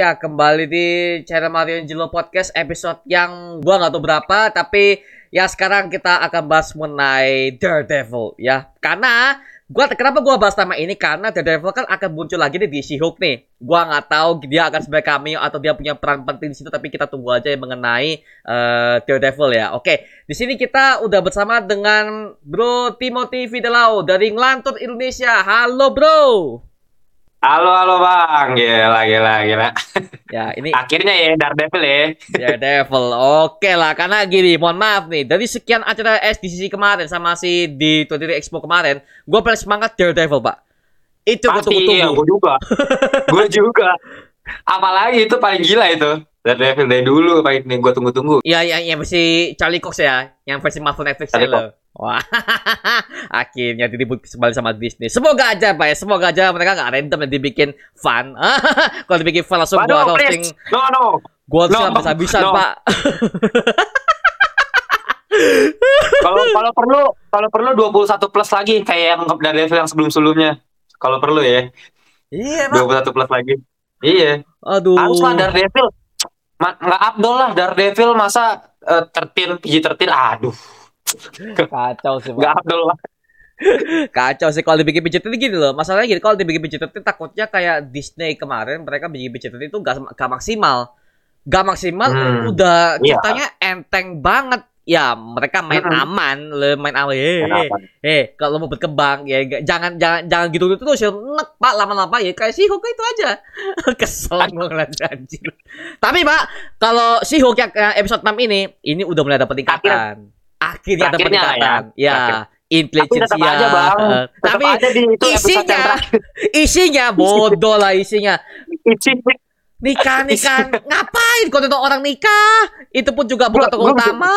Ya kembali di channel Mario Angelo Podcast episode yang gua nggak tahu berapa, tapi ya sekarang kita akan bahas mengenai Daredevil ya. Karena gua kenapa gua bahas nama ini karena Daredevil kan akan muncul lagi nih di She-Hulk nih. Gua nggak tahu dia akan sebagai cameo atau dia punya peran penting di situ, tapi kita tunggu aja yang mengenai uh, Daredevil ya. Oke, di sini kita udah bersama dengan Bro Timothy Fidelau dari Ngelantur Indonesia. Halo Bro. Halo, halo Bang. Gila, gila, gila. Ya, ini Akhirnya ya Daredevil ya. Daredevil. Oke lah, karena gini, mohon maaf nih. Dari sekian acara SDCC kemarin sama si di 23 Expo kemarin, gue paling semangat Daredevil, Pak. Itu gue Pasti, iya, tunggu-tunggu. gue juga. gue juga. Apalagi itu paling gila itu. Daredevil dari dulu paling nih gue tunggu-tunggu. Iya, iya, yang versi Charlie Cox ya, yang versi Marvel Netflix ya Charlie lo. Wah, akhirnya diribut kembali sama Disney. Semoga aja, Pak ya. Semoga aja mereka nggak random dan dibikin fun. Kalau dibikin fun langsung gua Waduh, roasting. No, no. gua roasting No, habis-habisan, no. Pak. Kalau kalau perlu, kalau perlu 21 plus lagi kayak yang Daredevil yang sebelum-sebelumnya. Kalau perlu ya, Iya, Pak. 21 plus lagi. Iya. Aduh. Harus lah Daredevil. Ma- nggak abdol lah Daredevil masa uh, tertin PG tertin aduh Kacau sih, nggak abdol lah Kacau sih kalau dibikin PG-13 gini loh. Masalahnya gini, kalau dibikin PG-13 takutnya kayak Disney kemarin mereka bikin PG-13 itu gak, gak maksimal. Gak maksimal Hmm, udah iya. ceritanya enteng banget. Ya, mereka main Mm-mm. aman, le main aman. Eh, eh, Kenapa? eh, kalau mau berkembang ya ga- jangan jangan jangan gitu gitu terus ya nek Pak lama-lama ya kayak si Hulk itu aja. Kesel ngeliat anjir. Tapi Pak, kalau si Hulk yang yang episode 6 ini ini udah mulai ada peningkatan. Akhirnya ada Akhirnya ya. peningkatan. Ya, intelijensia. Tapi tetap aja, Bang. Tetap Tapi aja di itu isinya isinya bodoh lah isinya. Isinya Nikah nikah ngapain kau nonton orang nikah? Itu pun juga bukan tokoh utama.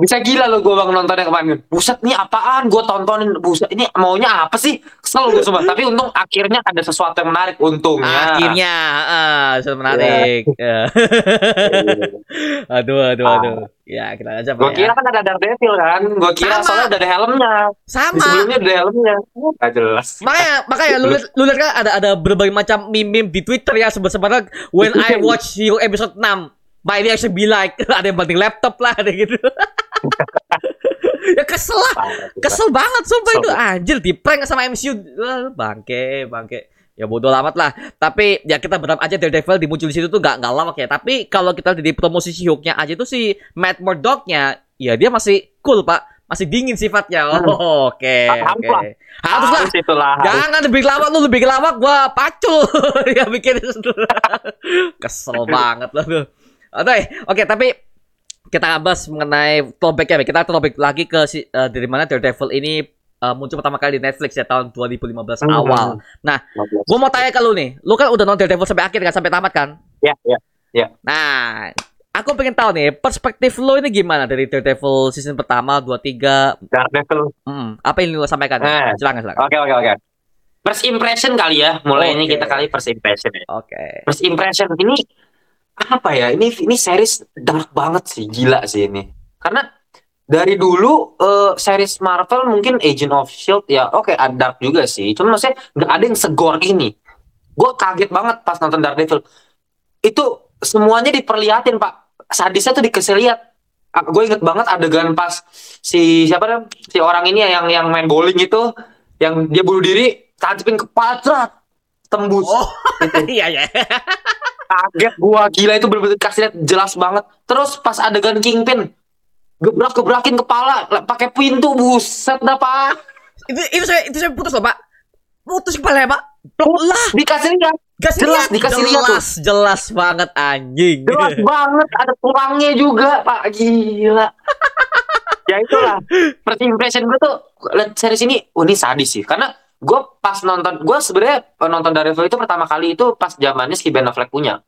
Bisa gila lo gue bang nontonnya kemarin. Buset nih apaan? Gue tontonin. Buset ini maunya apa sih? Kesel gue semua. Tapi untung akhirnya ada sesuatu yang menarik. Untungnya. Akhirnya, ah, sudah menarik. Ya. aduh, aduh, Ah. aduh. Ya, kita aja Gue kira ya. kan ada Daredevil kan. Gue kira Sama. soalnya udah ada helmnya. Di Sama. sebelumnya udah ada helmnya. Gak jelas. Makanya, makanya lu lihat, lu lihat kan ada ada berbagai macam meme-meme di Twitter ya sebenarnya when I watch you episode 6 my reaction be like ada yang banting laptop lah ada gitu. ya kesel lah. Kesel banget sumpah itu. Anjir di prank sama MCU bangke bangke. Ya bodoh amat lah. Tapi ya kita berharap aja Daredevil dimuncul di situ tuh gak nggak lama ya. Tapi kalau kita di promosi si Hulk-nya aja tuh si Matt Murdock-nya ya dia masih cool pak. Masih dingin sifatnya. Hmm. oh, oke oke. Lah. harus lah. Harus. jangan lebih lama lu lebih lama gua pacul. Ya bikin kesel banget lah tuh oke oke tapi kita bahas mengenai topiknya kita topik lagi ke si, eh, dari mana Daredevil ini eh, muncul pertama kali di Netflix ya tahun 2015 Hmm. awal. Gua mau tanya ke lu nih, lu kan udah nonton Daredevil sampai akhir kan sampai tamat kan? Ya, ya. Nah, aku pengen tahu nih perspektif lu ini gimana dari Daredevil season pertama, 2, 3 Daredevil. Hmm, apa yang lu sampaikan? Eh. Silakan, silakan. Oke, oke, oke. First impression kali ya. Mulai ini Oke. kita kali first impression ya. Oke. First impression ini apa ya? Ini ini series dark banget sih, gila sih ini. Karena dari dulu eh, series Marvel mungkin Agent of Shield ya, oke ada dark juga sih. Cuma maksudnya nggak ada yang segor ini. Gue kaget banget pas nonton Daredevil. Itu semuanya diperlihatin pak. Sadisnya tuh dikasih lihat. Gue inget banget adegan pas si siapa namanya si orang ini ya yang yang main bowling itu, yang dia bunuh diri, tancapin kepala tembus. Oh, Itu iya ya. kaget gua gila itu bener-bener kasih lihat jelas banget terus pas adegan Kingpin gebrak gebrakin kepala pakai pintu buset dah pak itu itu saya itu saya putus loh, Pak. Putus kepala ya, Pak. Lah, dikasih lihat kasih Jelas, lihat. dikasih lihat tuh. jelas, jelas banget anjing. jelas banget ada tulangnya juga pak gila ya itulah first impression gue tuh liat series ini oh ini sadis sih karena gue pas nonton gue sebenarnya nonton Daredevil itu pertama kali itu pas zamannya si Ben Affleck punya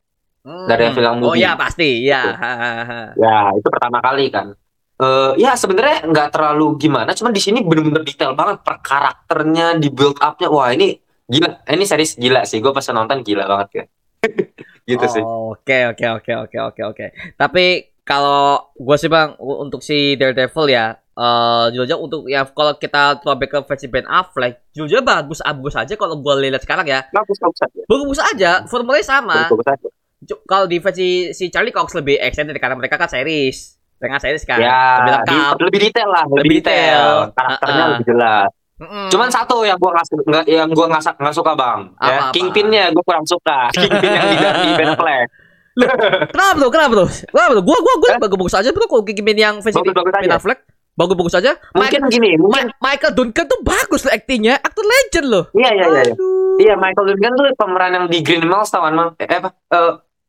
Hmm. Dari film Oh movie. iya pasti, ya. Hahaha. Ya, itu pertama kali kan. Eh ya sebenarnya nggak terlalu gimana, cuman di sini bener-bener detail banget per karakternya, di build up-nya. Wah, ini gila. Ini series gila sih. Gue pas nonton gila banget ya. gitu sih. Oh, Oke, oke, oke, oke, oke, oke. Tapi kalau gue sih bang untuk si Daredevil ya, eh aja untuk ya kalau kita throwback ke versi Ben Affleck, jujur bagus bagus aja kalau gue lihat sekarang ya. bagus bagus aja Bagus aja, formulanya sama. bagus, bagus aja Kalau di versi si Charlie Cox lebih extended karena mereka kan series. Dengan series kan ya lebih di- lengkap. lebih detail lah lebih, Lebih detail, detail. karakternya Uh-uh. lebih jelas Mm-mm. cuman satu yang gua nggak yang gua nggak suka bang Apa, ya apa? kingpinnya gua kurang suka kingpin yang di di Ben Affleck Kenapa tuh? Kenapa tuh? Kenapa tuh? Gua gua gua bagus bagus aja bro. Kalau Kingpin yang versi Ben. Affleck bagus bagus aja. mungkin Michael, gini mungkin Ma- Michael Duncan tuh bagus loh aktingnya, aktor legend loh. iya iya iya iya. Michael Duncan tuh pemeran yang di Green Miles tawan bang eh apa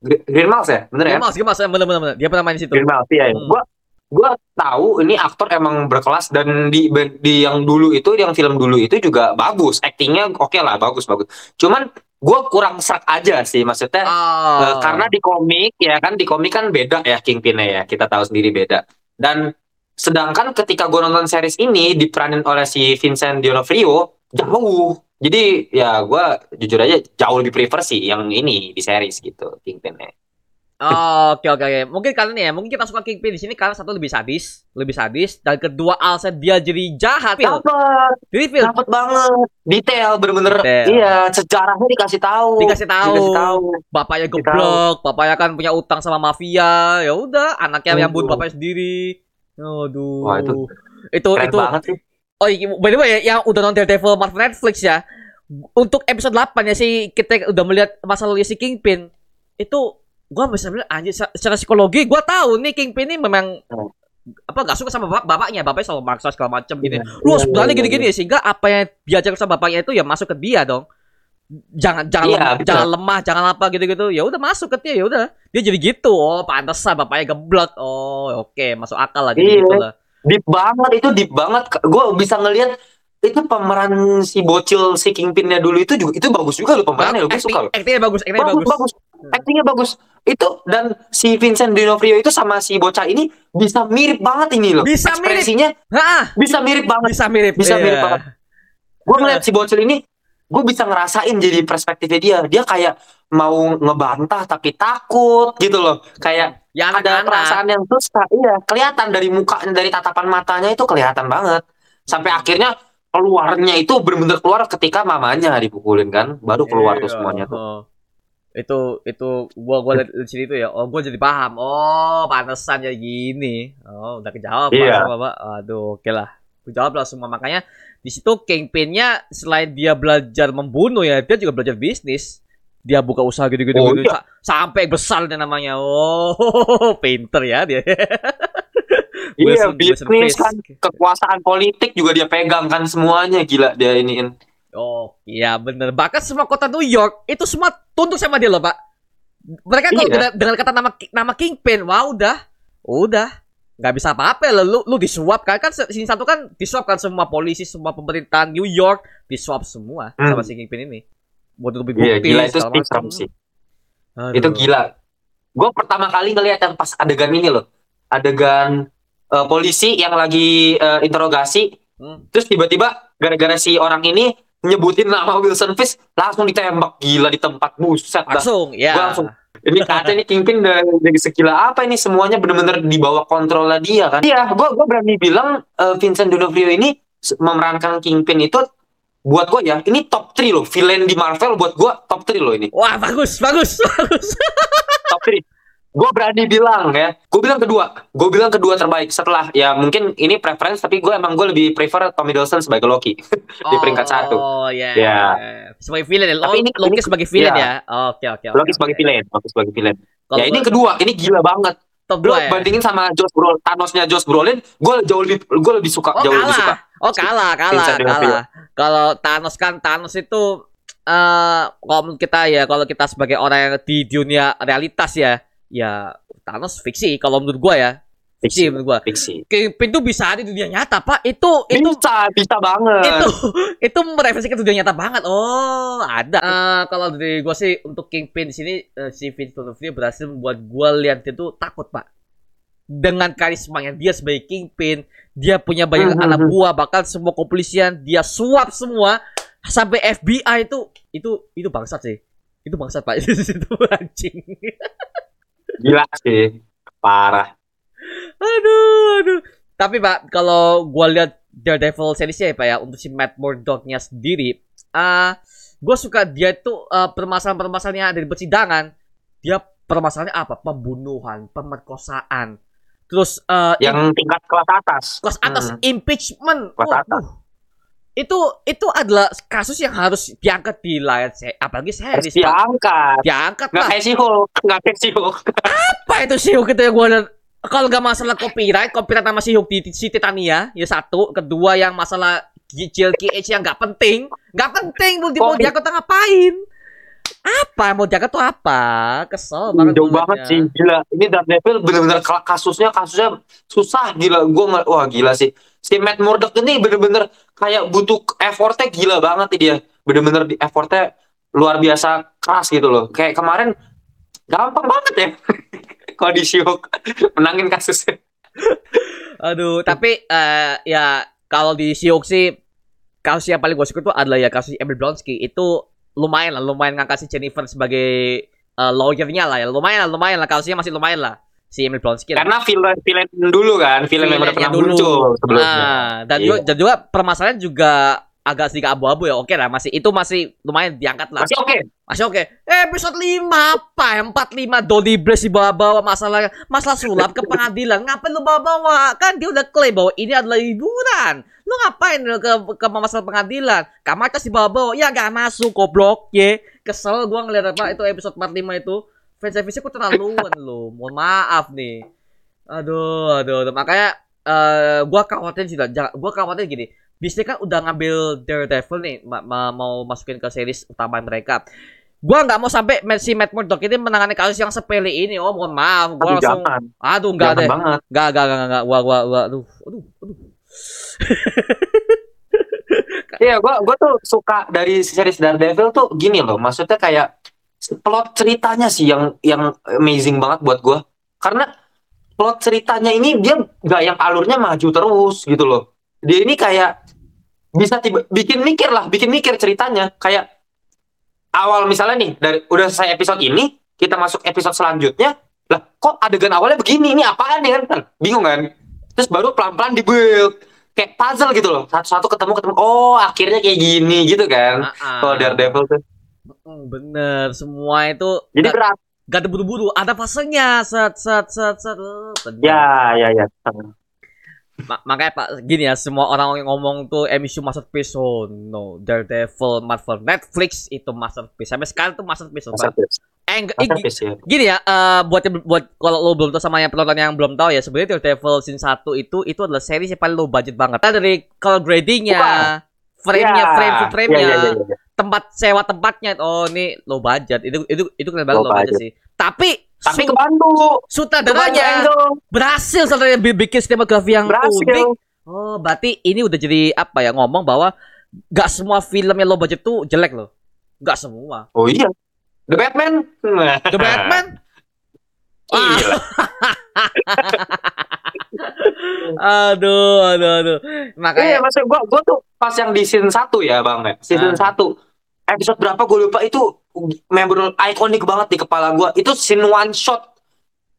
Gre- Green Miles ya bener ya Gemas, gemas, bener bener bener. Dia pernah main di situ. Green Miles iya iya. Hmm. gua gua tahu ini aktor emang berkelas dan di di yang dulu itu yang film dulu itu juga bagus aktingnya oke lah bagus bagus cuman gua kurang serak aja sih maksudnya Ah. Eh, karena di komik ya kan di komik kan beda ya Kingpinnya ya kita tahu sendiri beda dan sedangkan ketika gue nonton series ini diperanin oleh si Vincent D'Onofrio jauh jadi ya gue jujur aja jauh lebih prefer sih yang ini di series gitu Kingpinnya Oh, Oke oke oke. Mungkin karena nih ya, mungkin kita suka Kingpin di sini karena satu lebih sadis, lebih sadis dan kedua alasan dia jadi jahat, dapat. Jadi Phil? Dapat banget. Detail bener-bener. Detail. iya sejarahnya dikasih tahu. Dikasih tahu, dikasih tahu. Bapaknya geblok, bapaknya kan punya utang sama mafia. Ya udah, anaknya yang bunuh bapaknya sendiri. Aduh. Wah, itu itu keren itu banget sih Oh, iya, by the way ya, yang udah nonton Daredevil Marvel Netflix ya. Untuk episode 8 ya sih kita udah melihat masalah si Kingpin. Itu gua bisa bilang anjir secara- psikologi gua tahu nih Kingpin ini memang Hmm. apa gak suka sama bap- bapaknya, bapaknya selalu maksa segala macam gini. Iya, Lu harus iya, berani iya, gini-gini sehingga apa yang diajarkan sama bapaknya itu ya masuk ke dia dong. Jangan jangan Iya, lemah, betul. jangan lemah, jangan apa gitu-gitu. Ya udah masuk ke dia, ya udah. Dia jadi gitu. Oh, pantesan bapaknya geblek. Oh, oke, masuk akal lah Iya. gitu lah. deep banget itu deep banget gue bisa ngelihat itu pemeran si bocil si kingpinnya dulu itu juga itu bagus juga loh pemerannya loh gue suka loh Actingnya bagus, actingnya bagus bagus. bagus actingnya bagus itu dan si Vincent D'Onofrio itu sama si bocah ini bisa mirip banget ini loh Bisa mirip. bisa mirip banget bisa mirip. Bisa mirip Iya. banget. gue ngeliat si bocil ini gue bisa ngerasain jadi perspektifnya dia dia kayak mau ngebantah tapi takut gitu loh kayak Ya ada anak-anak. perasaan yang susah iya kelihatan dari mukanya dari tatapan matanya itu kelihatan banget sampai Hmm. akhirnya keluarnya itu bener-bener keluar ketika mamanya dipukulin kan baru keluar tuh Iya. semuanya tuh Oh. Itu itu gua gua di sini tuh ya. Oh, gua jadi paham. Oh, pantesan jadi gini. Oh, udah kejawab Iya. Pak, Bapak. Aduh, oke lah. Kejawab lah semua makanya di situ Kingpin-nya selain dia belajar membunuh ya, dia juga belajar bisnis. Dia buka usaha gitu-gitu Oh, gitu, sa- sampai besar dia namanya. Oh, pinter ya dia. iya bisnis kan kekuasaan politik juga dia pegang kan semuanya gila dia iniin Oh, iya bener. Bahkan semua kota New York itu semua tunduk sama dia loh, Pak. Mereka kalau Iya. dengan, dengan kata nama nama Kingpin, wah udah, udah nggak bisa apa-apa lah. Lu, lu disuap kan? Kan sini satu kan disuap kan semua polisi, semua pemerintahan New York disuap semua Hmm. sama si Kingpin ini. Buat tutupi iya bukti, gila itu serem sih Aduh. itu gila gue pertama kali ngeliat yang pas adegan ini loh adegan eh, polisi yang lagi eh, interogasi Hmm. terus tiba-tiba gara-gara si orang ini nyebutin nama Wilson Fisk langsung ditembak gila di tempat buset dah Langsung, ya. Gua langsung ini kata ini Kingpin jadi sekila apa ini? Semuanya bener-bener di bawah kontrolnya dia kan? Iya gue gua berani bilang eh, Vincent D'Onofrio ini memerankan Kingpin itu buat gue ya. Ini top 3 loh villain di Marvel buat gue top 3 loh ini. Wah, bagus, bagus, bagus. top 3 gue berani bilang ya gue bilang kedua gue bilang kedua terbaik setelah ya mungkin ini preference tapi gue emang gue lebih prefer Tommy Hiddleston sebagai Loki Di peringkat satu. Oh, iya. Ya. Sebagai villain ya. Tapi ini- Loki ini- sebagai villain iya. ya. Oke, oke. Loki sebagai villain Loki sebagai villain Kalau ya ini kedua ini gila banget top Lo 2 ya. bandingin sama Josh Brolin Thanosnya Josh Brolin gue jauh lebih gue lebih suka Oh jauh lebih suka kalah. Oh kalah, kalah, kalah. Kalau Thanos kan Thanos itu eh kalau menurut kita ya, kalau kita sebagai orang yang di dunia realitas ya, ya Thanos fiksi kalau menurut gua ya. Fiksi menurut gua. fiksi Kingpin itu bisa ada di dunia nyata, Pak. Itu itu bisa bisa banget itu itu merefleksikan dunia nyata banget. Oh, ada. Eh, kalau dari gua sih untuk Kingpin di sini eh, si Vincent D'Onofrio berhasil membuat gua lihat itu takut, Pak. Dengan karismanya dia sebagai Kingpin, dia punya banyak Hmm, hmm, anak hmm. buah, bahkan semua kepolisian dia suap semua sampai FBI itu itu itu bangsat sih. Itu bangsat, Pak. itu anjing. gila sih parah aduh, aduh. Tapi Pak, kalau gua lihat Daredevil seriesnya ya Pak ya untuk si Matt Murdock-nya sendiri, ah gue suka dia itu eh, permasalahan-permasalahan yang ada di persidangan. Dia permasalahannya apa? Pembunuhan, pemerkosaan. Terus eh Yang tingkat kelas atas. kelas atas Hmm. impeachment. Kelas atas. Itu itu adalah kasus yang harus diangkat di layar se apalagi Harus series. Pak. diangkat. Diangkat Nggak kayak si Hulk. Nggak kayak si Hulk. Apa itu si Hulk itu yang liat? Kalau nggak masalah copyright, copyright sama si Hulk di si Titania, ya satu. Kedua yang masalah GLKH yang nggak penting, nggak penting mau di mau diangkat ngapain? Apa mau diangkat tuh apa? Kesel banget. Jauh banget sih. Gila. Ini Daredevil bener-bener kela- kasusnya kasusnya susah. Gila. Gue nggak. Wah gila sih. Si Matt Murdock ini bener-bener kayak butuh effortnya gila banget nih dia. Bener-bener di effortnya luar biasa keras gitu loh. Kayak kemarin gampang banget ya. Kalau di menangin kasusnya. Aduh, tapi eh, ya kalau di She-Hulk sih kasus yang paling gue suka itu adalah ya kasus Emil Blonsky itu lumayan lah, lumayan ngangkat si Jennifer sebagai eh, lawyernya lah ya, lumayan lah, lumayan lah kasusnya masih lumayan lah si Emil Blonsky. lah. Karena villain villain dulu kan, film yang pernah muncul sebelumnya. Nah, dan Iya. juga dan juga permasalahan juga agak sedikit abu-abu ya. Oke lah, masih itu masih lumayan diangkat lah. Masih oke. Masih oke. Eh, episode 5 apa? 45 Dodi Blaze dibawa-bawa masalah masalah sulap ke pengadilan. Ngapain lu bawa-bawa? Kan dia udah klaim bahwa ini adalah hiburan. Lu ngapain lu ke ke masalah pengadilan? Kamatas dibawa-bawa. Ya gak masuk goblok ye. Kesel gua ngeliat apa itu episode 45 itu. Fan service kok terlaluan lu. Mohon maaf nih. Aduh, aduh, aduh. makanya eh gua khawatir sih, gua khawatir gini. Disney kan udah ngambil Daredevil nih, ma- ma- mau masukin ke series utama mereka. Gua nggak mau sampai si Matt Murdock ini menangani kasus yang sepele ini. Oh, mohon maaf. Gua Aduh, langsung jangan. aduh enggak Jangan deh. Enggak, enggak, enggak, enggak. Gua gua gua aduh, aduh, aduh. Iya, gua gua tuh suka dari series Daredevil tuh gini loh. Maksudnya kayak plot ceritanya sih yang yang amazing banget buat gua. Karena plot ceritanya ini dia nggak yang alurnya maju terus gitu loh. Dia ini kayak bisa tiba bikin mikir lah, bikin mikir ceritanya. Kayak awal misalnya nih dari udah selesai episode ini, kita masuk episode selanjutnya. Lah, kok adegan awalnya begini? Ini apaan nih kan? Bingung kan? Terus baru pelan-pelan dibuild kayak puzzle gitu loh. Satu-satu ketemu ketemu. Oh, akhirnya kayak gini gitu kan. Ah, ah. Kalau Daredevil tuh. Bener, semua itu Jadi nggak berat. nggak ada buru-buru, ada fasenya. Set set set set. Ya, ya, ya. Ma- makanya Pak gini ya semua orang yang ngomong tuh MCU masterpiece oh no Daredevil Marvel Netflix itu masterpiece sampai sekarang tuh masterpiece loh, Pak. Eh, eh, ya. gini ya eh, buat buat kalau lo belum tahu sama yang penonton yang belum tahu ya sebenarnya Daredevil scene 1 itu itu adalah series yang paling low budget banget Kita dari color gradingnya frame-nya Ya. frame to frame-nya Ya, ya, ya, ya. tempat sewa tempatnya oh ini low budget itu itu itu keren banget Low low budget budget. sih tapi Tapi su- kebantu. Kebantu sutradaranya berhasil sutradaranya bi- bikin sinematografi yang unik Berhasil. Oh, berarti ini udah jadi apa ya ngomong bahwa gak semua film yang low budget tuh jelek loh. Gak semua. Oh iya. The Batman. Nah. The Batman. Ah. Aduh, aduh, aduh. Makanya maksud gua gua tuh pas yang di season 1 ya, Bang. ya. Season Ah. 1. Episode berapa gue lupa itu member ikonik banget di kepala gua. Itu scene one shot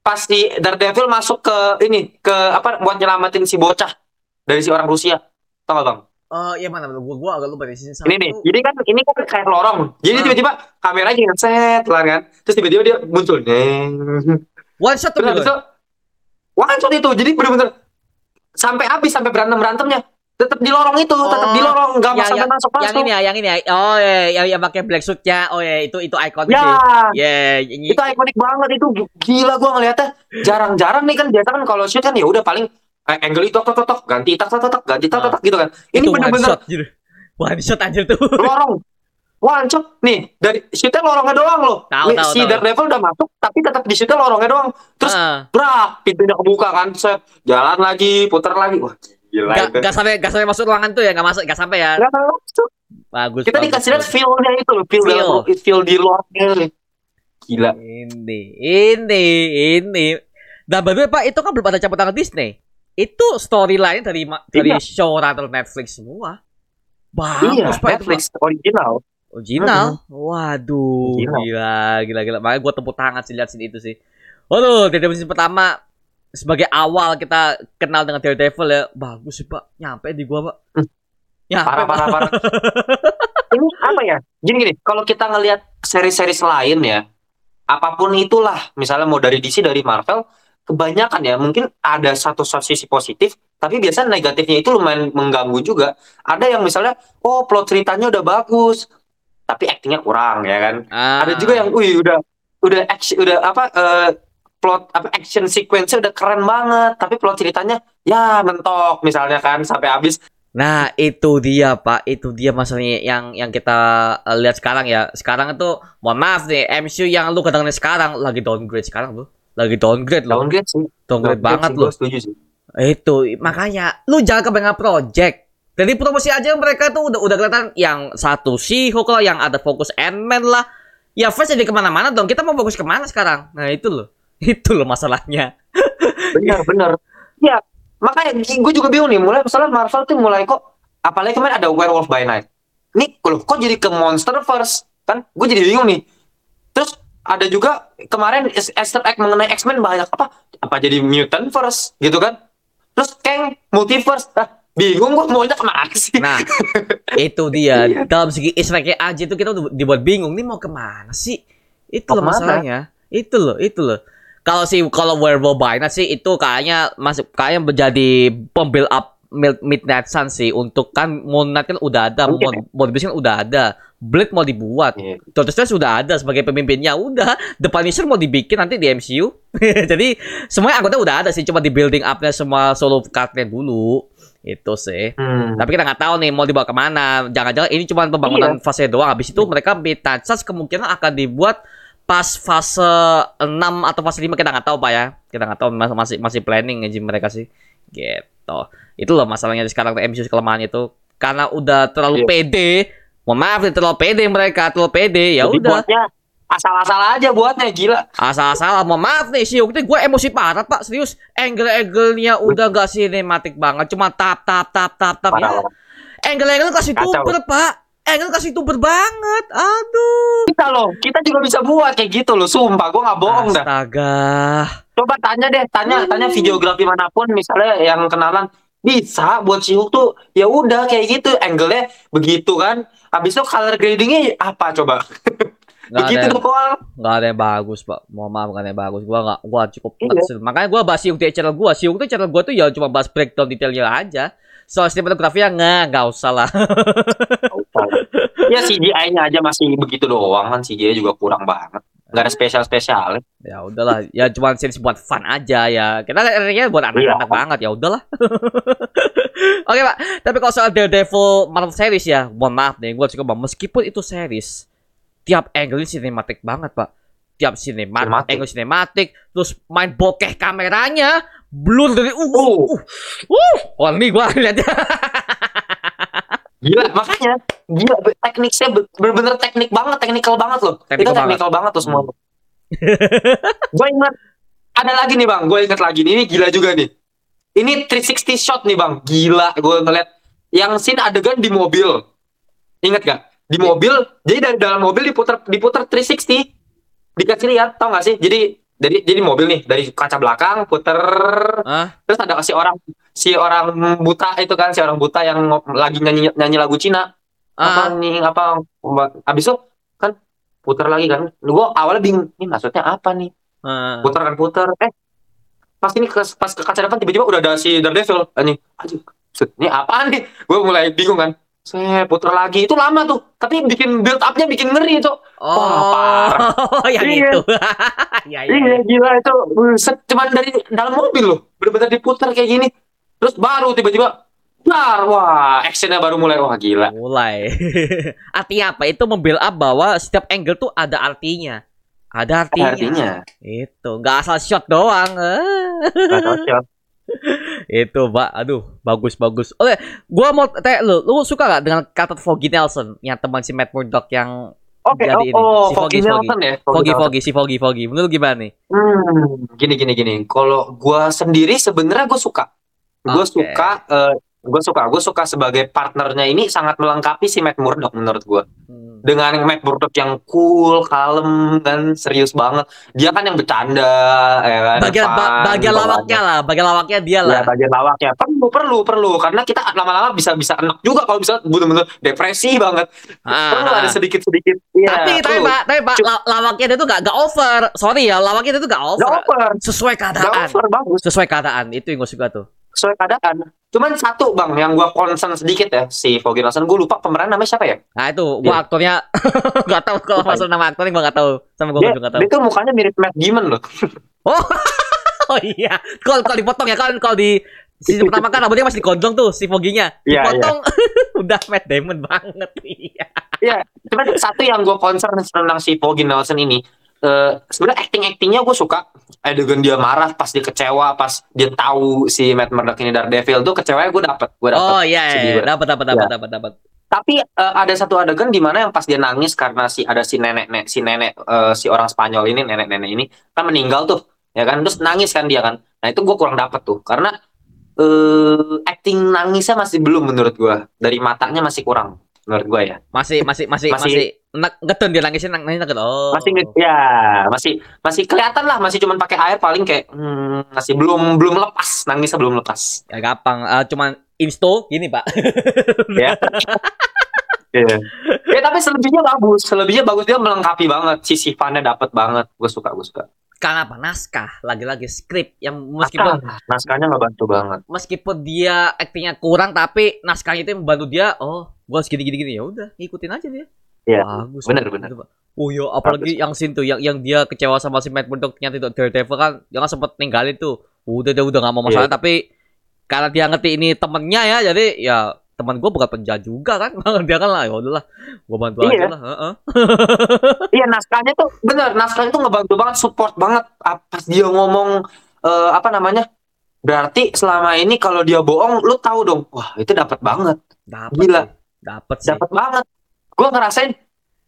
pas si Daredevil masuk ke ini ke apa buat nyelamatin si bocah dari si orang Rusia. Gak, Bang? Oh, iya mana gua gua agak lupa di sini Ini nih, jadi kan ini kan kayak lorong. Jadi tiba-tiba kameranya ngeset lah kan. Terus tiba-tiba dia muncul. Neng. one shot tuh Terus one shot itu. Jadi bener-bener sampai habis sampai berantem-berantemnya. Tetap di lorong itu, tetap di Oh, lorong, nggak yang- sampai yang- masuk-masuk. Yang ini ya, yang ini ya. Oh, ya, yang, yang pakai black suitnya. Oh ya, itu itu ikonik Ya, sih. Ya, ini itu ikonik banget itu gila gua ngeliatnya jarang-jarang nih kan biasa kan kalau shoot kan ya udah paling eh, angle itu tok tok tok ganti tak tok tok tok ganti tak tok tok gitu kan ini itu one bener-bener shot anjir. One shot anjir tuh. lorong one shot nih dari shootnya lorongnya doang loh Tahu, Nih, tahu, si. Daredevil udah masuk tapi tetap di shootnya lorongnya doang terus Ah. brak pintunya kebuka kan set jalan lagi putar lagi wah gila Gak, itu gak sampai gak sampai masuk ruangan tuh ya, gak masuk, gak sampai ya. Masuk. Bagus. kita bagus, dikasih lihat feel-nya itu loh feel, Feel. dalam- feel di luarnya nih. gila Ini, ini, ini. Dan by the way, Pak, itu kan belum ada campur tangan Disney. Itu storyline dari dari Iya. showrunner Netflix semua. Bagus, iya Pak, itu, Netflix original Pak. Original. Waduh, Original. gila, gila, gila. Makanya gue tepuk tangan sih lihat sini itu sih. Waduh, dari season pertama sebagai awal kita kenal dengan Daredevil ya bagus sih pak nyampe di gua pak Hmm. nyampe Parah, parah, parah. ini apa ya? Gini gini, kalau kita ngelihat seri-seri lain ya, apa pun itulah, misalnya mau dari DC dari Marvel, kebanyakan ya mungkin ada satu sisi positif, tapi biasanya negatifnya itu lumayan mengganggu juga. Ada yang misalnya, oh plot ceritanya udah bagus, tapi aktingnya kurang ya kan. Ah. Ada juga yang, wih udah udah action, udah apa eh, plot apa action sequence udah keren banget, tapi plot ceritanya ya mentok misalnya kan sampai habis. Nah, itu dia, Pak. Itu dia masalahnya yang yang kita eh, lihat sekarang ya. Sekarang itu, mohon maaf nih, MCU yang lu kadang sekarang lagi downgrade sekarang loh. Lagi downgrade loh. Downgrade sih. Downgrade banget sih, loh. setuju sih. Itu makanya lu jangan kebanyakan project. Dari promosi aja mereka tuh udah udah kelihatan yang satu si Hulk lah, yang ada fokus Ant-Man lah. Ya Flash jadi ke mana-mana dong. Kita mau fokus ke mana sekarang? Nah itu loh. Itu loh masalahnya. benar benar ya makanya gue juga bingung nih mulai misalnya Marvel tuh mulai kok apalagi kemarin ada Werewolf by Night nih loh kok jadi ke Monsterverse kan gue jadi bingung nih terus ada juga kemarin Easter egg mengenai X-Men banyak apa apa jadi Mutantverse gitu kan terus Kang Multiverse ah, bingung gue maunya ke mana sih Nah, itu dia. Iya. Dalam segi ispeknya aja itu kita udah dibuat bingung nih mau ke mana sih? Itu loh masalahnya. Itu loh, itu loh. Kalau sih kalau Werewolf by Night sih itu kayaknya masuk kayaknya menjadi pembuild up Midnight Sun sih untuk kan Moon Knight kan udah ada, Mungkin Moon Moon kan udah ada, Blade mau dibuat, Iya. Doctor Strange sudah ada sebagai pemimpinnya, udah The Punisher mau dibikin nanti di MCU. Jadi semuanya anggota udah ada sih, cuma di building up-nya semua solo karakter dulu. Itu sih. Hmm. Tapi kita nggak tahu nih mau dibawa ke mana. Jangan-jangan ini cuma pembangunan fase doang. Habis itu mereka Midnight Suns kemungkinan akan dibuat pas fase 6 atau fase 5 kita nggak tahu Pak ya. Kita nggak tahu mas- masih masih planning aja mereka sih. Gitu. Itu loh masalahnya sekarang MCU kelemahan itu. Karena udah terlalu Iya. pede. Mohon maaf nih terlalu pede mereka, terlalu pede. Ya Jadi udah. buatnya asal-asal aja buatnya gila. Asal-asal mohon maaf nih sih itu gue emosi parah pak. Serius. Angle-angle-nya udah gak sinematik banget. Cuma tap tap tap tap tap ya. Angle-angle kasih tuber pak angle kasih tuber banget aduh. Kita loh. Kita juga bisa buat kayak gitu loh. Sumpah gue nggak bohong dah. Astaga. Coba tanya deh, tanya tanya videografi mana pun misalnya yang kenalan bisa buat si Hulk tuh? Ya udah kayak gitu. Angle-nya begitu kan. Habis itu color gradingnya apa coba? ada begitu doang. nggak ada yang bagus pak. Mohon maaf nggak ada yang bagus. Gua nggak gua cukup Iya. makanya gua bahas Siung di channel gua. Siung tuh channel gua tuh ya cuma bahas breakdown detailnya aja soal sinematografi ya nggak nggak usah lah ya CGI-nya aja masih begitu doang kan CGI juga kurang banget. Nggak ada spesial-spesial. ya udahlah ya cuma series buat fun aja ya kita akhirnya buat anak-anak Iya. banget ya udahlah oke pak tapi kalau soal Daredevil Marvel series ya mohon maaf nih gue cukup meskipun itu series tiap angle ini sinematik banget pak tiap sinematik Sinematik. angle sinematik terus main bokeh kameranya blur dari uh uh Oh. uh, uh. wah ini gue lihatnya Gila, makanya gila be- tekniknya be- bener-bener teknik banget, teknikal banget loh. Technical Itu teknikal banget, tuh semua. gue ingat ada lagi nih bang, gue ingat lagi nih, ini gila juga nih. Ini 360 shot nih bang, gila. Gue ngeliat yang scene adegan di mobil. Ingat gak? Di mobil, jadi dari dalam mobil diputar diputar 360. Dikasih lihat, tau gak sih? Jadi dari jadi mobil nih dari kaca belakang puter. Ah terus ada si orang si orang buta itu kan si orang buta yang lagi nyanyi nyanyi lagu Cina. Ah. Apa nih apa abis itu kan putar lagi kan. Lu gua awalnya bingung ini maksudnya apa nih? Ah. putar kan putar eh pas ini ke, pas ke kaca depan tiba-tiba udah ada si Daredevil anjing aduh ini apaan nih? Gue mulai bingung kan saya putar lagi. Itu lama tuh. Tapi bikin build upnya bikin ngeri itu oh yang Iya. itu. Ya ya iya gila itu. Cuman dari dalam mobil loh. Bener-bener diputar kayak gini. Terus baru tiba-tiba dar wah actionnya baru mulai. Wah gila. Mulai. Artinya apa? Itu membuild up bahwa setiap angle tuh ada artinya. Ada artinya, artinya. Itu. Nggak asal shot doang. Eh. Nggak cocok. Itu pak aduh bagus bagus oke gua mau tanya lu lu suka gak dengan kata Foggy Nelson yang teman si Matt Murdock yang Oke, Jadi ini, oh, oh si Foggy, Foggy Nelson ya. Foggy. Foggy si Foggy Foggy menurut gimana nih Hmm, gini gini gini. Kalau gua sendiri sebenarnya gue suka. Gue Oke. suka eh, gue suka gue suka sebagai partnernya ini sangat melengkapi si Matt Murdock menurut gue Hmm. dengan Matt Murdock yang cool kalem dan serius banget dia kan yang bercanda ya kan Bagian ba- bagian bawaannya. lawaknya lah, bagian lawaknya dia ya lah. bagian lawaknya perlu perlu perlu karena kita lama-lama bisa bisa enak juga kalau bisa bener-bener depresi banget Ah, perlu ada sedikit sedikit ya, tapi tapi perlu. pak, tapi pak, Cuk. la- lawaknya dia tuh gak, gak over. Sorry ya, lawaknya dia tuh gak over. over Sesuai keadaan. over bagus Sesuai keadaan. Itu yang gue suka tuh. Sesuai keadaan cuman satu bang yang gua concern sedikit ya si Foggy Nelson gue lupa pemeran namanya siapa ya Nah itu, gua Iya. aktornya gak tahu kalau masalah nama aktornya gua gak tahu. Sama gua dia, juga gak tahu. dia tuh mukanya mirip Matt Damon loh Oh, oh iya. Kalau kalau dipotong ya kan kalau di season pertama kan rambutnya masih digonjong tuh si Foginya. Iya, Dipotong udah Matt Damon banget. Iya. Iya, cuman satu yang gue concern tentang si Foggy Nelson ini, eh sebenarnya acting actingnya gue suka. Adegan dia marah, pas dia kecewa, pas dia tahu si Matt Murdock ini Daredevil tuh kecewanya gue dapet, gue dapet. Oh iya, sedih iya. gua. dapat dapat dapat dapat dapat. Tapi eh, ada satu adegan di mana yang pas dia nangis karena si ada si nenek nek si nenek eh, si orang Spanyol ini nenek nenek ini kan meninggal tuh, ya kan terus nangis kan dia kan. Nah itu gue kurang dapet tuh karena eh acting nangisnya masih belum menurut gue dari matanya masih kurang menurut gue ya. Masih masih masih masih, Masih- nak ngetun dia nangisnya nang nangis ngetun. Oh. masih ya masih masih kelihatan lah masih cuman pakai air paling kayak hmm, masih belum belum lepas nangisnya belum lepas ya gampang. Eh, cuman insto gini, Pak. ya Iya. ya tapi selebihnya bagus selebihnya bagus dia melengkapi banget si sifannya dapet banget gue suka gue suka Karena apa? Naskah, lagi-lagi skrip yang meskipun Ah, naskahnya nggak bantu banget. Meskipun dia aktingnya kurang tapi naskahnya itu yang membantu dia oh gua segini gini gini ya udah ngikutin aja dia. Iya, bagus. bener, bener. Gitu, oh ya apalagi yang scene tuh yang yang dia kecewa sama si Matt Murdock ternyata itu Daredevil kan jangan sempet ninggalin tuh. Udah udah udah gak mau masalah Iya. tapi karena dia ngerti ini temennya ya jadi ya teman gue bukan penjahat juga kan? Dia kan lah ya udahlah. Gue bantu aja Iya. lah Heeh. iya naskahnya tuh bener naskahnya tuh ngebantu banget support banget. Pas dia ngomong eh, apa namanya berarti selama ini kalau dia bohong lu tahu dong wah itu dapat banget. Dapat Gila. dapat dapat banget. Gue ngerasain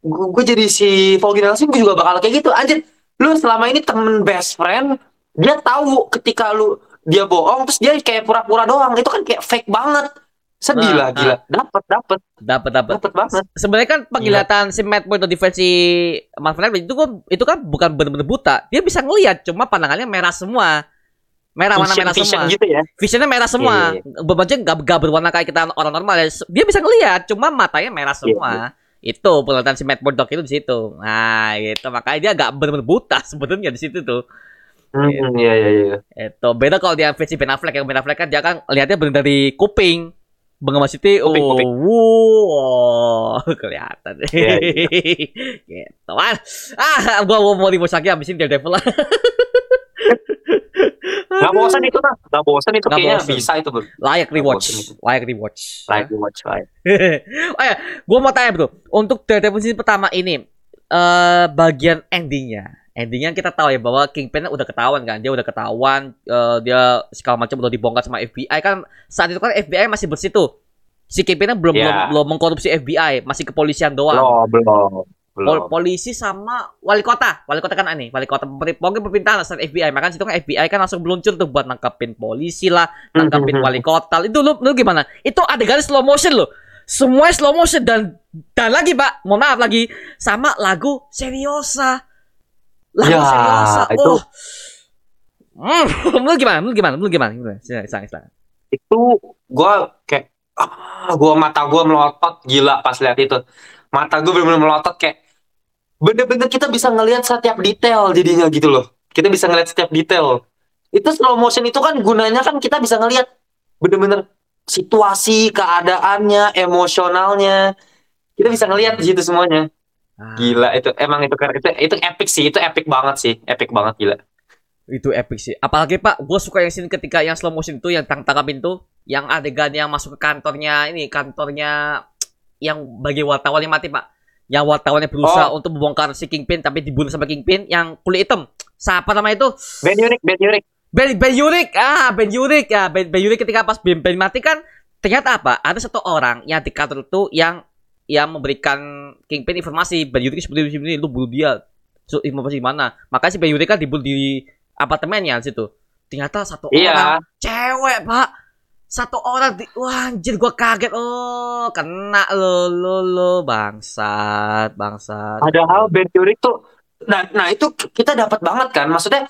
gue jadi si Foggy Nelson gue juga bakal kayak gitu. Anjir lu selama ini temen best friend dia tahu ketika lu dia bohong terus dia kayak pura-pura doang. Itu kan kayak fake banget sedih Nah, lah gila. dapat dapat dapat dapat dapat banget. Sebenarnya kan penglihatan si Matt Murdock di versi Marvel itu kan itu kan bukan benar-benar buta. Dia bisa ngelihat cuma pandangannya merah semua. Merah warna vision, merah vision semua. gitu ya? Visionnya merah semua. Iya, bebannya nggak nggak berwarna kayak kita orang normal ya. Dia bisa ngelihat cuma matanya merah Iya, semua. itu penglihatan si Matt Murdock itu di situ. Nah gitu. Makanya dia nggak benar-benar buta sebetulnya di situ tuh. Hmm, iya iya iya. Itu. Beda kalau dia versi Ben Affleck yang Ben Affleck kan dia kan lihatnya benar dari kuping Bengawan City, oh, Kuping, kuping. wow, kelihatan. Iya, gitu kan. Ah, gua mau mau ribut lagi habisin Daredevil lah. nggak bosan itu nah nggak bosan itu Nggak kayaknya bosan. bisa itu bro Layak rewatch, bosen layak rewatch. like watch like oh ya, gua mau tanya bro, untuk Daredevil season pertama ini, eh bagian endingnya, endingnya kita tahu ya bahwa Kingpin udah ketahuan kan, dia udah ketahuan, eh, dia segala macam udah dibongkar sama FBI kan, saat itu kan FBI masih bersih tuh, si Kingpinnya belum Ya. belum belum mengkorupsi FBI, masih kepolisian doang. belum belum Pol- polisi sama wali kota, wali kota kan aneh, wali kota pokoknya pemerintahan asal FBI, makanya situ kan FBI kan langsung meluncur tuh buat nangkapin polisi lah, nangkapin wali kota. Itu lu, lu gimana? Itu adegan slow motion loh. Semua slow motion dan dan lagi Pak, mohon maaf lagi sama lagu Seriosa. Lagu Ya, Seriosa. itu- Oh. Hmm, lu gimana? Lu gimana? Lu gimana? Gimana? Silakan, silakan, itu gua kayak ah gua mata gua melotot gila pas lihat itu mata gua bener-bener melotot kayak bener-bener kita bisa ngelihat setiap detail jadinya gitu loh kita bisa ngelihat setiap detail itu slow motion itu kan gunanya kan kita bisa ngelihat bener-bener situasi keadaannya emosionalnya kita bisa ngelihat di situ semuanya gila itu emang itu keren. itu itu epic sih itu epic banget sih epic banget gila Itu epic sih. Apalagi Pak, gue suka yang scene ketika yang slow motion itu yang tang tangkapin tuh, yang adegan yang masuk ke kantornya ini, kantornya yang bagi wartawan yang mati Pak. Yang wartawannya berusaha untuk membongkar si Kingpin tapi dibunuh sama Kingpin yang kulit hitam. Siapa nama itu? Ben Yurik Ben Yurik Ben Ben Yurik. Ah, Ben Yurik ya. Ben, ben Yurik ketika pas Ben, ben mati kan ternyata apa? Ada satu orang yang di kantor itu yang yang memberikan Kingpin informasi Ben Yurik seperti ini, lu bunuh dia. So, informasi mana? Makanya si Ben Yurik kan dibunuh di apartemennya di situ. Ternyata satu iya orang cewek, Pak. satu orang di wah anjir gua kaget oh kena lo lo lo bangsat bangsat Padahal Ben Yurik tuh nah nah itu kita dapat banget kan maksudnya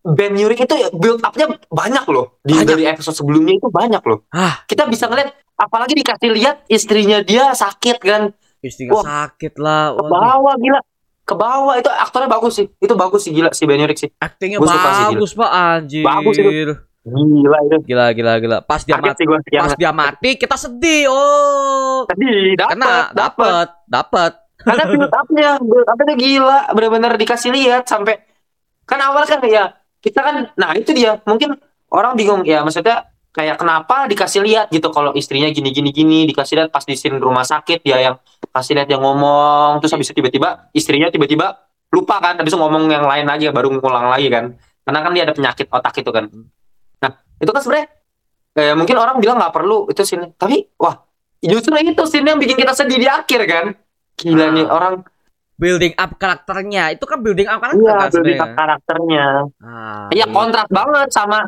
Ben Yurik itu ya build up-nya banyak loh di Banyak. dari episode sebelumnya itu banyak loh. ah Kita bisa ngeliat apalagi dikasih lihat istrinya dia sakit kan? Istrinya Wah. sakit lah ke bawah gila. Ke bawah itu aktornya bagus sih. Itu bagus sih gila si Ben Yurik sih. Aktingnya Gua suka sih, bagus pak. Anjir. Bagus itu. gila itu. Gila gila gila. Pas dia mati yang pas dia mati kita sedih. Oh. Tadi dapat kena dapat dapat karena build up-nya build up-nya gila benar-benar dikasih lihat sampai kan awal kan ya kita kan nah itu dia. Mungkin orang bingung ya maksudnya kayak kenapa dikasih lihat gitu kalau istrinya gini gini gini dikasih lihat pas di scene rumah sakit dia yang kasih lihat yang ngomong terus habis itu tiba-tiba istrinya tiba-tiba lupa kan habis itu ngomong yang lain lagi baru ngulang lagi kan. Karena kan dia ada penyakit otak itu kan. Nah itu kan sebenarnya kayak mungkin orang bilang nggak perlu itu scene tapi wah justru itu scene yang bikin kita sedih di akhir kan. Gila Ah. nih orang. Building up karakternya. Itu kan building up karakter Iya, kan building up sebenarnya. karakternya. ah, Iya, kontras banget sama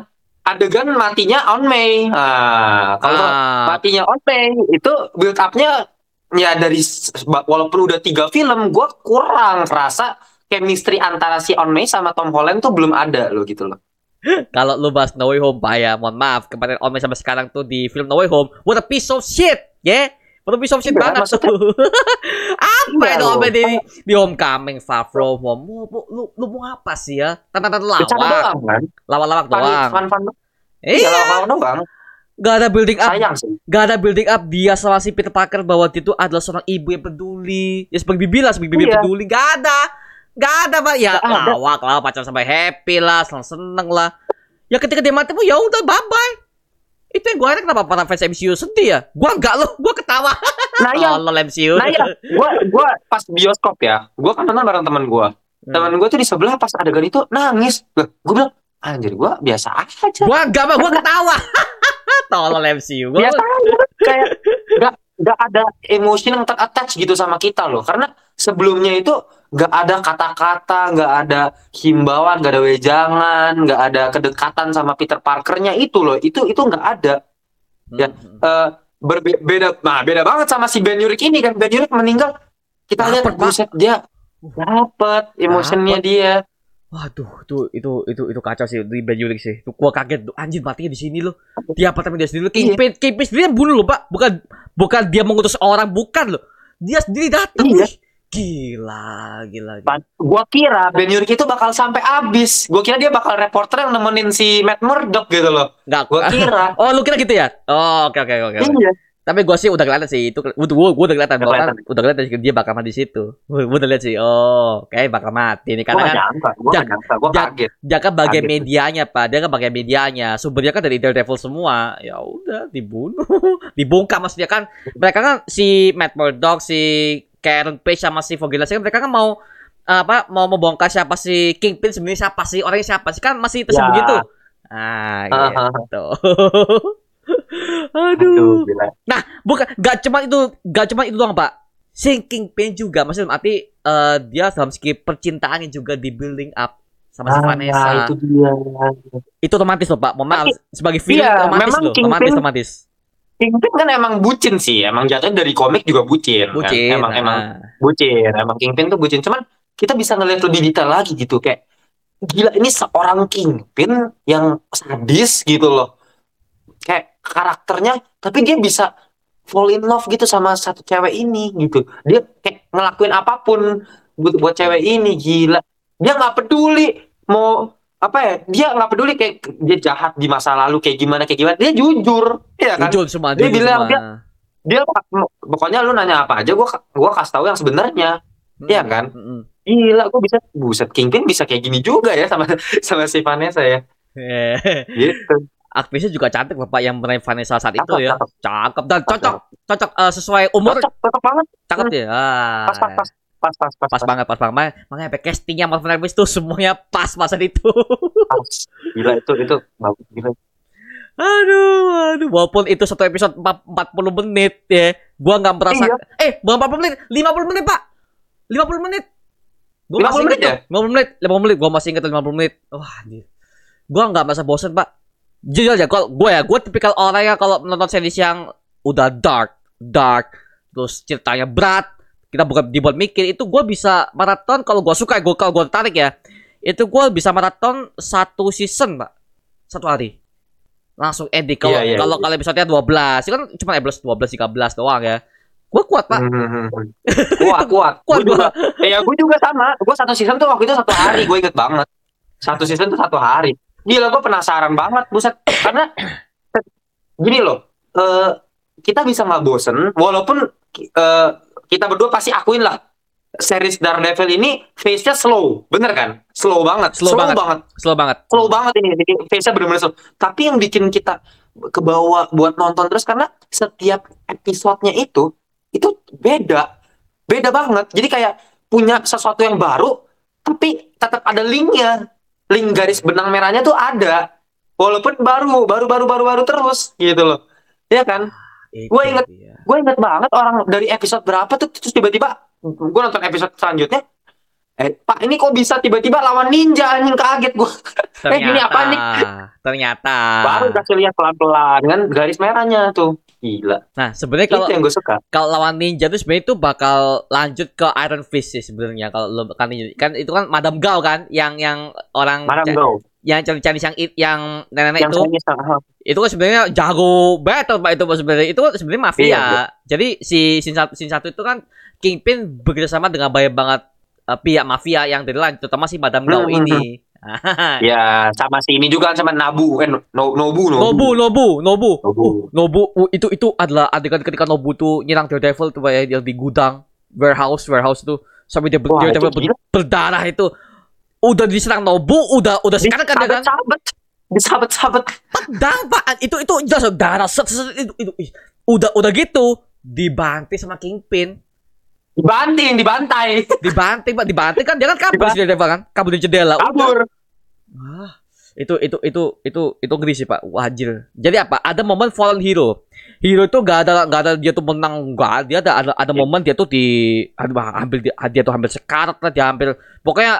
adegan matinya on May. Nah, kalau ah, matinya on May itu build up-nya ya dari walaupun udah tiga film, gue kurang kerasa chemistry antara si On May sama Tom Holland tuh belum ada loh gitu loh. kalau lu bahas No Way Home pak ya mohon maaf kemarin Ome sampai sekarang tuh di film No Way Home what a piece of shit ya what a piece of shit Iya, banget tuh. Apa Iya, itu. Ome di di Homecoming Far From Home lu, lu, lu, mau apa sih ya? Tantan lawak. doang kan? lawak-lawak doang. fun, fun. Iya, iya lawak doang. gak ada building up. Sayang sih. gak ada building up. Dia sama si Peter Parker bahwa dia itu adalah seorang ibu yang peduli. Ya sebagai bibi lah sebagai bibi Iya. peduli. Gak ada. Gak ada pak. Ya lawak lah pacaran sampai happy lah seneng seneng lah. Ya ketika dia mati pun ya udah bye bye itu yang gue heran kenapa para fans MCU sedih ya? Gue enggak loh gue ketawa. Nah, ya, tolol MCU nah ya, gue gua pas bioskop ya, gue kan nonton bareng teman gue. Hmm. Teman gue tuh di sebelah pas adegan itu nangis. Gue bilang, anjir gue biasa aja. gue enggak mah gue ketawa. Tolol MCU gue biasa aja. Kayak nggak nggak ada emosi yang terattach gitu sama kita loh. Karena sebelumnya itu nggak ada kata-kata nggak ada himbauan nggak ada wejangan nggak ada kedekatan sama Peter Parkernya itu loh itu itu nggak ada ya. Eh, berbeda nah beda banget sama si Ben Yurik ini kan Ben Yurik meninggal kita lihat buset dia dapat emosinya dia Waduh, itu itu itu itu kacau sih di Ben Yurik sih. Tuh gua kaget tuh anjir matinya di sini loh. Di apartemen dia sendiri loh. Iya. Kingpin, Kingpin sendiri yang bunuh loh, Pak. Bukan bukan dia mengutus orang, bukan loh. Dia sendiri datang. Iya. Wih, Gila, gila. gila. Gua kira Ben Yurik itu bakal sampai habis gua kira dia bakal reporter yang nemenin si Matt Murdock gitu loh Enggak. gua kira Oh, lu kira gitu ya? Oh, oke oke oke. iya Tapi gua sih udah kelihatan sih itu udah gua, gua udah kelihatan Udah bahwa udah kelihatan sih dia bakal mati di situ. Gua gua udah lihat sih. Oh, kayak bakal mati nih karena gak kan nyangka, gua Jak- gak nyangka, gua Jak- kaget. dia kan bagian Kaget. medianya pak dia kan bagian medianya sumbernya kan dari Daredevil semua ya udah dibunuh dibongkar maksudnya kan mereka kan si Matt Murdock si Karen Page sama si Lassie kan mereka kan mau apa mau membongkar siapa si Kingpin sebenarnya siapa sih orangnya siapa sih kan masih tersembunyi Ya. tuh ah Hahaha. gitu Aduh, aduh gila. bukan gak cuma itu gak cuma itu doang pak si Kingpin juga maksudnya arti eh, dia dalam segi percintaannya juga di building up sama si Ah, Vanessa itu dia. itu otomatis loh pak mohon maaf sebagai film Iya, otomatis loh Kingpin- otomatis otomatis Kingpin kan emang bucin sih, emang jatuhnya dari komik juga bucin. kan. bucin Emang nah. emang bucin, emang Kingpin tuh bucin. Cuman kita bisa ngeliat lebih detail lagi gitu kayak gila ini seorang Kingpin yang sadis gitu loh. Kayak karakternya tapi dia bisa fall in love gitu sama satu cewek ini gitu. Dia kayak ngelakuin apa pun buat buat cewek ini gila. Dia nggak peduli mau apa ya dia nggak peduli kayak dia jahat di masa lalu kayak gimana kayak gimana. Dia jujur. Ya kan? Jujur semua Dia jujur bilang, semua. dia pokoknya lu nanya apa aja gua gua kasih tahu yang sebenarnya. Iya Mm, kan? mm, mm. gila gua bisa buset Kingpin bisa kayak gini juga ya sama sama si Vanessa ya. Gitu. Aktrisnya juga cantik bapak yang meraih Vanessa saat itu Cakep, ya. cakep. cakep dan cocok cocok eh, sesuai umur. Cocok cocok banget. Cakep ya Ah, pas pas pas pas pas pas pas banget pas banget. Makanya- makanya castingnya Marvel Rivals tuh semuanya pas pasan itu. Pas. gila itu itu bagus gila. Aduh aduh. Walaupun itu satu episode empat- 40 menit ya. Gua nggak merasa Iya. eh bukan 40 menit 50 menit pak. 50 menit. Gua 50 masih menit inget tuh 50 menit 50 menit. Gua masih inget tuh 50 menit. Wah anjir. Gua nggak merasa bosen pak. Jujur aja kalau gue ya gue tipikal orang yang kalau nonton series yang udah dark dark terus ceritanya berat kita bukan dibuat mikir itu gue bisa maraton kalau gue suka gue kalau gue tertarik ya itu gue bisa maraton satu season pak satu hari. Langsung ending. Kalau Iya, iya, kalau iya. kalau episode 12 itu kan cuma episode 12 13 doang ya. Gue kuat pak. Hmm, kuat kuat. kuat gue juga ya gue juga sama. Gue satu season tuh waktu itu satu hari gue inget banget. Satu season tuh satu hari. Gila gue penasaran banget buset. Karena gini loh eh, kita bisa nggak bosen walaupun eh, kita berdua pasti akuin lah. Series Daredevil ini face-nya slow. Bener kan? Slow banget. Slow banget. banget. Slow banget. Slow banget ini. Jadi face-nya bener-bener slow. Tapi yang bikin kita ke bawah buat nonton terus karena setiap episodenya itu itu beda. Beda banget. Jadi kayak punya sesuatu yang baru tapi tetap ada linknya. Link garis benang merahnya tuh ada. Walaupun baru baru baru baru baru terus gitu loh. Ya kan? Gua inget. Gue inget banget orang dari episode berapa tuh terus tiba-tiba gue nonton episode selanjutnya eh pak ini kok bisa tiba-tiba lawan ninja anjing kaget gue Eh, gini apa nih? ternyata. Baru kasih lihat pelan-pelan kan garis merahnya tuh. Gila. Nah sebenarnya kalau yang gue suka. kalau lawan ninja tuh sebenarnya itu bakal lanjut ke Iron Fist sih sebenarnya kalau lo kan ninja kan itu kan Madam Gao kan yang yang orang Madam Go yang Chinese yang yang nenek-nenek itu Chinese itu kan sebenarnya jago battle pak itu sebenarnya. Itu kan sebenarnya mafia. Iya, iya. jadi si sin satu, sin satu itu kan Kingpin bekerjasama dengan banyak banget eh, pihak mafia yang dari lain terutama si Madam Gao Hmm, ini. ya sama si ini juga sama Nabu eh no, Nobu Nobu. Nobu Nobu Nobu. Uh, Nobu uh, itu itu adalah adegan ketika Nobu tuh nyerang Daredevil tuh pak ya yang di gudang warehouse warehouse tuh sampai dia Wah, itu ber- gila. berdarah itu udah diserang Nobu udah udah sekarang kan dia kan disabet disabet sabet pedang pak itu itu jelas darah set, set, itu, itu ih. udah udah gitu dibanting sama Kingpin dibanting dibantai dibanting pak dibanting kan dia kan kabur si Daredevil kan kabur dari jendela kabur Ah, itu itu itu itu itu ngeri sih pak wajir jadi apa ada momen fallen hero hero itu gak ada gak ada dia tuh menang gak dia ada ada, ada Iya. momen dia tuh di aduh hampir dia, dia tuh hampir sekarat lah dia hampir pokoknya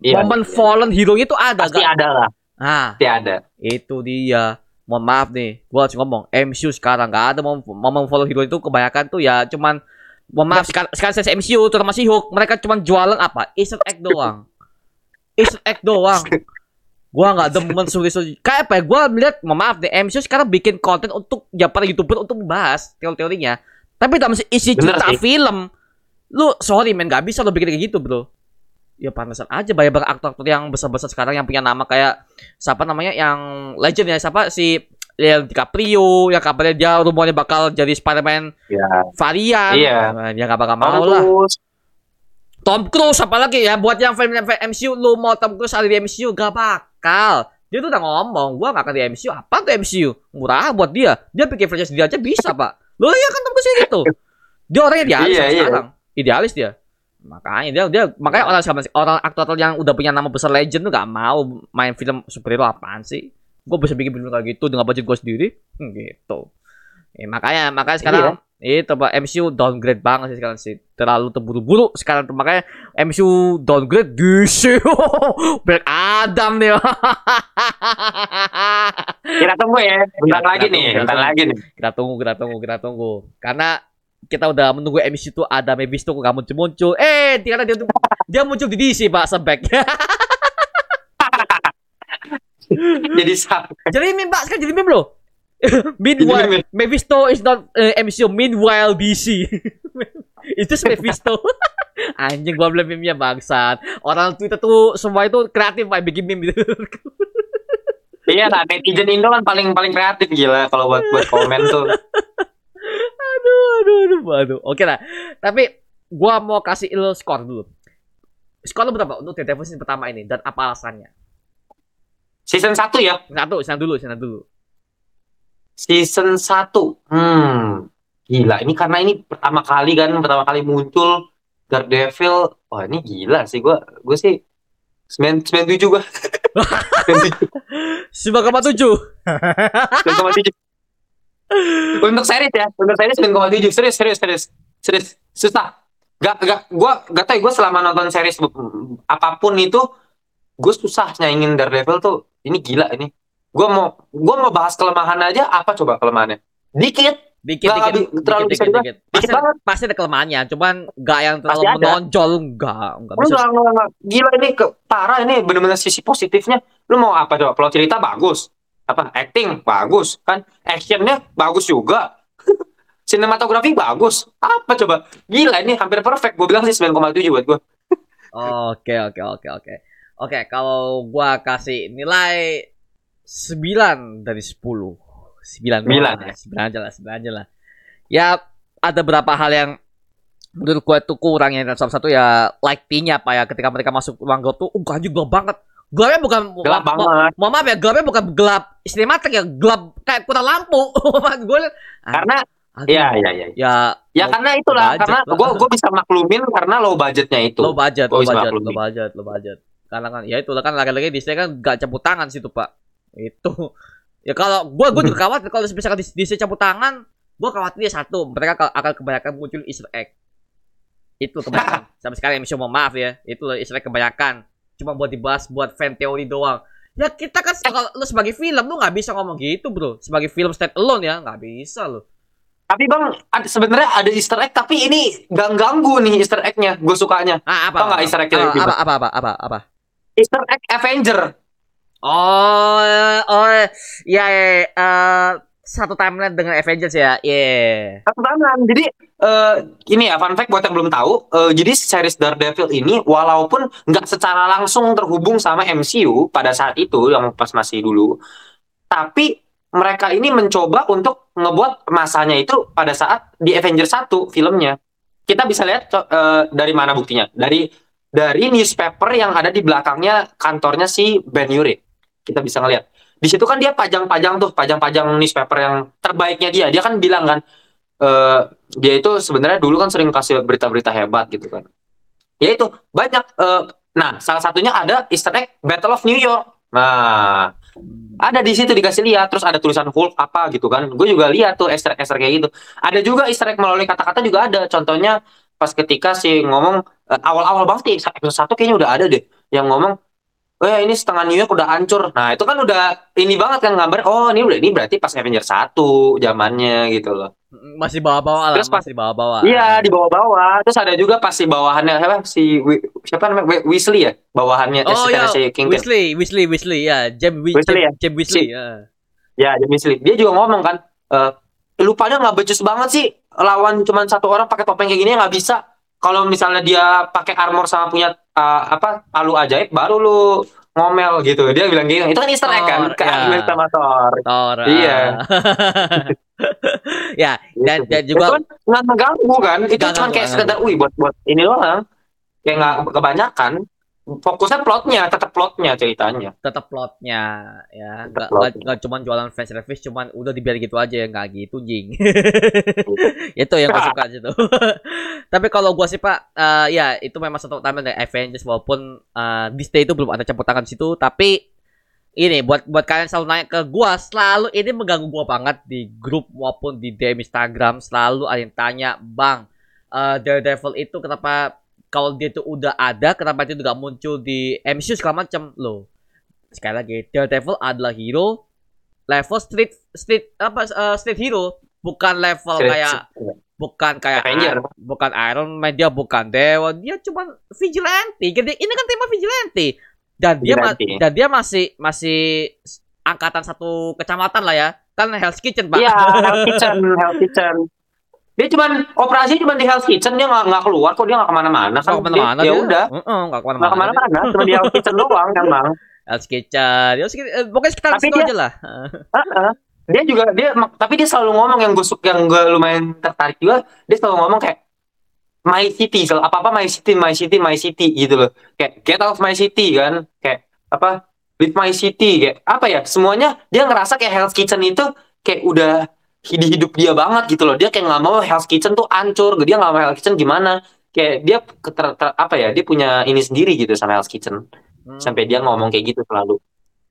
Iya, momen iya. fallen hero itu ada pasti gak ada lah. Ah. Pasti ada. Itu dia. Mohon maaf nih gua harus ngomong. MCU sekarang gak ada momen, momen fallen hero itu kebanyakan tuh ya cuman mohon maaf sekarang sekarang saya MCU terutama si Hulk mereka cuman jualan apa? Easter egg doang. Easter egg doang. Gua nggak demen suri-suri kayak apa ya? Gua melihat mohon maaf nih MCU sekarang bikin konten untuk ya para youtuber untuk membahas teori-teorinya. Tapi dalam isi Bener cerita film. Lu sorry men gak bisa lu bikin kayak gitu bro ya pantesan aja banyak banget aktor-aktor yang besar-besar sekarang yang punya nama kayak siapa namanya yang legend ya siapa? Si yang DiCaprio yang kabarnya dia rumornya bakal jadi Spider-Man ya varian. Iya. Nah, dia gak bakal mau lah. Tom Cruise apalagi ya? Buat yang film MCU lu mau Tom Cruise ada di MCU gak bakal. Dia tuh udah ngomong gua gak akan di MCU apa tuh MCU murah buat dia. Dia bikin franchise dia aja bisa pak. Lo ya kan Tom Cruise gitu. Dia orangnya idealis Iya, sampai iya. sekarang. Idealis dia makanya dia dia makanya orang sama orang aktor yang udah punya nama besar legend tuh gak mau main film superhero apaan sih? Gue bisa bikin film kayak gitu dengan budget gue sendiri? Hmm, gitu. Eh, makanya makanya sekarang itu pak MCU downgrade banget sih sekarang sih. Terlalu terburu-buru sekarang tuh makanya MCU downgrade DC Black Adam nih. Kita tunggu ya bentar Kita- lagi nih bentar lagi nih. kita tunggu kita tunggu kita tunggu. Karena kita udah menunggu MCU tuh ada kok gak muncul muncul. Eh ternyata dia dia muncul di DC pak sebek jadi jadi meme pak sekarang jadi meme loh. Meanwhile Mephisto is not uh, MCU meanwhile DC itu Mephisto anjing gua belum meme nya bangsat. Orang Twitter tuh semua itu kreatif pak bikin meme gitu iya lah netizen Indo kan paling paling kreatif gila kalau buat buat komen tuh aduh aduh aduh aduh. Oke lah. Tapi gua mau kasih lo skor dulu. Skor lo berapa untuk Daredevil season pertama ini dan apa alasannya? Season 1 ya? Satu season dulu season dulu. Season 1 hmm. Gila ini karena ini pertama kali kan pertama kali muncul Daredevil wah ini gila sih. Gua gue sih sembilan sembilan tujuh gua. Sembilan koma tujuh. Sembilan koma tujuh untuk series ya untuk series sembilan koma tujuh serius serius serius serius susah gak gak gua gak tau ya gue selama nonton series apa pun itu gue susah nyaingin Daredevil tuh ini gila ini Gua mau gua mau bahas kelemahan aja apa coba kelemahannya? Dikit. Dikit, Nggak, dikit, terlalu dikit, bisa dikit, dikit. Dikit Pasti, banget. pasti ada kelemahannya, cuman nggak yang terlalu Pasti menonjol, enggak, enggak bisa. Enggak, enggak, enggak. Gila ini ke parah ini bener-bener sisi positifnya. Lu mau apa coba? Plot cerita bagus. Apa? Acting bagus kan? Actionnya bagus juga. Sinematografi bagus. Apa coba? Gila ini hampir perfect. Gue bilang sih 9,7 buat gue. Oke, oke, oke, oke. Oke, kalau gua kasih nilai 9 dari 10. 9 Sembilan, doang, 9 aja lah, 9 aja lah. Ya, ada beberapa hal yang menurut gua itu kurang ya. Salah satu ya lightingnya apa ya ketika mereka masuk ruang tuh, uh gelap banget. Gelapnya bukan Gelap ma- banget. Mohon maaf ya, gelapnya bukan gelap sinematik ya, gelap kayak kurang lampu. gue Karena ya ya ya. ya Ya low- karena itulah budget karena gue gue bisa maklumin karena low budgetnya itu. low budget, Oh, low budget, maklumi. low budget, low budget. Karena kan ya itu kan lagi-lagi Disney kan gak cabut tangan situ pak. Itu ya kalau gua gua juga khawatir kalau misalkan Dis- Disney cabut tangan, gua khawatir satu mereka ka- akan kebanyakan muncul Easter egg. Itu kebanyakan. Sampai sekarang MCU mau maaf ya, itu Easter egg kebanyakan. Cuma buat dibahas buat fan teori doang. Ya kita kan kalau lu sebagai film lu nggak bisa ngomong gitu bro. Sebagai film stand alone ya nggak bisa lo. Tapi bang, sebenarnya ada Easter egg tapi ini gak ganggu nih Easter egg-nya. Gue sukanya. Ah apa? Tau nggak Easter egg apa, lebih apa, apa, apa, apa, apa? Easter egg Avenger. Oh, oh, ya, ya, eh, satu timeline dengan Avengers ya, yeah. Satu tangan. Jadi eh, ini ya fun fact buat yang belum tahu. eh, jadi series Daredevil ini walaupun nggak secara langsung terhubung sama MCU pada saat itu yang pas masih dulu, tapi mereka ini mencoba untuk ngebuat masanya itu pada saat di Avengers 1 filmnya. Kita bisa lihat eh, dari mana buktinya? Dari dari newspaper yang ada di belakangnya kantornya si Ben Urich. Kita bisa ngeliat. Di situ kan dia pajang-pajang tuh, pajang-pajang newspaper yang terbaiknya dia. Dia kan bilang kan eh dia itu sebenarnya dulu kan sering kasih berita-berita hebat gitu kan. Ya itu banyak. eh, nah, salah satunya ada Easter egg Battle of New York. Nah, ada di situ dikasih lihat. Terus ada tulisan Hulk apa gitu kan. Gue juga lihat tuh Easter egg Easter kayak gitu. Ada juga Easter egg melalui kata-kata juga ada. Contohnya pas ketika si ngomong eh, awal-awal banget nih episode satu kayaknya udah ada deh yang ngomong Eh ini setengah New York udah hancur. Nah itu kan udah ini banget kan gambar. Oh ini udah ini berarti pas Avengers 1 zamannya gitu loh. Masih bawa-bawa lah, Terus pas- masih bawa-bawa. Iya di bawah-bawah. Terus ada juga pas si bawahannya siapa si siapa namanya Weasley ya bawahannya Oh eh, ya, si King Weasley, Weasley, Weasley, ya, James, Wi- Weasley James, James Weasley, ya. Ya Jim Weasley. Dia juga ngomong kan. eh lupanya nggak becus banget sih lawan cuman satu orang pakai topeng kayak gini nggak bisa. Kalau misalnya dia pakai armor sama punya eh, apa palu ajaib baru lu ngomel gitu. Dia bilang gitu. Itu kan Easter egg kan ke ya. Sama Thor. Thor. Iya. ah. ya, dan, dan Itu juga kan nggak mengganggu kan itu cuma kayak sekedar wih buat buat ini doang kayak nggak kebanyakan fokusnya plotnya tetap plotnya ceritanya. Tetap plotnya ya. Nggak plotnya. nggak- nggak cuman jualan fan service cuman udah dibiar gitu aja ya. Nggak gitu jing. Itu yang gue suka situ. Tapi kalau gua sih pak eh, ya itu memang satu utama dari Avengers walaupun eh, Disney itu belum ada campur tangan di situ tapi ini buat buat kalian selalu nanya ke gua selalu ini mengganggu gua banget di grup maupun di DM Instagram selalu ada yang tanya bang eh, Daredevil itu kenapa kalau dia itu udah ada kenapa itu nggak muncul di MCU segala macam loh sekali lagi Daredevil adalah hero level street street apa eh, street hero. Bukan level kayak bukan kayak Avenger. I- bukan Iron Man dia bukan dewa dia cuma vigilante. Jadi, ini kan tema vigilante. Dan dia Vigilante. dan dia masih masih angkatan satu kecamatan lah ya. Kan Hell's Kitchen pak. Iya Hell's Kitchen Hell's Kitchen dia cuman operasi cuman di Hell's Kitchen dia nggak nggak keluar kok dia nggak ke mana-mana. Kan Nggak ke mana-mana Dia- ya dia. udah. Nggak nggak ke mana-mana. Ke mana-mana cuma di Hell's Kitchen doang emang. Hell's Kitchen. Ya eh, pokoknya sekitar Tapi situ dia- aja lah. Dia juga dia tapi dia selalu ngomong yang gue yang gue lumayan tertarik juga dia selalu ngomong kayak my city selalu apa apa my city my city my city gitu loh. Kayak get out of my city kan. Kayak apa with my city kayak apa ya semuanya dia ngerasa kayak Hell's Kitchen itu kayak udah di hidup dia banget gitu loh dia kayak nggak mau Hell's Kitchen tuh hancur dia nggak mau Hell's Kitchen gimana kayak dia keter, ter- apa ya dia punya ini sendiri gitu sama Hell's Kitchen Hmm. sampai dia ngomong kayak gitu selalu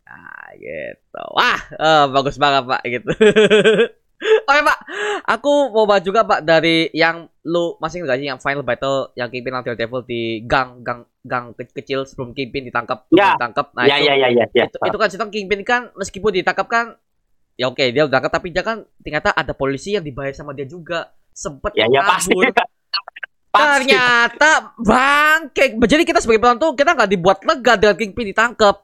Ah, gitu. Wah, eh, bagus banget pak gitu. Oke pak, aku mau bahas juga pak dari yang lu masih nggak sih yang final battle yang Kingpin lawan Daredevil di gang gang gang ke- kecil sebelum Kingpin ditangkap Ya. ditangkap. Nah ya, itu, ya, ya, ya, ya. itu, itu kan cerita Kingpin kan meskipun ditangkap kan ya oke dia udah tangkap tapi dia kan ternyata ada polisi yang dibayar sama dia juga sempet Ya, ya pasti. pasti. Ternyata bangke. Jadi kita sebagai penonton kita nggak dibuat lega dengan Kingpin ditangkap.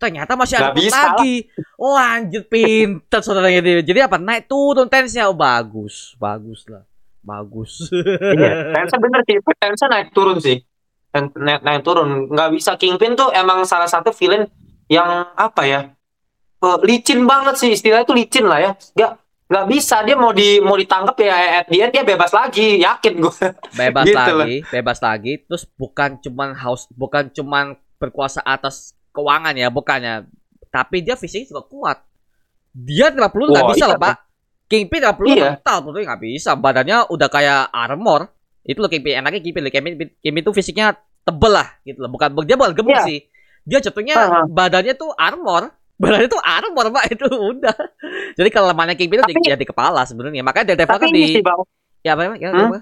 Ternyata masih ada lagi. Oh anjir pinter saudaranya dia. Jadi apa naik turun tensnya oh bagus, bagus lah. Bagus. Iya, Tensa bener sih. Tensa naik turun sih. Naik, naik, naik turun. Nggak bisa Kingpin tuh emang salah satu villain yang apa ya? Eh, licin banget sih istilahnya tuh licin lah ya. Nggak nggak bisa dia mau di mau ditangkap ya at the end dia bebas lagi yakin gue. bebas Gitu lagi, bebas lagi. Terus bukan cuman house, bukan cuman berkuasa atas keuangan ya, bukannya. Tapi dia fisiknya juga kuat. Dia tidak perlu nggak bisa iya loh pak. Kingpin tidak perlu Iya. mental, perlu nggak bisa. Badannya udah kayak armor. Itu loh Kingpin. Enaknya Kingpin, loh. Kingpin, Kingpin itu fisiknya tebel lah, gitu loh. Bukan dia bukan gemuk Iya. sih. Dia jatuhnya Aha. badannya tuh armor. Badannya tuh armor pak itu udah. Jadi kelemahannya Kingpin itu di, ya di kepala sebenarnya. Makanya Daredevil kan di sih bang. ya apa ya, Hmm? Kenapa,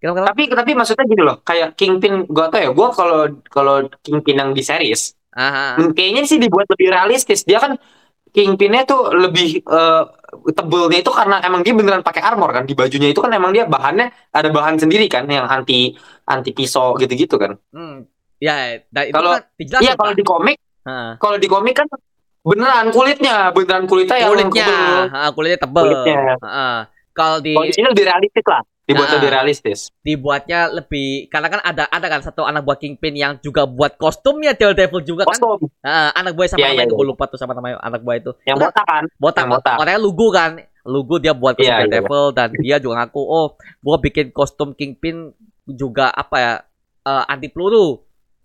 kenapa? Tapi tapi maksudnya gini loh, kayak Kingpin gue tau ya, gue kalau kalau Kingpin yang di series, Aha. hmm, kayaknya sih dibuat lebih realistis. Dia kan Kingpinnya tuh lebih eh, tebelnya itu karena emang dia beneran pakai armor kan di bajunya itu kan emang dia bahannya ada bahan sendiri kan yang anti anti pisau gitu-gitu kan. Hmm. Ya, dan itu Kalau- kan Iya kalau di komik, Heeh. kalau di komik kan beneran kulitnya, beneran kulitnya yang kulitnya, tebel. ha, kulitnya tebel. Kulitnya. Kalau di Kalau di sini lebih realistis lah, dibuat Nah. lebih realistis. dibuatnya lebih karena kan ada ada kan satu anak buah Kingpin yang juga buat kostumnya Daredevil juga kan. Kostum Heeh, anak buah sama Iya, namanya iya, gue lupa tuh sama namanya anak buah itu. yang kan botak kan? botak, yang botak. Orangnya lugu kan. Lugu dia buat kostum Iya, iya. Daredevil dan dia juga ngaku, "Oh, gua bikin kostum Kingpin juga apa ya? eh, anti peluru."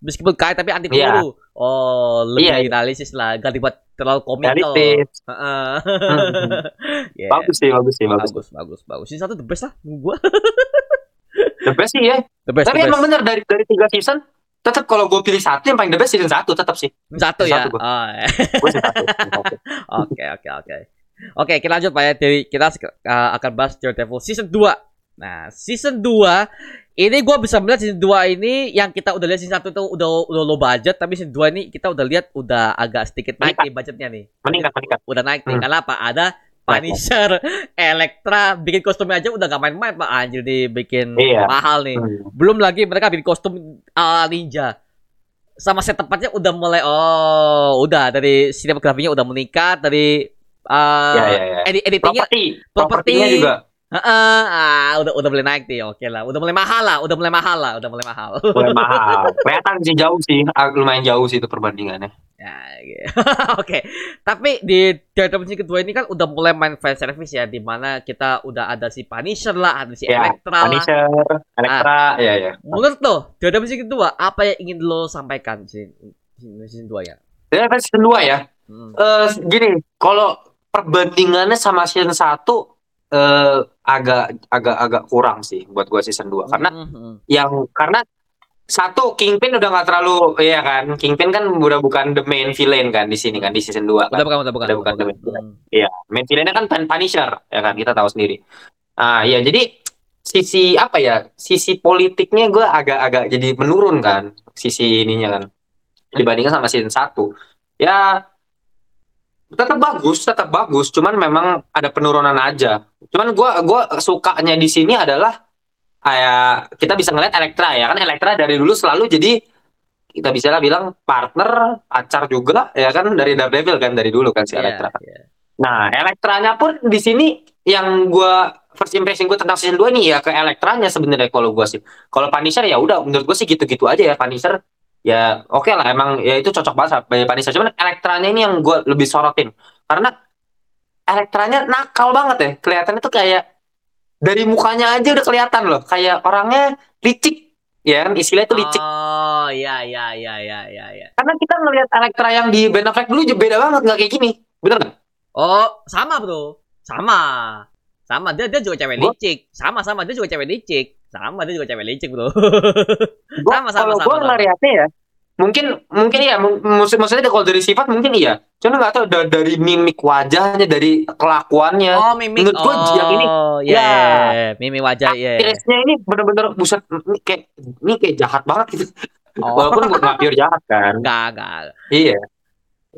Meskipun kaya tapi anti Iya. peluru. Oh, lebih Iya, iya. realistis lah. Gak dibuat terlalu komikal. Realistis. Heeh. Hmm. Yeah. Bagus sih, bagus sih, bagus. bagus, bagus, bagus. Season satu the best lah menurut gua. The best sih ya. The best, Tapi the emang best. bener dari dari tiga season, tetap kalau gue pilih satu yang paling the best season satu tetap sih. Satu ya. Oke, oke, oke. Oke, kita lanjut Pak ya. Dari kita uh, akan bahas Daredevil season 2. Nah, season 2 ini gua bisa melihat season 2 ini yang kita udah lihat season 1 itu udah udah low budget, tapi season 2 ini kita udah lihat udah agak sedikit naik nih budgetnya nih. Meningkat, meningkat. Udah naik nih. Hmm. Karena apa? Ada Punisher, Elektra, bikin kostumnya aja udah gak main-main Pak. Anjir dibikin Iya. mahal nih. Hmm. Belum lagi mereka bikin kostum ala ninja. Sama set tempatnya udah mulai oh, udah dari sinematografinya udah meningkat dari uh, Ya, ya, ya. edit editingnya Properti, properti. propertinya juga. Ah, udah udah mulai naik nih. Oke lah, udah mulai mahal lah, udah mulai mahal lah, udah mulai mahal. Mulai mahal. Kelihatan sih jauh sih, ah, lumayan jauh sih itu perbandingannya. ya, gitu. Oke. Tapi di Daredevil season kedua ini kan udah mulai main fan service ya di mana kita udah ada si Punisher lah, ada si Ya, Elektra lah. Punisher, Elektra, ya ya. Menurut lo, Daredevil season kedua apa yang ingin lo sampaikan sih season 2 ya? Kan season 2 ya. Hmm. Eh gini, kalau perbandingannya sama season 1 eh agak agak agak kurang sih buat gua season 2 karena Hmm, hmm, yang karena satu Kingpin udah nggak terlalu ya kan Kingpin kan udah bukan the main villain kan di sini kan di season 2 kan. Udah bukan, udah bukan. Udah bukan, bukan. Hmm. Iya, main villainnya kan Punisher ya kan kita tahu sendiri. Ah iya jadi sisi apa ya sisi politiknya gue agak-agak jadi menurun kan sisi ininya kan dibandingkan sama season 1 ya tetap bagus tetap bagus cuman memang ada penurunan aja cuman gue gua sukanya di sini adalah kayak kita bisa ngeliat Elektra ya kan Elektra dari dulu selalu jadi kita bisa lah bilang partner pacar juga ya kan dari Daredevil kan dari dulu kan si Iya, Elektra iya. Nah, Elektranya pun di sini yang gua first impression gue tentang season 2 nih ya ke Elektranya sebenarnya kalau gua sih. Kalau Punisher ya udah menurut gue sih gitu-gitu aja ya Punisher. Ya oke lah emang ya itu cocok banget sama Punisher. Cuman Elektranya ini yang gua lebih sorotin. Karena Elektranya nakal banget ya. Kelihatannya tuh kayak dari mukanya aja udah kelihatan loh. Kayak orangnya licik. Ya kan istilahnya tuh licik. Oh, iya iya iya iya iya iya. Karena kita ngelihat Elektra yang di Ben Affleck dulu juga beda banget nggak kayak gini. Bener nggak? Oh, sama, Bro. Sama. Sama dia dia juga cewek licik. Sama sama dia juga cewek licik. Sama dia juga cewek licik, Bro. Gua, Sama, sama, kalau sama, gue ngeliatnya ya, mungkin mungkin ya maksud maksudnya kalau dari sifat mungkin iya cuma nggak tahu da- dari mimik wajahnya dari kelakuannya Oh, mimik. Menurut gua oh, yang ini- ya, ya. mimik wajah ya. aktrisnya ini bener-bener buset ini kayak ini kayak jahat banget gitu Oh, walaupun gua nggak pure jahat kan enggak, enggak. iya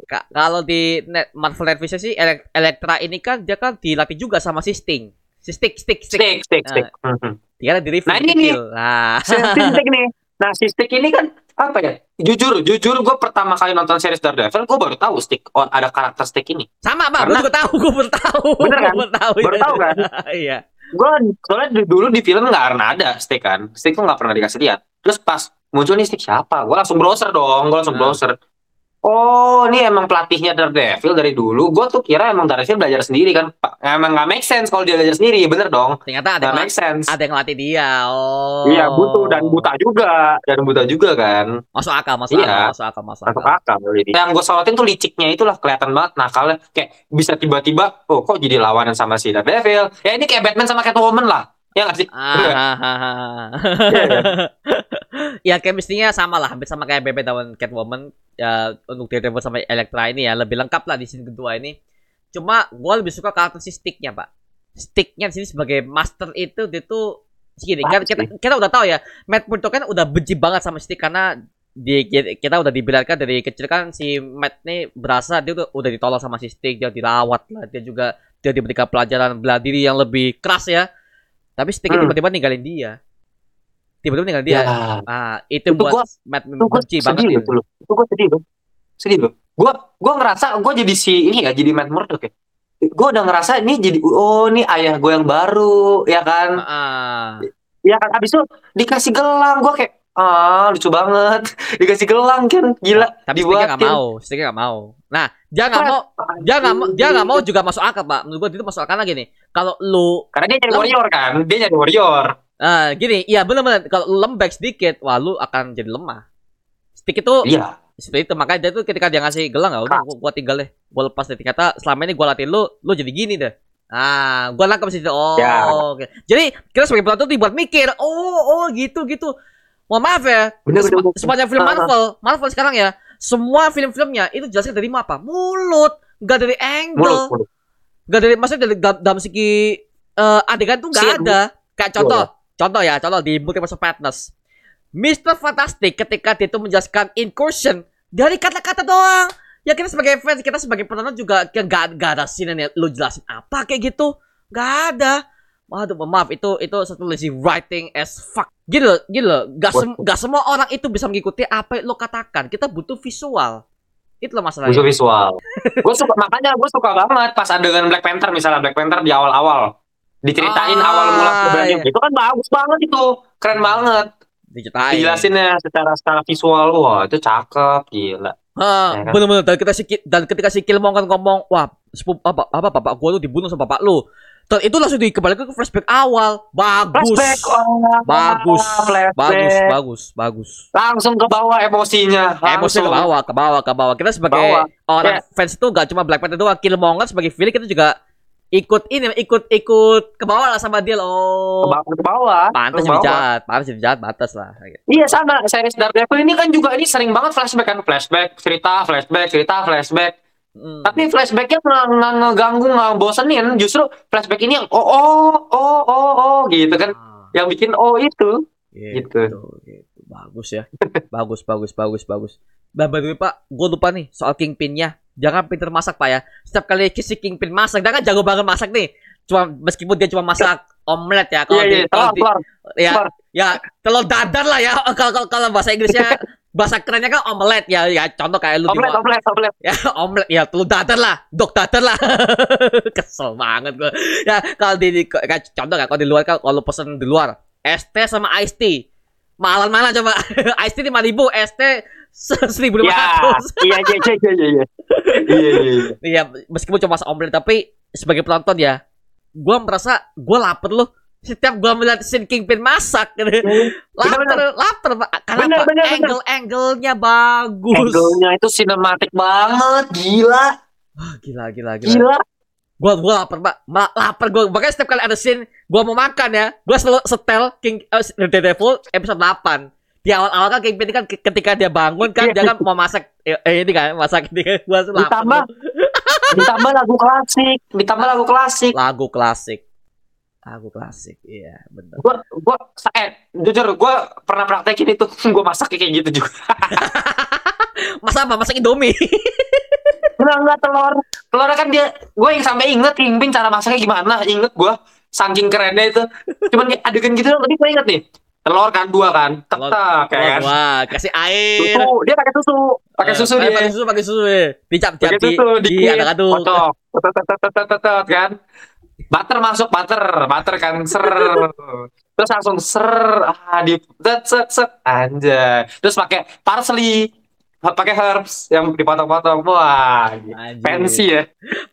Ka- kalau di net, Marvel Net Vision sih Elek- Elektra ini kan dia kan dilatih juga sama si Sting. Si Stick, Stick, Stick. stick stick stick Mhm. Dia kan di review Nah, ini kecil. Nah. si stick nih nah si stick ini kan apa ya jujur jujur gue pertama kali nonton series Daredevil gue baru tahu stick oh, ada karakter stick ini Sama, Bang. Gue Karena- juga tahu, gue baru tahu. Bener kan? Gue baru tahu. Baru tahu kan? Iya. gue soalnya dulu di film nggak pernah ada stick kan stick tuh nggak pernah dikasih lihat terus pas muncul nih stick siapa gue langsung browser dong gue langsung Hmm. browser oh ini emang pelatihnya Daredevil dari dulu. Gue tuh kira emang Daredevil belajar sendiri kan. Emang nggak make sense kalau dia belajar sendiri bener dong. Ternyata ada yang, make sense. ada yang ngelatih dia. Oh. iya butuh dan buta juga. Dan buta juga kan. Masuk akal, masuk Iya. akal, masuk akal, masuk masuk akal. akal jadi yang gue sorotin tuh liciknya itulah kelihatan banget nakalnya. Kayak bisa tiba-tiba oh kok jadi lawanan sama si Daredevil ya ini kayak Batman sama Catwoman lah. Ya nggak sih? Ah, ah, ah, ah. Ya chemistry-nya sama lah, hampir sama kayak Bebe dan Catwoman. Ya, untuk Daredevil sama Elektra ini ya lebih lengkap lah di scene kedua ini. Cuma gue lebih suka karakter si Stick-nya, Pak. Stick-nya di sini sebagai master itu dia tuh segini. Kan Pasti. kita, kita udah tahu ya, Matt Murdock kan udah benci banget sama Stick karena di kita udah dibilangkan dari kecil kan si Matt nih berasa dia udah, udah ditolong sama si Stick, dia dirawat lah, dia juga dia diberikan pelajaran bela diri yang lebih keras ya. Tapi Stick Hmm. tiba-tiba ninggalin dia. Tiba-tiba ninggalin dia. ya Ah, itu, Itu buat gua- Matt itu gue benci banget. sedih ya. loh itu gue sedih loh sedih loh gue gue ngerasa gue jadi si ini ya jadi Matt Murdock ya gue udah ngerasa ini jadi oh ini ayah gue yang baru ya kan Ah, ya kan abis itu dikasih gelang gue kayak ah lucu banget dikasih gelang kan gila tapi Sticknya nggak mau, Sticknya nggak mau. Nah, dia nggak mau, dia nggak mau, dia nggak mau juga masuk akal pak. Menurut gua itu masuk akal lagi nih. Kalau lu, karena dia jadi warrior kan dia jadi warrior ah gini, iya benar-benar. Kalau lembek sedikit, wah lu akan jadi lemah. Stick itu iya seperti itu makanya dia tuh ketika dia ngasih gelang ya udah gua, gua tinggal deh. Gua lepas deh ternyata selama ini gua latih lu, lu jadi gini deh. Ah, gua nangkep situ. Oh, Ya. oke. Jadi kita sebagai penonton dibuat mikir, oh, oh gitu gitu. Mohon maaf ya, bener Sema- bener sepanjang film Ah, ah. Marvel, Marvel sekarang ya, semua film-filmnya itu jelasnya dari apa? Mulut, nggak dari angle, mulut mulut nggak dari maksudnya dari dalam, dalam segi eh, adegan tuh nggak Scene. ada. Kayak contoh. Contoh ya, contoh di Multiverse of Madness. Mr. Fantastic ketika dia tuh menjelaskan incursion dari kata-kata doang. Ya kita sebagai fans, kita sebagai penonton juga kayak nggak ada scene yang lu jelasin apa kayak gitu. Nggak ada. Waduh, maaf itu itu satu lazy writing as fuck. Gitu loh, gitu loh. Gak, sem- gak semua orang itu bisa mengikuti apa yang lo katakan. Kita butuh visual. Itu loh masalahnya. Musuh visual. gue suka makanya gue suka banget pas adegan Black Panther misalnya Black Panther di awal-awal diceritain Ah, awal mula sebenarnya iya. itu kan bagus banget itu keren banget Diceritain. dijelasinnya secara secara visual wah itu cakep gila Hah, Ya kan? bener-bener dan ketika si Ki- dan ketika si Killmonger ngomong, wah, sepupu apa apa bapak gua tuh dibunuh sama bapak lu. Dan itu langsung dikembalikan ke flashback awal. Bagus. flashback oh, Bagus. flashback. Bagus, bagus, bagus. langsung ke bawah emosinya Emosi ke langsung. bawah, ke bawah, ke bawah. Kita sebagai Bawah. orang fans itu gak cuma Black Panther doang, Killmonger sebagai feeling kita juga ikut ini, ikut ikut ke bawah lah sama dia ke loh. bawah, ke bawah Pantas ke bawah. jahat, pantas jadi jahat, batas lah. Iya sama series Daredevil ini kan juga ini sering banget flashback kan flashback cerita flashback cerita flashback Hmm. tapi flashbacknya nggak nggak ngeganggu nggak bosenin justru flashback ini yang oh oh oh oh oh gitu kan Ah. yang bikin oh itu Gitu. gitu. gitu. Bagus ya. bagus, bagus, bagus, bagus. Nah, by the way, Pak, gue lupa nih soal Kingpin-nya. Jangan pinter masak, Pak ya. Setiap kali si Kingpin masak, dia kan jago banget masak nih. Cuma meskipun dia cuma masak omelet ya. Kalau di, kalau telur di- telur ya, telur. ya telur dadar lah ya. Kalau kalau, kalau bahasa Inggrisnya bahasa kerennya kan omelet ya. Ya contoh kayak lu omelet omelet omelet ya omelet ya telur dadar lah dok dadar lah kesel banget gue ya kalau di, di kayak contoh kan kalau di luar kan kalau pesen di luar ST sama iced tea Mahalan mana coba? Ice tea lima ribu, ST seribu lima ratus. Iya iya iya iya iya. Iya iya. Iya meskipun cuma seomplit tapi sebagai penonton ya, gue merasa gue lapar loh. Setiap gue melihat Sin Kingpin masak, gitu. lapar, lapar, karena bener, bener, angle-angle-nya bagus. Angle-nya itu sinematik banget, gila. Gila, gila, gila. Gila. Gue gue lapar, Pak. Lapar gue. Makanya setiap kali ada scene gua mau makan ya, gua selalu setel King uh, Daredevil episode 8. di awal-awal kan Kingpin kan ke- ketika dia bangun kan dia kan mau masak eh, eh, ini kan masak ini kan gua lapar Ditambah ditambah lagu klasik, ditambah lagu klasik. lagu klasik lagu klasik iya bener Gua gua eh jujur gua pernah praktekin itu. Gua masak kayak gitu juga. masa apa masak Indomie Enggak enggak telur. Telurnya kan dia gue yang sampai inget Kingpin cara masaknya gimana. Inget gua saking kerennya itu. Cuman kayak adegan gitu tapi gue inget nih. Telur kan dua kan. Tetak kayak kan. wah kasih air Susu, dia pakai susu. Pakai susu Eh, dia. pakai susu pakai susu eh. dicap cap Pakai di di dikit. aduk-aduk Kocok. Tet, tet, tet, tet, tet, tet, kan. Butter masuk butter, butter kan ser. Terus langsung ser ah di set set anjay. Terus pakai parsley, pakai herbs yang dipotong-potong. Wah, Anjir. fancy ya.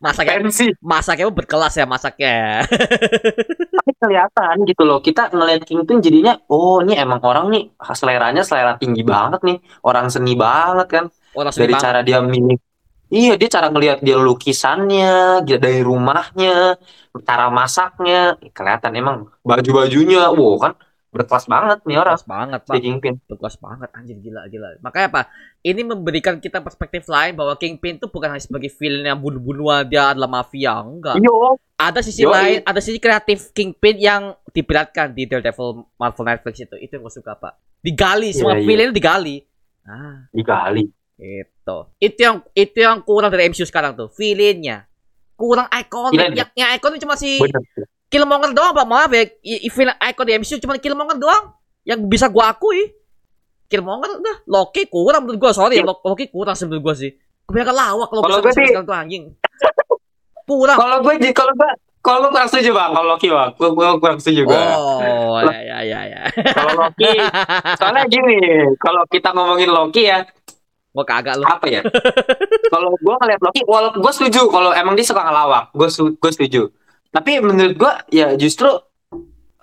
masaknya Fancy. masaknya berkelas ya masaknya Tapi kelihatan gitu loh. Kita ngeliat Kingpin jadinya, oh ini emang orang nih seleranya selera tinggi banget nih. Orang seni banget kan. orang seni dari banget. cara dia milih iya dia cara ngelihat dia lukisannya dia dari rumahnya cara masaknya kelihatan emang baju-bajunya wow kan berkelas banget nih orang. Berkelas banget si pak Kingpin. Berkelas banget anjir gila gila. Makanya apa ini memberikan kita perspektif lain bahwa Kingpin itu bukan hanya sebagai villain yang bunuh-bunuhan dia adalah mafia enggak. Yo. Ada sisi Yoi. lain ada sisi kreatif Kingpin yang dipiratkan di Daredevil Marvel Netflix itu. Itu yang gue suka pak. Digali semua Iya, iya. villain itu digali. Ah. Digali. Itu itu yang itu yang kurang dari MCU sekarang tuh villainnya. Kurang ikonik yang, yang ikonik cuma si bener Killmonger doang pak. Maaf ya villain icon di MCU cuma Killmonger doang yang bisa gua akui. Killmonger udah Loki kurang menurut gua. Sorry ya. Lo- Loki kurang menurut gua sih. Kebanyakan lawak kalau Kalau bisa gua sampai sih- sekarang tuh anjing. Kurang. Kalau gue di- kalau gue kalau gue kurang setuju bang. Kalau Loki bang. Gue, gue kurang setuju gue oh ya ya ya ya. Kalau Loki soalnya gini kalau kita ngomongin Loki ya gua kagak lu. apa ya? Kalau gue ngeliat Loki walaupun gue setuju kalau emang dia suka ngelawak gue gue setuju tapi menurut gue ya justru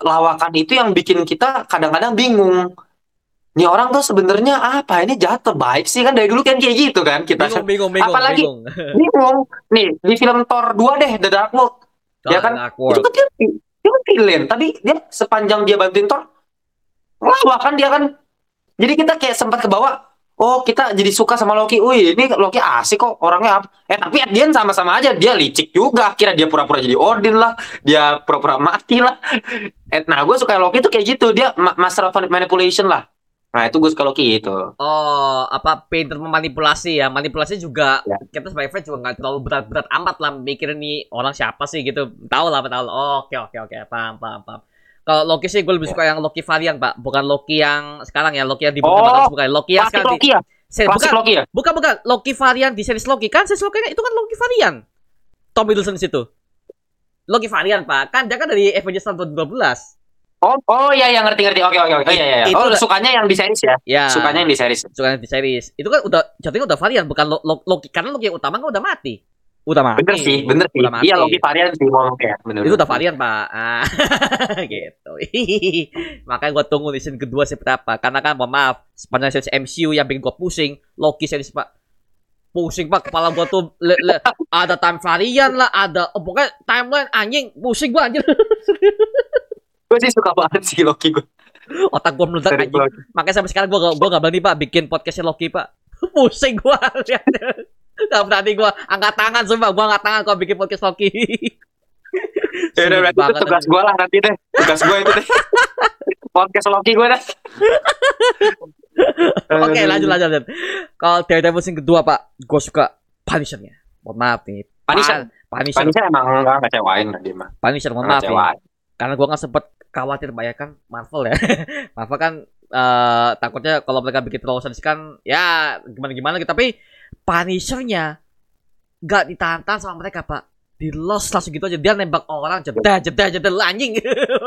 lawakan itu yang bikin kita kadang-kadang bingung. Nih orang tuh sebenarnya apa? Ini jahat atau baik sih? Kan dari dulu kan kayak gitu kan kita. Bingung bingung bingung Apalagi- bingung. bingung. Nih di film Thor 2 deh The Dark World. Ya kan? Itu kan dia, dia villain. Tapi dia sepanjang dia bantuin Thor ngelawak kan dia kan. Jadi kita kayak sempat ke bawah oh kita jadi suka sama Loki wih ini Loki asik kok orangnya apa eh tapi at the sama-sama aja dia licik juga kira dia pura-pura jadi Odin lah dia pura-pura mati lah eh, nah gue suka Loki tuh kayak gitu dia ma- master of manipulation lah nah itu gue suka Loki itu Oh, apa pinter memanipulasi ya? Manipulasi juga Ya. kita sebagai fans juga nggak terlalu berat-berat amat lah mikirin nih orang siapa sih gitu. Tahu lah, tahu. lah. Oh, oke oke oke, paham paham paham. Kalau Loki sih gue lebih Ya. suka yang Loki varian, Pak. Bukan Loki yang sekarang ya, Loki yang di Oh, bukan Loki yang sekarang Loki ya seri- bukan, Loki ya bukan bukan Loki varian di series Loki kan series Loki itu kan Loki varian. Tom Hiddleston situ. Loki varian, Pak. Kan dia kan dari Avengers tahun 2012. oh oh iya iya ngerti ngerti oke oke oke iya iya Itu oh sukanya yang di series ya Ya. sukanya yang di series suka di series. Itu kan udah jatuhnya udah varian bukan Lo- Lo- Loki karena Loki yang utama kan udah mati. Udah mati. Bener sih, bener sih. Udah mati. Iya Loki varian sih ngomong kayak bener. Itu udah varian, Pak. Ah, gitu. Makanya gua tunggu di season kedua seperti apa. Karena kan mohon maaf, sepanjang series MCU yang bikin gua pusing, Loki series Pak. Pusing Pak, kepala gua tuh le- le- ada time varian lah, ada oh, pokoknya timeline anjing, pusing gua anjir. Gue sih suka banget sih Loki gue. Otak gua meledak anjing. Makanya sampai sekarang gua gak, gua gak berani Pak bikin podcastnya Loki Pak. Pusing gua liatnya. Gak berani gua angkat tangan sumpah gua angkat tangan kalau bikin podcast Loki. Ya udah berarti itu tugas gue lah nanti deh. Tugas gue itu deh. Podcast Loki gue dah. Oke lanjut lanjut lanjut. Kalau Daredevil scene kedua Pak, gua suka Punisher-nya. Mohon maaf nih. Punisher. Punisher. Punisher emang enggak ngecewain lah dia mah. Punisher mohon maaf ngecewain. Karena gua nggak sempet khawatir Pak ya kan Marvel ya. Marvel kan eh, takutnya kalau mereka bikin terlalu sadis kan ya gimana gimana gitu. Tapi Punisher-nya nggak ditahan sama mereka Pak. Di lost langsung gitu aja dia nembak orang jeda jeda jeda anjing.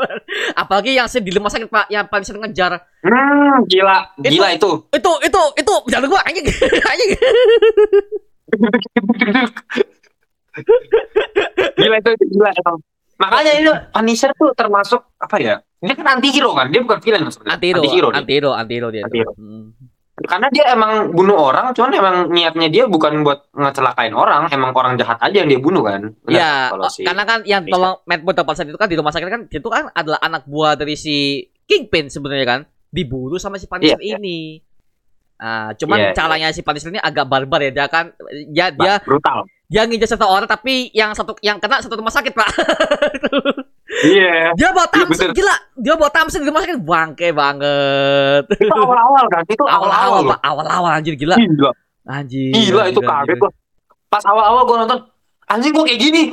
Apalagi yang di rumah sakit Pak yang Punisher ngejar Hmm, gila. Itu- Gila itu. itu itu itu jangan gua anjing anjing gila itu, itu gila emang. Makanya ini Punisher tuh termasuk apa ya? Dia kan anti hero kan, dia bukan villain sebenarnya. anti hero Anti-hero dia. anti hero anti hero dia Anti-hero. Hmm. Karena dia emang bunuh orang, cuman emang niatnya dia bukan buat ngecelakain orang, emang orang jahat aja yang dia bunuh kan. Ya, kan? oh, si karena kan yang tolong Matt saat itu kan di rumah sakit kan itu kan adalah anak buah dari si Kingpin sebenarnya kan. dibunuh sama si Punisher ini. Ah, cuman Iya, iya. caranya si Punisher ini agak barbar ya. Dia kan ya dia brutal. dia nginjak satu orang tapi yang satu yang kena satu rumah sakit, Pak. Iya. dia bawa Iya, Thompson, gila. Dia bawa Thompson di rumah sakit bangke banget. Itu awal-awal kan? Itu Awal-awal, awal-awal. Pak. Awal-awal anjir gila. Gila. Anjir. Gila itu kaget gua. Pas awal-awal gua nonton, anjing gua kayak gini.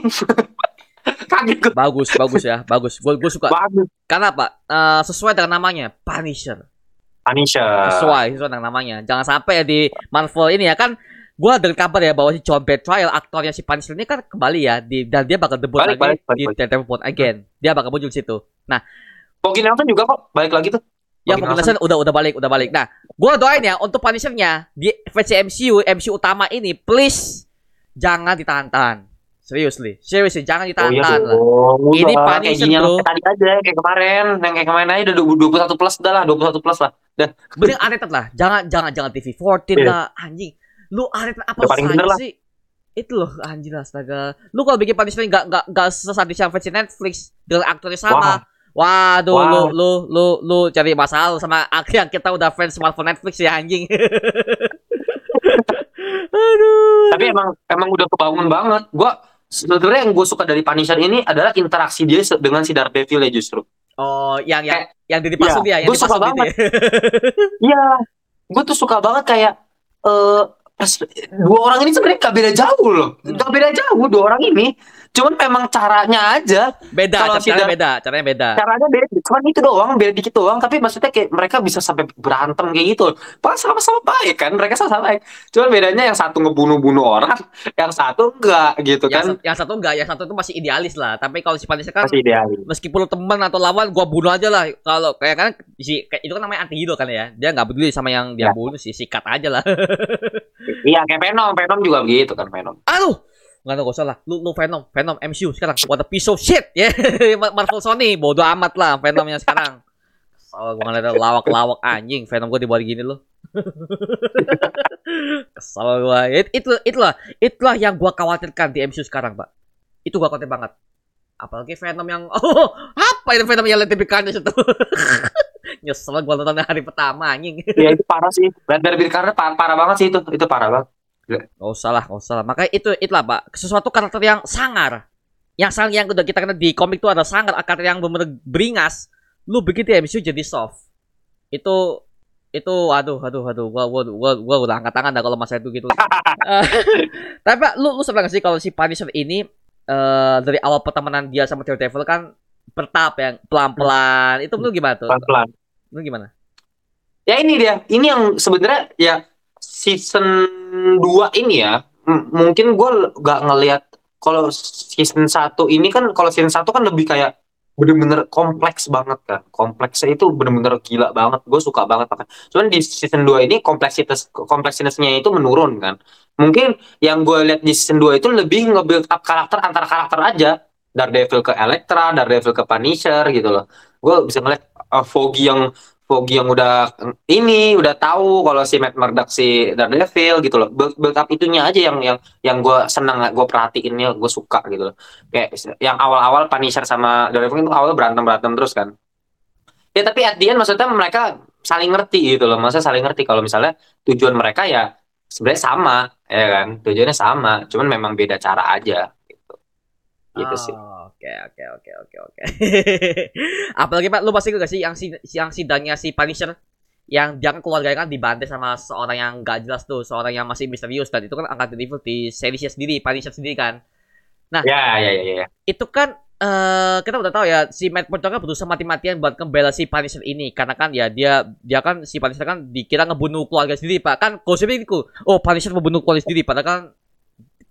kaget gua. Bagus, bagus ya, bagus. Gue gue suka. Bagus. Karena apa? Eh, sesuai dengan namanya, Punisher. Punisher. Sesuai, sesuai dengan namanya. Jangan sampai ya di Marvel ini ya kan gua dengar kabar ya bahwa si John Bertrial aktornya si Punisher ini kan kembali ya di dan dia bakal debut Balik, lagi balik, balik, di. Daredevil Born Again. Dia bakal muncul di situ. Pogi Nelson juga kok balik lagi tuh. Ya Bagi Falcon udah udah balik, udah balik. Nah, gua doain ya untuk Punisher-nya di versi MCU, MCU utama ini please jangan ditahan-tahan. Seriously, seriously jangan Oh iya ditahan-tahan lah. Udah, Ini Punisher, bro. kayak tadi aja, kayak kemarin, yang kayak kemarin aja udah 21 plus dah lah, 21 plus lah. Mending rated lah. Jangan jangan jangan TV 14 Iya. lah anjing. Lu rated apa paling bener lah. sih? Itu loh anjing astaga. Lu kalau bikin Punisher enggak enggak enggak sesadis yang versi Netflix dengan aktornya sama. Waduh, Wah. lu lu lu lu cari masalah sama ak- yang kita udah fans Marvel Netflix ya anjing. Aduh. Tapi emang emang udah kebangun banget. Gua sebenarnya yang gue suka dari Punisher ini adalah interaksi dia dengan si Daredevil ya justru. Oh, yang yang Kayak- yang di dipasung Iya, dia, yang gua suka gitu banget. ya. Iya, gue tuh suka banget kayak eh pers- dua orang ini sebenarnya gak beda jauh loh, gak beda jauh dua orang ini. Cuman memang caranya aja, Beda, Kalau caranya si Dar- beda, caranya beda. caranya beda. Cuman itu doang, beda dikit doang. Tapi maksudnya kayak mereka bisa sampai berantem kayak gitu. Pas sama-sama baik kan, mereka sama-sama baik. Cuman bedanya yang satu ngebunuh-bunuh orang, yang satu enggak gitu Yang, kan. yang satu enggak, yang satu itu masih idealis lah. Tapi kalau si Punisher kan Masih ideal. meskipun teman atau lawan gua bunuh aja lah kalau kayak kan si itu kan namanya anti hero kan ya dia nggak peduli sama yang dia Ya. bunuh sih sikat aja lah Iya, kayak Venom, Venom juga begitu kan Venom. aduh! Nggak tahu gak usah lah. Lu lu Venom. Venom MCU sekarang. What a piece of shit. Ya Marvel Sony. Bodo amat lah Venomnya sekarang. Kesel gua ngeliat lawak-lawak anjing. Venom gua dibuat gini loh. Kesel gua. It, itu itulah itulah yang gua khawatirkan di MCU sekarang pak. Itu gua khawatir banget apalagi Venom yang oh apa itu Venom yang lebih Carnage itu nyesel gua nonton hari pertama anjing Iya itu parah sih. Bear karena parah, parah banget sih itu. Itu parah banget. Gak usah lah, gak usah lah. Makanya itu itulah pak, sesuatu karakter yang sangar, yang sang yang udah kita kenal di komik itu ada sangar, karakter yang bener beringas. Lu begitu ya MCU jadi soft. Itu itu aduh aduh aduh gua gua gua, gua udah angkat tangan dah kalau masa itu gitu. Eh, Tapi Pak, lu lu gak sih kalau si Punisher ini eh dari awal pertemanan dia sama Daredevil kan bertahap yang pelan-pelan. Itu lu gimana tuh? Pelan-pelan. Lu gimana? Ya ini dia. Ini yang sebenarnya ya season 2 ini ya. mungkin gue gak ngelihat kalau season 1 ini kan kalau season 1 kan lebih kayak bener-bener kompleks banget kan. Kompleksnya itu bener-bener gila banget. Gue suka banget pakai. Cuman di season 2 ini kompleksitas kompleksitasnya itu menurun kan. Mungkin yang gue lihat di season 2 itu lebih nge-build up karakter antar karakter aja. Daredevil ke Elektra, Daredevil ke Punisher gitu loh. Gue bisa ngeliat uh, Foggy yang Foggy yang udah ini udah tahu kalau si Matt Murdock si Daredevil gitu loh. Build, build up itunya aja yang yang yang gue seneng, gue perhatiinnya, gue suka gitu loh. Kayak yang awal-awal Punisher sama Daredevil itu awalnya berantem berantem terus kan. Ya tapi at the end maksudnya mereka saling ngerti gitu loh. Maksudnya saling ngerti kalau misalnya tujuan mereka ya sebenarnya sama, ya kan? Tujuannya sama, cuman memang beda cara aja gitu. Gitu sih. Oke oke oke oke oke. Apalagi Pak, lu pasti gak sih yang si yang sidangnya si Punisher yang dia kan keluarganya kan dibantai sama seorang yang gak jelas tuh, seorang yang masih misterius dan itu kan angkat Devil di seriesnya sendiri, Punisher sendiri kan. Ya ya ya ya. Itu kan eh kita udah tahu ya si Matt Murdock kan berusaha mati-matian buat membela si Punisher ini karena kan ya dia dia kan si Punisher kan dikira ngebunuh keluarga sendiri Pak. Kan gosipnya itu, oh Punisher membunuh keluarga sendiri padahal kan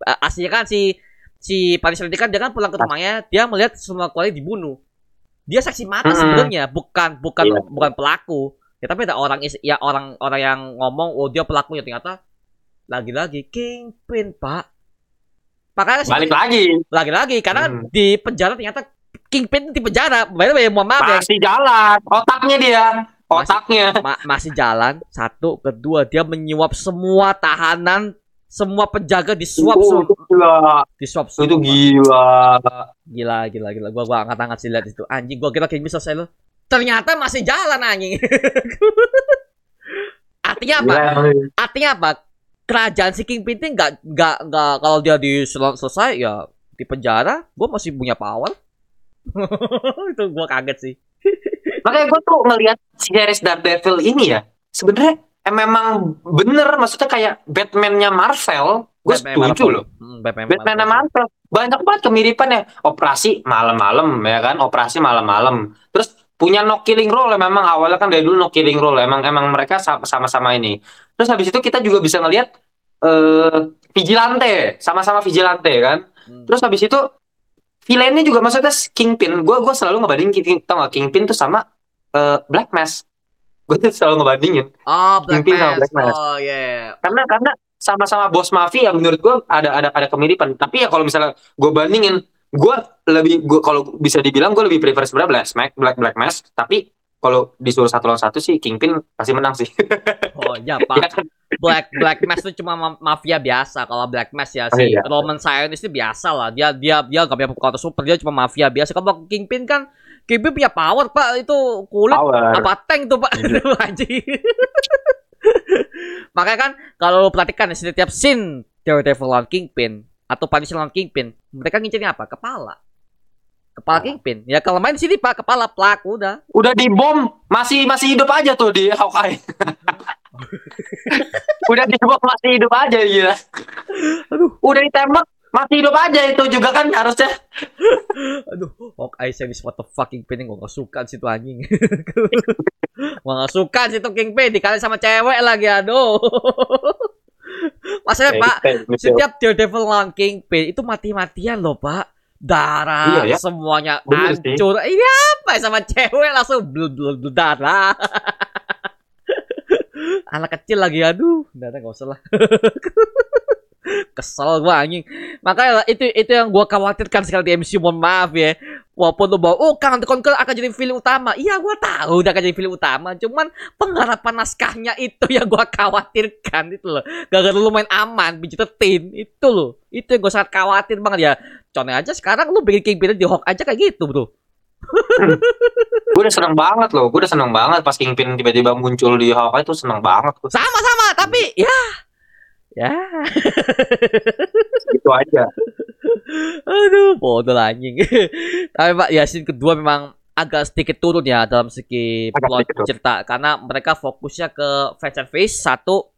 eh, aslinya kan si si Punisher ini kan dia kan pulang ke rumahnya dia melihat semua keluarga dibunuh dia saksi mata Mm-mm. sebenarnya bukan bukan Iya. bukan pelaku ya tapi ada orang is- ya orang orang yang ngomong oh dia pelakunya ternyata lagi-lagi kingpin pak makanya si- Balik lagi. lagi-lagi karena Hmm. di penjara ternyata kingpin di penjara by the way mohon maaf ya Masih jalan. Otaknya dia. Otaknya. ma- masih jalan satu kedua dia menyuap semua tahanan semua penjaga disuap Oh, itu gila. disuap Itu semua. gila. Gila, gila, gila. Gua gua angkat angkat sih lihat itu. Anjing, gua kira kayak bisa selesai lo. ternyata masih jalan anjing. artinya apa? Gila, Artinya apa? Kerajaan si Kingpin ini nggak nggak nggak kalau dia di sel- selesai ya di penjara, gue masih punya power. itu gue kaget sih. Makanya gue tuh ngelihat series Daredevil ini ya, sebenarnya eh, memang bener maksudnya kayak Batman-nya Marvel, gue setuju loh. Hmm, Batman, Batman-nya Marvel. Marvel banyak banget kemiripannya. Operasi malam-malam ya kan, operasi malam-malam. Terus punya no killing role memang awalnya kan dari dulu no killing role emang emang mereka sa- sama-sama ini. Terus habis itu kita juga bisa ngelihat eh vigilante, sama-sama vigilante kan. Hmm. Terus habis itu villainnya juga maksudnya Kingpin. Gue gue selalu ngebandingin King, tau gak Kingpin tuh sama eh, Black Mask. Gue tuh selalu ngebandingin Oh, Black Kingpin sama. Black Mask. Oh, yeah. karena karena sama-sama bos mafia menurut gue ada ada ada kemiripan. Tapi ya kalau misalnya gue bandingin, gue lebih gue kalau bisa dibilang gue lebih prefer sebenarnya Black Mask, Black Black Mask. Tapi kalau disuruh satu lawan satu sih Kingpin pasti menang sih. Oh, ya, Ya Pak. kan? Black Black Mask itu cuma ma- mafia biasa. Kalau Black Mask ya Oh, si iya. Roman Sionis itu biasa lah. Dia dia dia gak punya kekuatan super, dia cuma mafia biasa. Kalau Kingpin kan Kingpin punya power, Pak. Itu kulit Power. apa tank tuh, Pak. Itu anjing. Makanya kan kalau lu perhatikan di setiap scene Daredevil lawan Kingpin atau Punisher lawan Kingpin, mereka ngincernya apa? Kepala. Kepala Oh. Kingpin. Ya kalau main di sini Pak, kepala plak udah. Udah dibom masih masih hidup aja tuh di Hawkeye. Udah dibom masih hidup aja gila. Aduh. Udah ditembak masih hidup aja itu juga kan harusnya. Aduh, Hawkeye series what the fucking Kingpin gue gak suka situ anjing. gue gak suka situ Kingpin dikali sama cewek lagi aduh. Masalahnya Pak, setiap Daredevil lawan Kingpin itu mati-matian loh Pak. Darah Iya, ya. semuanya Bener sih. hancur. Ini apa ya sama cewek langsung darah. Anak kecil lagi aduh, udah udah, nggak usah lah. Kesel gua anjing. Makanya itu itu yang gua khawatirkan sekali di MCU mohon maaf ya. Walaupun lu bawa, oh Kang The Conqueror akan jadi film utama. Iya gua tahu udah akan jadi film utama. Cuman pengharapan naskahnya itu yang gua khawatirkan itu loh. Gara-gara lu main aman, budgetin itu loh. Itu yang gua sangat khawatir banget ya. Contohnya aja sekarang lu bikin Kingpin di Hawk aja kayak gitu bro. gue udah seneng banget loh gue udah seneng banget pas Kingpin tiba-tiba muncul di Hawkeye itu seneng banget Sama-sama tapi ya. Ya. itu aja. Aduh, bodoh anjing. Tapi Pak, ya scene kedua memang agak sedikit turun ya dalam segi plot cerita. Karena mereka fokusnya ke face and face satu.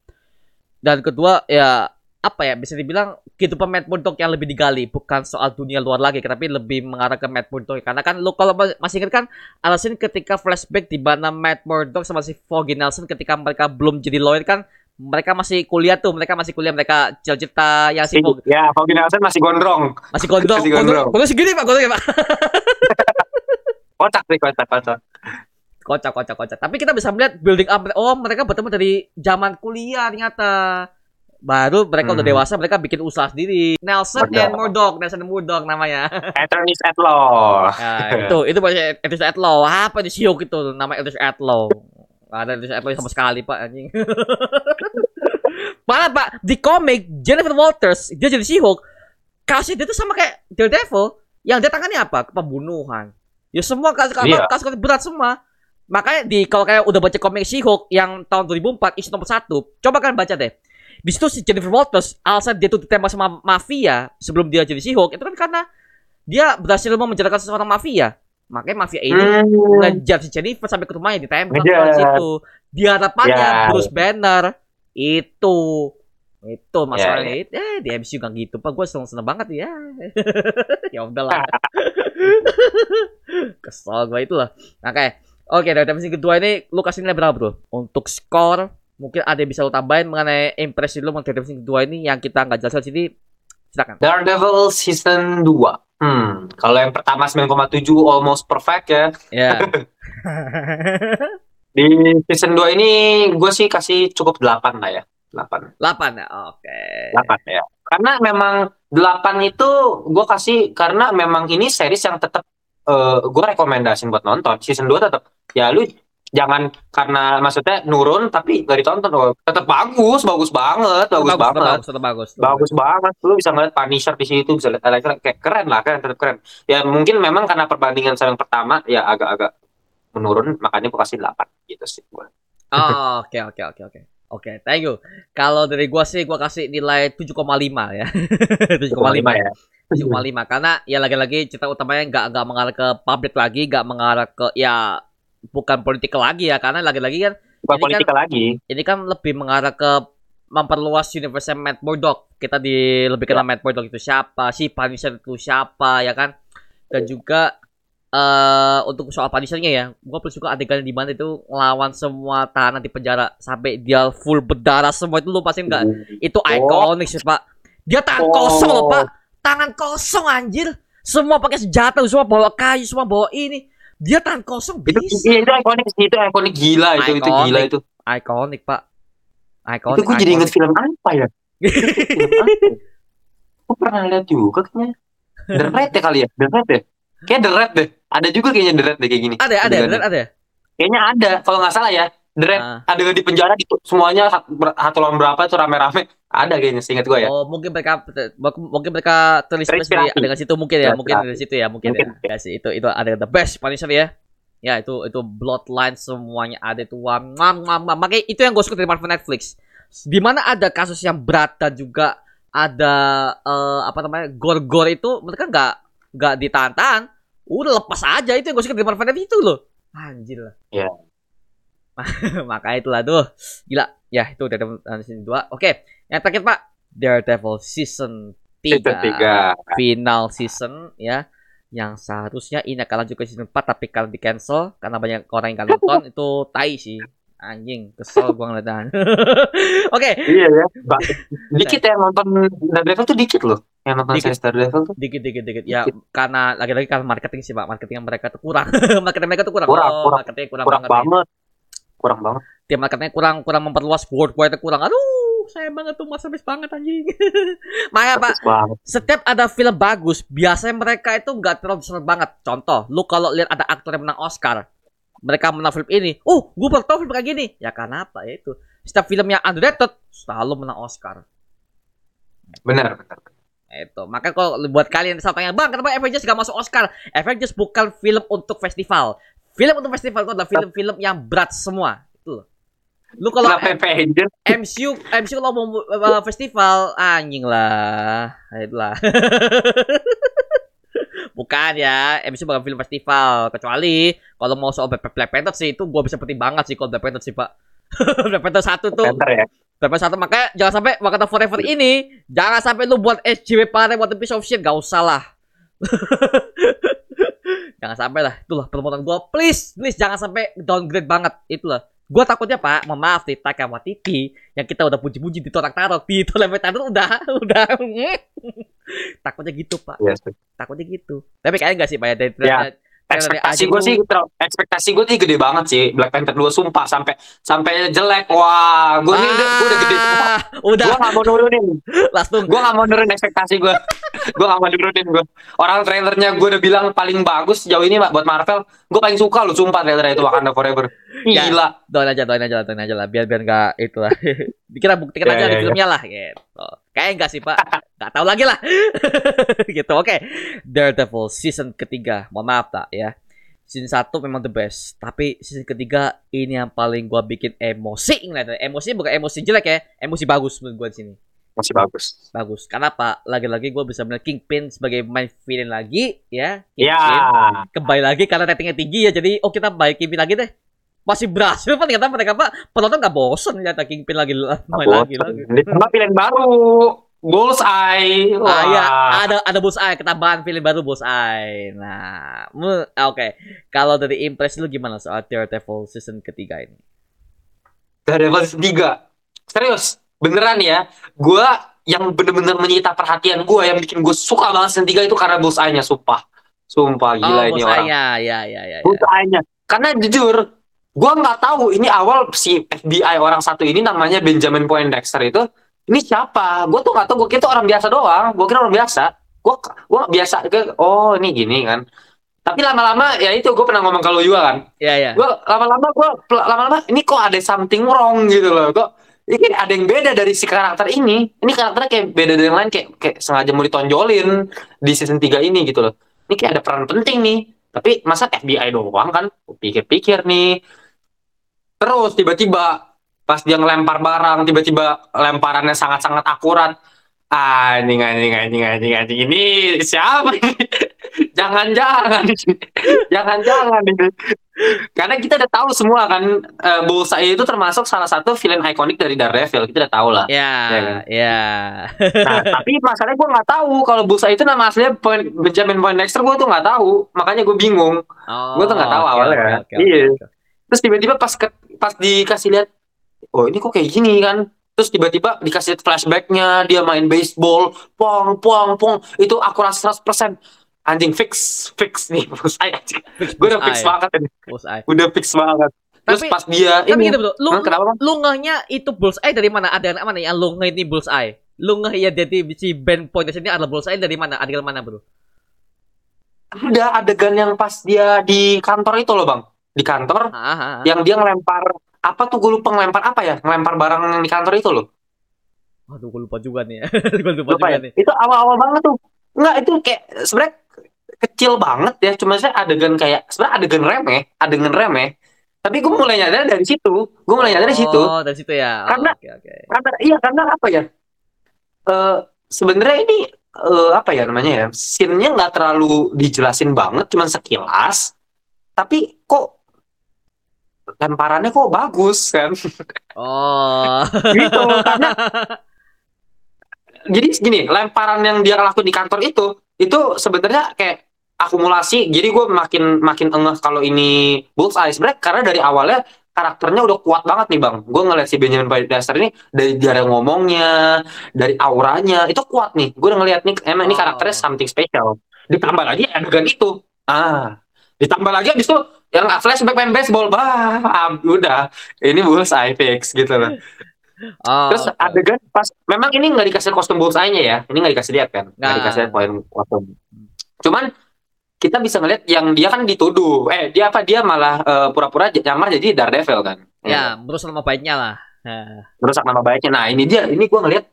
Dan kedua ya apa ya bisa dibilang kehidupan Matt Murdock yang lebih digali. Bukan soal dunia luar lagi tapi lebih mengarah ke Matt Murdock. Karena kan lu kalau ma- masih ingat kan alasan ketika flashback di mana Matt Murdock sama si Foggy Nelson ketika mereka belum jadi lawyer kan mereka masih kuliah tuh mereka masih kuliah mereka cerita yang si Foggy ya Foggy Nelson masih gondrong. Masih gondrong Masih gondrong. gondrong. segini pak gondrong ya pak. Kocak sih kocak kocak. Kocak kocak kocak. Tapi kita bisa melihat building up oh mereka bertemu dari zaman kuliah ternyata. Baru mereka udah Hmm. dewasa mereka bikin usaha sendiri. Nelson Murdoch. and Murdoch Nelson and Murdoch namanya. Attorneys at Law. Ya, itu itu bahasa Eldritch Outlaw apa di Siok itu nama Eldritch Outlaw Nggak ada Eldritch Outlaw sama sekali pak anjing. Malah pak di komik Jennifer Walters dia jadi She-Hulk kasusnya dia tuh sama kayak Daredevil yang dia tangannya apa? Pembunuhan. Ya semua kasus Iya. kasus kasus berat semua. Makanya di kalau kayak udah baca komik She-Hulk yang tahun 2004 isu nomor satu coba kan baca deh. Di situ si Jennifer Walters alasan dia tuh ditembak sama mafia sebelum dia jadi She-Hulk itu kan karena dia berhasil memenjarakan seseorang mafia makanya mafia ini Hmm. ngejar si Jennifer sampai ke rumahnya ditembak Ngejar. di situ. Di hadapannya Ya. Bruce Banner. Itu. Itu masalahnya. Ya, itu eh di MCU gak gitu pak. Gue seneng seneng banget ya. Ya udahlah. Kesel gue itulah oke. Oke dari episode kedua ini lu kasih nilai berapa bro? Untuk skor mungkin ada yang bisa lu tambahin mengenai impresi lu mengenai episode kedua ini yang kita nggak jelaskan di sini. Silakan. Daredevil season 2 Hmm, kalau yang pertama 9,7 almost perfect ya. ya Di season 2 ini gue sih kasih cukup 8 lah ya. 8. 8 ya oke 8 ya. Karena memang 8 itu gue kasih karena memang ini series yang tetap eh gue rekomendasiin buat nonton. Season 2 tetap ya lu jangan karena maksudnya nurun tapi gak ditonton oh, tetap bagus, bagus banget, bagus, banget. bagus tetap bagus Bagus banget. Lu bisa ngeliat Punisher di situ, bisa lihat kayak kayak keren lah, kan tetap keren. Ya mungkin memang karena perbandingan sama yang pertama ya agak-agak menurun makanya gue kasih 8 gitu sih gue Oh, oke oke oke oke. Oke, thank you. Kalau dari gua sih gua kasih nilai 7,5 ya. 7,5 ya 7,5 karena ya lagi-lagi cerita utamanya nggak nggak mengarah ke publik lagi, nggak mengarah ke ya bukan politik lagi ya karena lagi-lagi kan bukan Ini kan- politika lagi. ini kan lebih mengarah ke memperluas universe Matt Murdock. Kita di lebih kenal Matt Murdock itu siapa, si Punisher itu siapa ya kan. Dan juga eh untuk soal Punisher-nya ya, gua paling suka adegan di mana itu ngelawan semua tahanan di penjara sampai dia full berdarah semua itu lu pasti enggak itu ikonik sih pak. Dia tangan Oh. kosong loh pak. Tangan kosong anjir. Semua pakai senjata semua bawa kayu semua bawa ini dia tangan kosong itu bisa. iya, itu ikonik sih itu ikonik gila itu itu Ikonik. gila itu. Ikonik pak. Itu ikonik gue jadi inget film apa ya? Film apa? Gue pernah lihat juga kayaknya. The Red ya kali ya? The Red ya? Kayak The Red deh. Ada juga kayaknya The Red deh kayak gini. Ada ada Adegannya. ada ada. Kayaknya ada kalau nggak salah ya The Red Ah. ada di penjara gitu semuanya satu lawan berapa tuh rame-rame ada kayaknya seingat gue ya oh mungkin mereka mungkin mereka terinspirasi dari Terinspirasi. adegan situ mungkin ya mungkin Terinspirasi. dari situ ya mungkin, Mungkin. ya. ya sih itu itu ada the best Punisher ya ya itu itu bloodline semuanya ada itu wah mam mam mam. makanya itu yang gue suka dari Marvel Netflix di mana ada kasus yang berat dan juga ada eh, apa namanya gor-gor itu mereka nggak nggak ditahan udah lepas aja itu yang gue suka dari Marvel Netflix itu loh anjir lah Iya. maka itulah tuh. Gila. Ya itu Daredevil uh, season 2 oke yang terakhir pak. Daredevil season 3 itu tiga. Final season ya. Yang seharusnya ini akan lanjut ke season 4 tapi karena di cancel karena banyak orang yang nggak nonton. Itu tai sih. Anjing kesel gua ngeliatnya oke. Iya ya. Ba- dikit ya nonton Daredevil tuh dikit loh. Yang nonton Dikit. series Daredevil tuh. Dikit dikit dikit. Ya Dikit. karena lagi-lagi karena marketing sih pak. Marketing mereka tuh kurang. Marketing mereka tuh kurang. Kurang, Oh, kurang. marketingnya kurang, kurang banget nih. banget kurang banget. Tim marketnya kurang kurang memperluas worldwide kurang. Aduh saya banget tuh mas habis banget anjing. Makanya pak banget. setiap ada film bagus biasanya mereka itu nggak terlalu besar banget. Contoh lu kalau lihat ada aktor yang menang Oscar mereka menang film ini oh gue baru tahu film kayak gini. Ya karena apa? Ya itu. Setiap film yang underrated selalu menang Oscar. Benar benar. Itu. Makanya kalau buat kalian yang tanya bang kenapa Avengers gak masuk Oscar? Avengers bukan film untuk festival film untuk festival itu adalah film-film yang berat semua itu loh. Lu kalau MCU MCU kalau mau uh, festival anjing lah. Itulah bukan ya MCU bukan film festival. Kecuali kalau mau soal Black Panther sih itu gua bisa penting banget sih kalau Black Panther sih pak. Black Panther satu tuh. Panther ya? Black Panther satu makanya jangan sampai Wakanda Forever ini jangan sampai lu buat SJW pare buat piece of shit. Gak usah lah jangan sampai lah. Itulah permohonan gua. Please please jangan sampai downgrade banget. Itulah gua takutnya pak mohon maaf nih Taika Waititi yang kita udah puji-puji di torak tarok di Tolemet Tarok udah udah. Takutnya gitu pak. Iya sih. takutnya gitu. Tapi kayaknya enggak sih pak ya dari Ya. Trailer- trailer ekspektasi gue sih ekspektasi gue sih gede banget sih Black Panther 2 sumpah sampai sampai jelek. Wah gue nih udah, udah gede. Ah, udah. Gue gak mau nurunin. Langsung gue gak mau nurunin ekspektasi gue gue gak mau nurunin gue orang trailernya gue udah bilang paling bagus sejauh ini Mbak, buat Marvel gue paling suka loh sumpah trailernya itu Wakanda Forever. Ya. gila. doain aja doain aja doain aja lah biar biar nggak itu lah kita buktikan Ya, aja ya, di ya. filmnya lah gitu. Kayak enggak sih pak. Nggak tahu lagi lah. Gitu oke. Daredevil season ketiga. Mohon maaf tak ya. Season satu memang the best tapi season ketiga ini yang paling gua bikin emosi. Ngeliatnya emosi bukan emosi jelek ya. Emosi bagus menurut gua di sini. Masih bagus. Bagus. Karena apa lagi-lagi gua bisa melihat Kingpin sebagai main villain lagi ya. Ya Kingpin. Kembali lagi karena ratingnya tinggi ya. Jadi oh kita baik Kingpin lagi deh masih berhasil pak. Ternyata mereka pak penonton nggak bosen ternyata Kingpin lagi main lagi lagi. Ditambah pilihan baru. Bullseye. Ah Wah. ya ada ada Bullseye ketambahan film baru Bullseye. Nah ah, oke. Kalau dari impresi lu gimana soal Daredevil season ketiga ini? Daredevil season 3 serius beneran ya. Gue yang bener-bener menyita perhatian gue yang bikin gue suka banget season 3 itu karena Bullseye-nya sumpah. Sumpah gila oh ini orang. Bullseye-nya ya ya ya, ya. Bullseye-nya. Karena jujur gue nggak tahu ini awal si FBI orang satu ini namanya Benjamin Poindexter itu ini siapa? Gue tuh nggak tahu gue kira orang biasa doang gue kira orang biasa. Gue gue biasa oh ini gini kan. Tapi lama-lama ya itu gue pernah ngomong kalau juga kan. Ya ya gue lama-lama gue lama-lama ini kok ada something wrong gitu loh. Kok ini ada yang beda dari si karakter ini. Ini karakternya kayak beda dari yang lain kayak kayak sengaja mau ditonjolin di season 3 ini gitu loh. Ini kayak ada peran penting nih. Tapi masa FBI doang kan? Pikir-pikir nih. Terus tiba-tiba pas dia ngelempar barang, tiba-tiba lemparannya sangat-sangat akurat. Anjing, anjing, anjing, anjing, anjing. Ini siapa? Jangan-jangan. Jangan-jangan. Karena kita udah tahu semua kan, uh, Bullseye itu termasuk salah satu villain ikonik dari Daredevil. Kita udah tahu lah. Ya, Ya kan? ya. Nah, tapi masalahnya gue nggak tahu kalau Bullseye itu nama aslinya Point, Benjamin Poindexter gue tuh nggak tahu. Makanya gue bingung. Oh, Gua tuh nggak tahu oke, awalnya. oke, oke, Iya. oke. Terus tiba-tiba pas ke, pas dikasih lihat, oh ini kok kayak gini kan? Terus tiba-tiba dikasih lihat flashbacknya dia main baseball, pong pong pong itu akurat 100%. Anjing fix fix nih anjing. Fix Gue udah fix banget ini. Udah fix banget. Terus Tapi- pas dia Tapi ini, gitu betul. Lu Hah, kenapa bang? lu ngehnya itu bullseye dari mana? Ada mana yang lu ngeh ini bullseye? Lu ngeh ya jadi si Ben Point ini adalah bullseye dari mana? Adegan mana, Bro? Ada adegan yang pas dia di kantor itu loh bang, di kantor Ah, ah, ah. yang dia ngelempar apa tuh gue lupa ngelempar apa ya? Ngelempar barang yang di kantor itu loh. Waduh, gue lupa juga nih. gue lupa, lupa juga ya? nih. itu awal-awal banget tuh. Nggak itu kayak sebenarnya kecil banget ya. Cuma saya adegan kayak sebenarnya adegan remeh adegan remeh tapi gue mulai nyadar dari situ. Gue mulai nyadar dari situ. Oh, dari situ ya. Oh, Karena- Oke, oke. karena iya karena apa ya? Eh sebenarnya ini eh, apa ya namanya ya? Scene-nya nggak terlalu dijelasin banget cuman sekilas. Tapi lemparannya kok bagus kan? Oh. gitu karena jadi gini lemparan yang dia lakuin di kantor itu itu sebenarnya kayak akumulasi jadi gue makin makin engeh kalau ini bullseye sebenarnya karena dari awalnya karakternya udah kuat banget nih bang. Gue ngeliat si Benjamin Poindexter ini dari cara ngomongnya dari auranya itu kuat nih. Gue udah ngeliat nih emang ini Oh. karakternya something special. Ditambah lagi adegan itu. Ah ditambah lagi abis itu yang flashback main baseball bah ah, udah ini bullseye fix gitu loh Oh, Terus oke. adegan pas memang ini nggak dikasih kostum bullseye-nya ya. Ini nggak dikasih lihat kan? Nggak Nggak. dikasih lihat poin kostum. Cuman kita bisa ngeliat yang dia kan dituduh. Eh, dia apa? Dia malah eh, pura-pura nyamar jadi Daredevil kan. Ya, berusaha nama baiknya lah. Nah, Merusak nama baiknya. Nah, ini dia. Ini gua ngeliat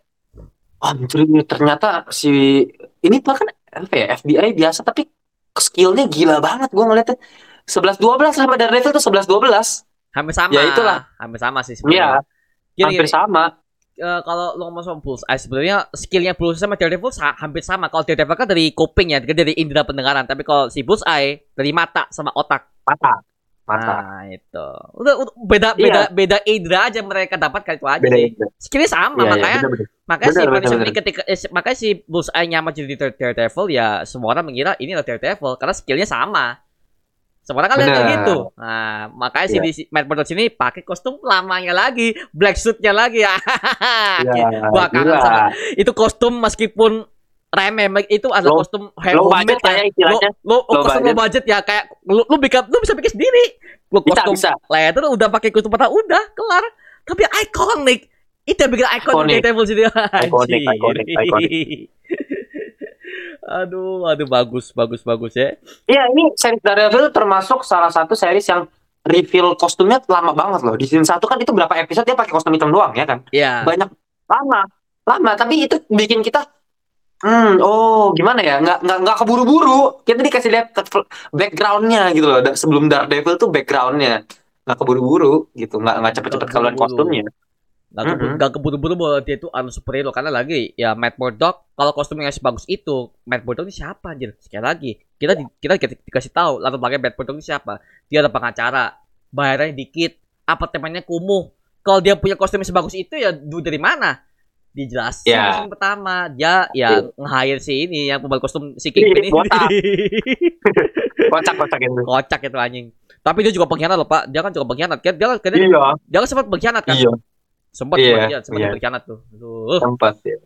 anjir ini ternyata si ini tuh kan apa ya? FBI biasa tapi skillnya gila banget gua ngeliatnya. 11 12 sama Daredevil tuh 11 12. hampir sama. Ya, itulah. Hampir sama sih Iya, sebenarnya. Gini, hampir gini. sama. eh, kalau lo ngomong soal Bullseye sebenarnya skillnya Bullseye sama Daredevil sa- hampir sama. Kalau Daredevil kan dari kuping ya, dari indera pendengaran. Tapi kalau si Bullseye dari mata sama otak. Mata. Mata. Nah itu. Udah, udah beda Iya. beda beda indera aja mereka dapat kan itu aja Beda itu. Skillnya sama Iya, iya, makanya bener-bener. makanya si Bener, bener, Punisher bener. ini ketika eh, makanya si Bullseye nyamar jadi Dare- Daredevil ya semua orang mengira ini adalah Daredevil karena skillnya sama. Orang kan lihat gitu. Nah, makanya si Iya. di Matt Murdock sini pakai kostum lamanya lagi, black suitnya lagi ya. Iya, Gua kangen sama itu kostum meskipun remeh itu adalah Low- kostum low budget lah ya istilahnya. Lo, lo, Low kostum budget. low budget ya kayak lu, lu bikin lu bisa bikin sendiri. Lu Bisa, kostum bisa. leather udah pakai kostum mata udah kelar. Tapi iconic. Itu yang bikin iconic Iconic. Daredevil sini. Iconic, iconic, Anjir. Aduh, aduh bagus, bagus, bagus ya. Iya, ini series Daredevil termasuk salah satu series yang reveal kostumnya lama banget loh. Di season 1 kan itu berapa episode dia pakai kostum hitam doang ya kan? Iya. Banyak lama. Lama, tapi itu bikin kita hmm, oh gimana ya? Nggak nggak nggak keburu-buru. Kita dikasih lihat backgroundnya gitu loh. Sebelum Daredevil tuh backgroundnya nggak keburu-buru gitu. Nggak nggak cepet-cepet keburu-buru. kostumnya. Gak, keburu, Mm-mm. gak keburu-buru bahwa dia itu anu superhero. Karena lagi ya Matt Murdock kalau kostumnya sebagus itu Matt Murdock ini siapa anjir? Sekali lagi kita di- kita di- dikasih tahu latar belakang Matt Murdock ini siapa. Dia ada pengacara bayarannya dikit apartemennya kumuh. Kalau dia punya kostum yang sebagus itu ya dari mana? Dijelasin di scene pertama. Dia ya nge-hire si ini yang pembuat kostum si Kingpin ini. Botak. Kocak-kocak itu. kocak itu anjing. Tapi dia juga pengkhianat loh pak. Dia kan juga pengkhianat. Kan dia kan dia, Iya, dia kan sempat pengkhianat kan? Iya, sempat Iya, sempat sempat iya. berkhianat tuh Aduh. sempat ya.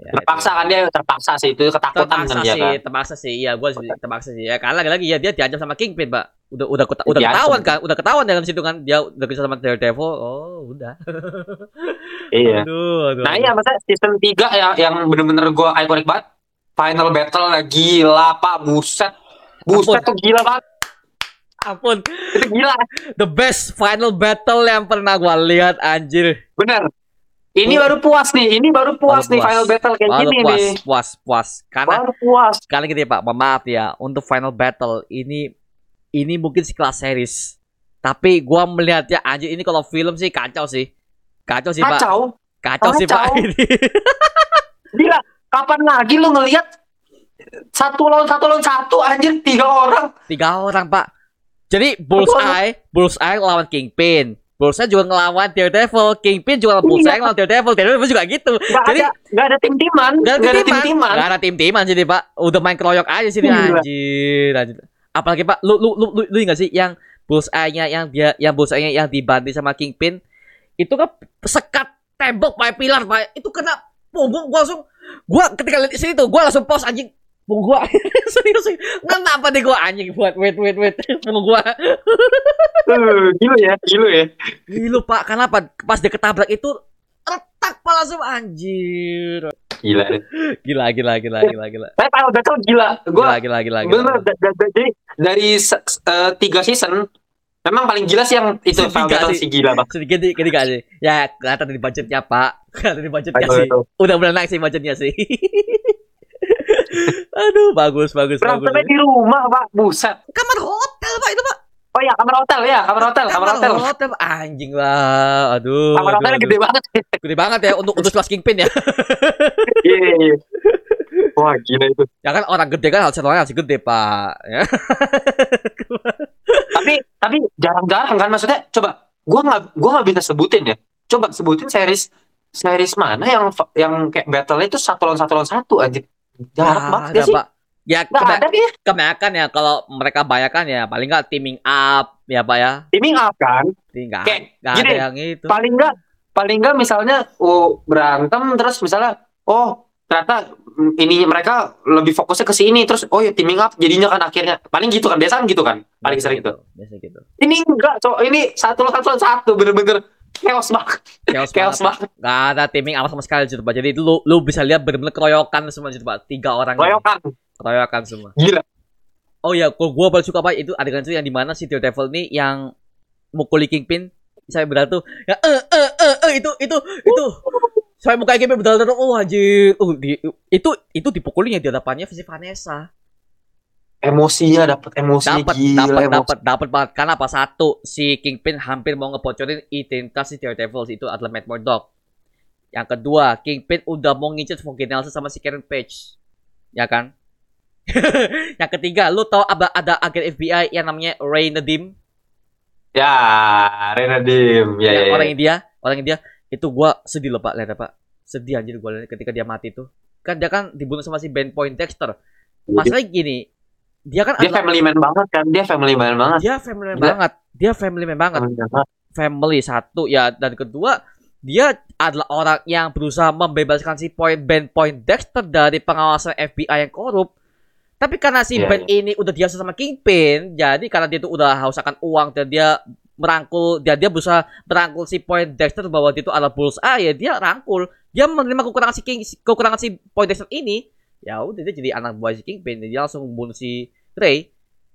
Ya, Terpaksa kan dia terpaksa sih itu ketakutan terpaksa kan dia sih, kan. terpaksa sih. Iya, gua sih terpaksa sih. Ya, karena lagi-lagi ya dia diancam sama Kingpin, Pak. Udah udah keta- udah ketahuan kan? Udah ketahuan dalam situ kan. Dia udah kerja sama Daredevil. Oh, udah. Iya. Aduh, aduh. Nah iya masa season 3 ya yang bener-bener gue ikonik banget. Final battle lah gila pak buset. Buset Ampun. tuh gila banget. Ampun, Itu gila. the best final battle yang pernah gua lihat anjir. Bener. Ini Tuh. baru puas nih. Ini baru puas Baru nih puas. final battle kayak Baru gini puas, nih. puas, puas. Karena Baru puas. sekali gitu ya, Pak. Maaf ya, untuk final battle ini ini mungkin sekelas series. Tapi gua melihatnya anjir ini kalau film sih kacau sih. Kacau sih, Pak. Kacau. Kacau sih, Pak. Kacau. Ini. Gila, kapan lagi lu ngelihat satu lawan satu lawan satu anjir tiga orang. Tiga orang, Pak. Jadi Bullseye, Bullseye lawan Kingpin. Bullseye juga ngelawan Daredevil, Kingpin juga lawan Bullseye Iya. ngelawan Daredevil, Daredevil juga gitu. Gak Jadi ada gak ada tim timan, Gak ada tim timan. Gak ada tim-timan sini, Pak. Udah main keroyok aja sini Gila. anjir, anjir. Apalagi Pak, lu lu lu lu, lu ingat sih yang bullseye-nya yang dia yang bullseye-nya yang dibanting sama Kingpin itu kan sekat tembok pakai pilar, Pak. Itu kena punggung gua langsung gua ketika lihat sini tuh gua langsung pause anjing punggung gua serius sih kenapa deh gua anjing buat wait wait wait punggung gua Uh, gila ya, gila ya. Gila pak, kenapa pas dia ketabrak itu retak pak langsung anjir. Gila. deh. Gila gila gila gila gila. Tapi Final Battle gila. Gua Gila gila gila. gila. jadi dari eh, tiga season memang paling gila sih yang itu Battle sih. si gila bang. Sedikit sedikit gak sih? Ya kelihatan dari budgetnya pak. Kelihatan dari budgetnya sih. Udah mulai naik sih budgetnya sih. Aduh bagus bagus bagus. Berantemnya di rumah pak, buset. Kamar hotel pak itu pak. Oh ya kamar hotel ya, kamar hotel, kamar hotel. hotel anjing lah. Aduh. Kamar aduh, aduh. gede banget. Gede banget ya untuk untuk kelas Kingpin ya. Iya, iya, iya. Wah gila itu. ya kan orang gede kan harus orangnya harus gede pak. Ya. Tapi tapi jarang-jarang kan maksudnya. Coba, gua nggak gua nggak bisa sebutin ya. Coba sebutin series series mana yang yang kayak battle itu satu lawan satu lawan satu aja. Jarang Ah, banget gak sih? Pak. Ya Nggak keba- ada ya. kebanyakan ya kalau mereka bayarkan ya paling nggak teaming up ya pak ya Teaming up kan. tinggal Kayak nggak ada gini, yang itu paling nggak paling nggak misalnya oh berantem terus misalnya oh ternyata mm, ini mereka lebih fokusnya ke sini terus oh ya teaming up jadinya kan akhirnya paling gitu kan biasa kan gitu kan paling Biasa sering itu gitu, biasa gitu ini enggak cowok ini satu lawan satu bener-bener chaos banget. Chaos, chaos banget. nggak ada teaming up sama sekali pak. Jadi lu lu bisa lihat benar-benar keroyokan semua gitu pak. Tiga orang. Ini. royokan keroyokan semua. Gila. Oh ya kalau gua paling suka pak itu adegan itu yang di mana si Daredevil ini yang mukuli Kingpin saya berat tuh ya eh eh eh eh itu itu itu. Saya muka Kingpin betul betul oh anjir. Oh, di, itu itu dipukulinya di hadapannya si Vanessa emosinya dapat emosi dapat gila dapat dapat dapat banget. Karena apa? Satu si Kingpin hampir mau ngebocorin identitas si Daredevil itu adalah Matt Murdock. Yang kedua Kingpin udah mau ngincer Foggy Nelson sama si Karen Page. Ya kan? Yang ketiga lu tahu ada ada agen FBI yang namanya Ray Nadim? Ya Renadim ya, yang ya, ya. orang India orang India. Itu gua sedih loh pak. Lihat pak. Sedih anjir gua lihat ketika dia mati tuh kan dia kan dibunuh sama si Ben Poindexter. Masalahnya gini dia kan dia adalah- family man banget kan dia family man banget. Dia family man Dia- banget. Dia family man banget. Family satu ya. Dan kedua dia adalah orang yang berusaha membebaskan si Point Ben Point Dexter dari pengawasan FBI yang korup. Tapi karena si Iya, Ben ini udah biasa sama Kingpin, jadi karena dia tuh udah haus akan uang dan dia merangkul dia dia berusaha merangkul si Point Dexter bahwa dia itu adalah bullseye ya dia rangkul. Dia menerima kekurangan si King kekurangan si Point Dexter ini ya udah dia jadi anak buah si Kingpin dia langsung bunuh si Ray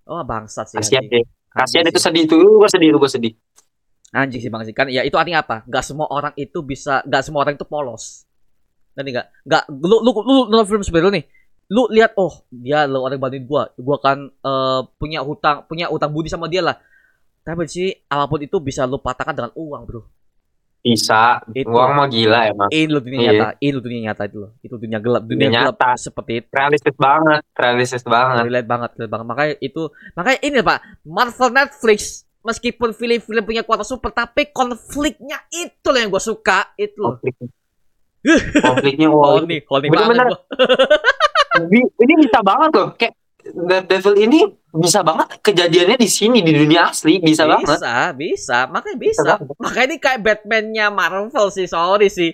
oh bangsat sih kasihan deh. Kasihan itu sedih itu gua sedih itu gua sedih. Anjing sih bang sih kan ya itu artinya apa? Gak semua orang itu bisa, gak semua orang itu polos. Nanti gak, gak lu lu lu, lu, film superhero nih, lu lihat oh dia lo orang bantuin gua, gua kan eh, punya hutang punya hutang budi sama dia lah. Tapi sih apa pun itu bisa lu patahkan dengan uang bro. Bisa Itu. uang mah gila emang Ini lo dunia Iya. nyata, ini lo dunia nyata itu loh. Itu dunia gelap, dunia Dunia gelap nyata. seperti itu. realistis banget realistis banget Relate banget, relate banget. Makanya itu, makanya ini pak, Marvel Netflix meskipun film-film punya kuota super, tapi konfliknya itu loh yang gue suka, itu loh. konfliknya gua. Bi- ini bisa banget loh kayak Daredevil ini bisa banget kejadiannya di sini di dunia asli bisa, banget Bisa, bisa. Makanya bisa. Bisa. Makanya ini kayak Batman-nya Marvel sih, sorry sih.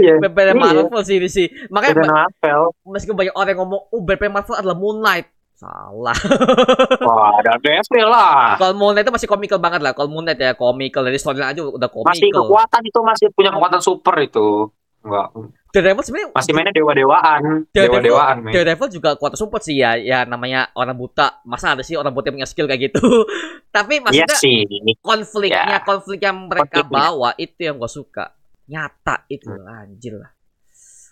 iya Batman iya. Marvel sih ini sih. Makanya Captain Marvel meskipun banyak orang yang ngomong, oh Batman Marvel adalah Moon Knight. Salah. wah ada Daredevil lah Kalau Moon Knight itu masih komikal banget lah. Kalau Moon Knight ya komikal dari storyline aja udah masih komikal. kekuatan itu masih punya kekuatan super itu enggak Daredevil sebenarnya masih mainnya dewa dewaan dewa dewaan main Daredevil juga kuat support sih ya. Ya namanya orang buta. Masa ada sih orang buta yang punya skill kayak gitu. Tapi iya maksudnya sih konfliknya Ya. konflik yang mereka Konfliknya. bawa itu yang gue suka nyata itu anjir lah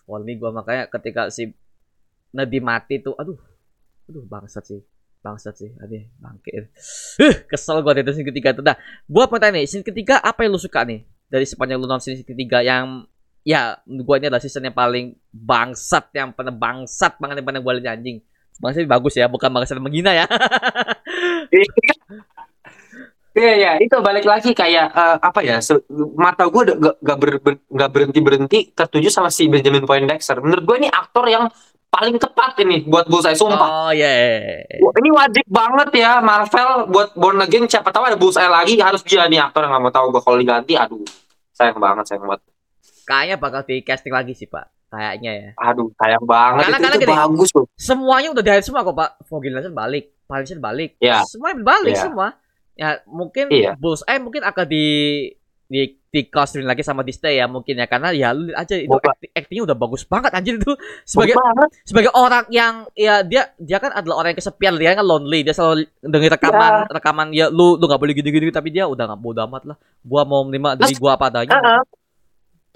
Wah ini gue makanya ketika si Nadi mati tuh aduh aduh bangsat sih bangsat sih. Aduh, bangke. Huh, kesel gua dari scene ketiga tuh. Nah, gua mau tanya nih, scene ketiga apa yang lu suka nih? Dari sepanjang lu nonton scene ketiga yang ya gua ini adalah season yang paling bangsat yang pernah bangsat banget yang pernah gua lihat anjing. Bangsat bagus ya, bukan bangsat menghina ya. Iya ya itu balik lagi kayak eh, apa ya se- mata gue udah gak, gak, ber- ber- gak berhenti berhenti tertuju sama si Benjamin Poindexter. Menurut gue ini aktor yang paling tepat ini buat Bullseye sumpah. oh iya. iya, iya. Wah, Ini wajib banget ya Marvel buat Born Again siapa tahu ada Bullseye lagi harus dia nih aktor yang gak mau tahu gue kalau diganti aduh sayang banget sayang banget Kayaknya bakal di casting lagi sih, Pak. Kayaknya ya. aduh sayang banget Karena- itu, karena itu gini, bagus loh semuanya udah di semua kok pak. Nelson balik Palinson balik. Ya. semuanya balik Ya. semua. Ya mungkin Iya. Bullseye mungkin akan di di di costume lagi sama Disney ya mungkin ya. Karena ya lu aja itu acting, actingnya udah bagus banget anjir itu. Sebagai sebagai orang yang ya dia dia kan adalah orang yang kesepian. Dia kan lonely. Dia selalu denger rekaman rekaman ya lu lu nggak boleh gini-gini tapi dia udah nggak bodo amat lah. Gua mau menerima Terus- gua apa adanya. Heeh.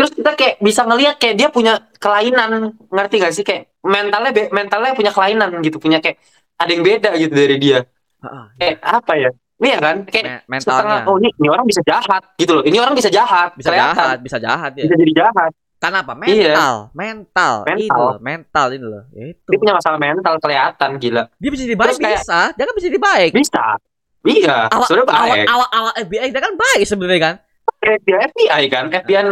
Terus kita kayak bisa ngelihat kayak dia punya kelainan ngerti gak sih? Kayak mentalnya be- mentalnya punya kelainan gitu punya kayak ada yang beda gitu dari dia. Heeh, kayak apa ya? Iya kan? Kayak me- mentalnya. oh ini, ini orang bisa jahat gitu loh. Ini orang bisa jahat bisa kelihatan. jahat bisa jahat ya bisa jadi jahat. Karena apa Iya. mental mental. Ini Mental. loh mental ini loh. Ya itu. Dia punya masalah mental kelihatan gila. Dia bisa jadi baik kayak- bisa. Dia kan bisa jadi baik. Bisa. Iya awal sudah awal baik. awal awal FBI dia kan baik sebenarnya kan dia FBI kan? FBI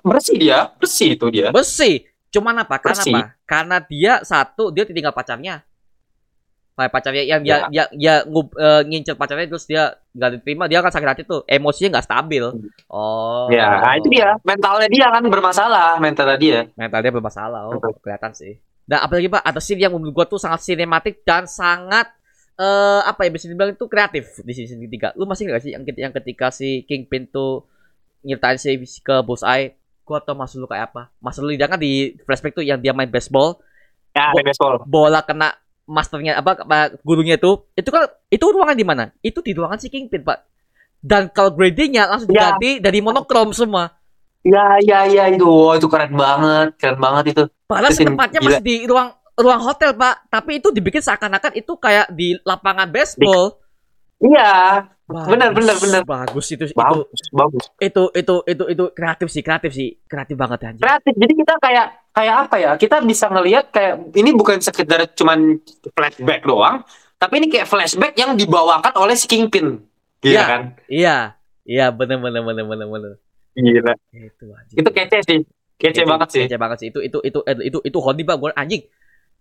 bersih dia bersih itu dia. Bersih. Cuman apa? Karena Bersih. apa? Karena dia satu dia tinggal pacarnya. Kayak pacarnya yang dia Ya. dia, dia ngub- eh, ngincer pacarnya terus dia nggak diterima dia kan sakit hati tuh. Emosinya nggak stabil. Oh. Ya nah, itu dia. Mentalnya dia kan bermasalah mentalnya dia. Mental dia bermasalah oh Betul. kelihatan sih. Dan apalagi pak? Ada scene yang menurut gua tuh sangat sinematik dan sangat eh apa ya bisa dibilang itu kreatif di sini ketiga lu masih nggak sih yang, yang ketika si Kingpin tuh nyertain si ke Bullseye gua tau maksud lu kayak apa. Maksud lu kan di flashback tuh yang dia main baseball. Ya Bo- baseball. bola kena masternya apa, apa gurunya itu itu kan itu ruangan di mana? Itu di ruangan si Kingpin pak. Dan kalau gradingnya langsung Ya. diganti dari monokrom semua. Ya ya ya itu oh, itu keren banget keren banget itu. Padahal tempatnya masih di ruang ruang hotel pak, tapi itu dibikin seakan-akan itu kayak di lapangan baseball. iya Bagus, benar, benar, benar. Bagus itu itu bagus bagus itu itu itu itu kreatif sih kreatif sih kreatif banget anjir. kreatif jadi kita kayak kayak apa ya kita bisa ngelihat kayak ini bukan sekedar cuman flashback doang tapi ini kayak flashback yang dibawakan oleh si Kingpin Gila Iya. kan Iya iya bener bener bener bener bener. gila Itu anjing. itu kece sih kece banget sih Kece banget sih itu itu itu itu itu, itu Hondi pak gue anjing.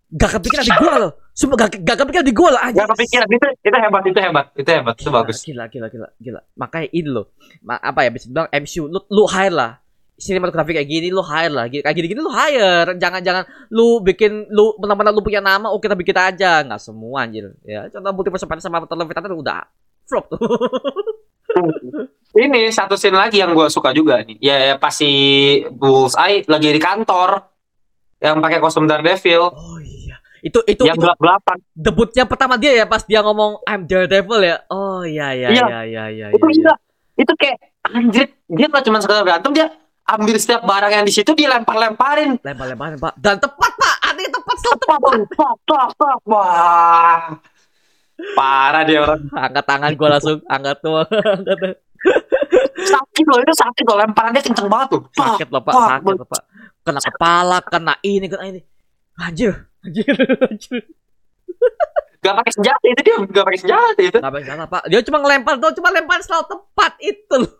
Gak kepikiran di gua loh. Sumpah gak, gak kepikiran di gua loh anjing. Gak kepikiran itu itu hebat itu hebat itu hebat itu Gila, bagus Gila, gila, gila, gila. Makanya ini loh. Ma- apa ya bisa bilang MCU lu lu hire lah. Sinematografi kayak gini lu hire lah. Gini- Kayak gini-gini lu hire. Jangan-jangan lu bikin lu benar-benar lu punya nama, oke kita bikin aja. Nggak semua anjir. Ya, contoh bukti persepadan sama Love udah flop tuh. ini satu scene lagi yang gue suka juga nih ya, ya pas si Bullseye lagi di kantor yang pakai kostum Daredevil Oh iya. Itu itu yang itu gelap gelapan debutnya pertama dia ya pas dia ngomong I'm Daredevil ya. Oh iya iya Iya. iya iya iya. itu iya, gila itu kayak anjir dia nggak cuma sekedar berantem dia ambil setiap barang yang di situ dia lempar-lemparin Lempar-lemparin, Pak. Dan tepat, Pak. Artinya tepat tepat. Pak, pak, pak, pak. wah parah dia orang Angkat tangan gua langsung, angkat tuh. angkat tuh. sakit loh itu sakit loh lemparannya kenceng banget tuh sakit loh pak pak, sakit loh pak kena kepala kena ini kena ini anjir anjir anjir gak pakai senjata itu dia gak pakai senjata itu nggak bisa pak dia cuma ngelempar doang cuma lempar selalu tepat itu loh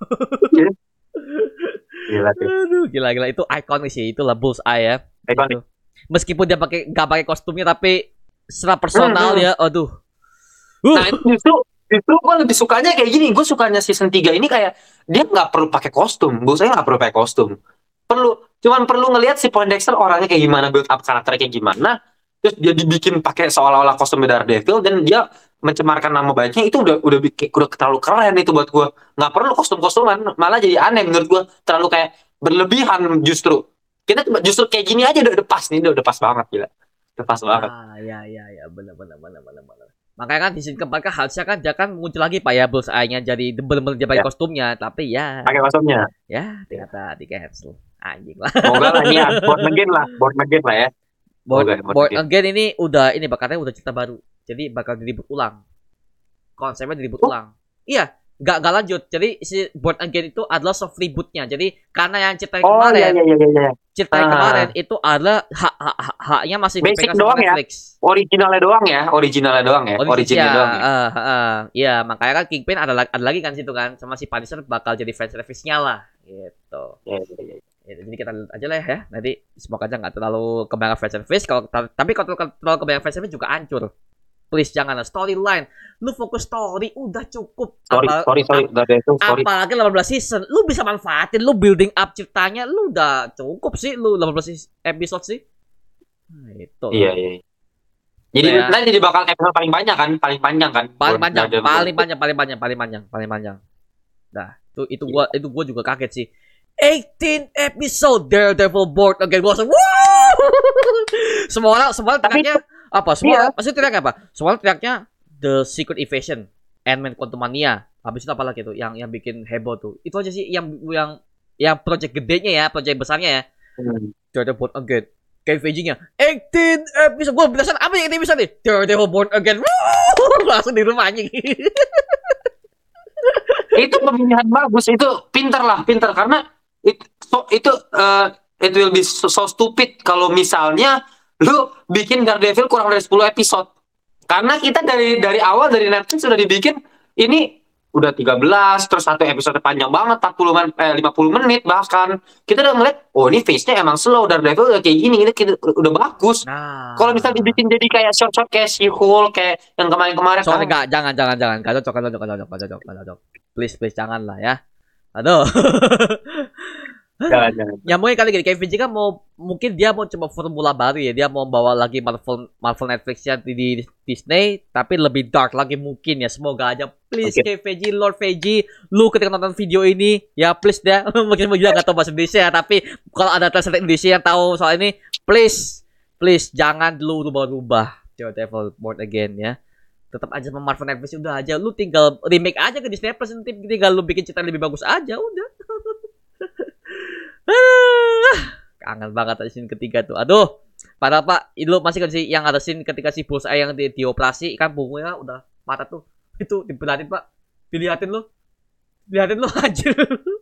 gila tuh aduh gila gila itu ikonik sih itu lah bullseye ya Ikonik. Itu. meskipun dia pakai nggak pakai kostumnya tapi secara personal Hmm, ya aduh uh, Nah itu justru justru gue lebih sukanya kayak gini. Gue sukanya season 3 ini kayak dia nggak perlu pakai kostum. Gue saya nggak perlu pakai kostum. Perlu cuman perlu ngelihat si Poindexter orangnya kayak gimana, build up karakternya kayak gimana. Terus dia dibikin pakai seolah-olah kostum Daredevil dan dia mencemarkan nama baiknya itu udah udah bikin udah terlalu keren itu buat gue. Nggak perlu kostum-kostuman, malah jadi aneh menurut gue. Terlalu kayak berlebihan justru. Kita justru kayak gini aja udah, udah pas nih, udah, udah pas banget gila. Udah pas banget. ah ya ya ya benar benar benar benar benar makanya kan di sini keempat kan harusnya kan dia kan muncul lagi pak ya bullseye-nya jadi benar-benar dia pakai Ya. kostumnya tapi ya Pakai kostumnya. ya ternyata di cancel anjing lah Semoga lah ini ya, born again lah, born again lah ya. Board, Board- board Board again. Ini udah ini pak katanya udah cerita baru jadi bakal diribut ulang. Konsepnya diribut ulang. Iya, nggak nggak lanjut. Jadi si Born Again itu adalah soft rebootnya. Jadi karena yang cerita Oh kemarin, iya iya iya iya. cerita yang Ah. kemarin itu adalah hak hak hak haknya masih Basic doang ya? Netflix. Originalnya doang ya, originalnya doang ya, Origin- originnya ya, doang. Ya. eh, eh, Iya, makanya kan Kingpin ada, ada lagi kan situ kan sama si Punisher bakal jadi fan service-nya lah gitu. Iya, iya, iya. Ya, jadi kita lihat aja lah ya. Nanti semoga aja nggak terlalu kebanyakan fan service. Kalau tapi kalau terlalu kebanyakan fan service juga hancur. Please jangan lah storyline. Lu fokus story udah cukup. Sorry, Apa- sorry, sorry, udah deh itu, sorry. Apalagi 18 season, lu bisa manfaatin, lu building up ceritanya, lu udah cukup sih, lu 18 sis- episode sih. Nah, itu. Iya, iya. Jadi Ya. nanti jadi bakal episode paling banyak kan, paling panjang kan. paling panjang, paling panjang, paling panjang, paling panjang, paling panjang. Nah, itu itu gua itu gua juga kaget sih. 18 episode Daredevil board again gua langsung wow! semua orang semua orang teriaknya apa? Semua Iya. maksudnya teriaknya apa? Semua orang teriaknya The Secret Invasion, Ant-Man Quantumania. Habis itu apa lagi tuh yang yang bikin heboh tuh? Itu aja sih yang yang yang project gedenya ya, project besarnya ya. Hmm. Daredevil Born Again. Kayak VG-nya 18 episode. Gue bilang apa yang 18 episode nih? Daredevil Born Again. Langsung di rumah anjing. itu pemilihan bagus, itu pinter lah, pinter karena itu so, itu eh, it will be so, so stupid kalau misalnya lu bikin Daredevil kurang dari 10 episode. Karena kita dari dari awal dari Netflix sudah dibikin ini udah 13 terus satu episode panjang banget 40 men, eh, 50 menit bahkan kita udah ngeliat oh ini face-nya emang slow Daredevil udah kayak gini ini kita- udah bagus Nah. kalau misal dibikin jadi kayak short-short kayak She-Hulk kayak yang kemarin-kemarin Soalnya ah, enggak, jangan, jangan, jangan. Gak cocok, gak cocok, gak cocok, gak cocok. Please, please, jangan lah ya. Aduh. jangan, jangan. ya mungkin kali gini, Kevin Feige kan mau, mungkin dia mau coba formula baru ya. Dia mau bawa lagi Marvel Marvel Netflix ya di, di Disney, tapi lebih dark lagi mungkin ya. Semoga aja. Please, Oke. Kevin Feige, Lord Feige, lu ketika nonton video ini, ya please deh. mungkin dia nggak tahu bahasa Indonesia, tapi kalau ada translator Indonesia yang tahu soal ini, please, please jangan dulu rubah-rubah Daredevil Born Again ya tetap aja sama Marvel Netflix udah aja lu tinggal remake aja ke Disney Plus nanti tinggal lu bikin cerita lebih bagus aja udah Ah, kangen banget ada scene ketiga tuh. Aduh padahal pak lu masih kan sih yang ada scene ketika si bos yang di, dioperasi kan punggungnya udah patah tuh. Itu dibelatin pak. Dilihatin lu dilihatin lu anjir.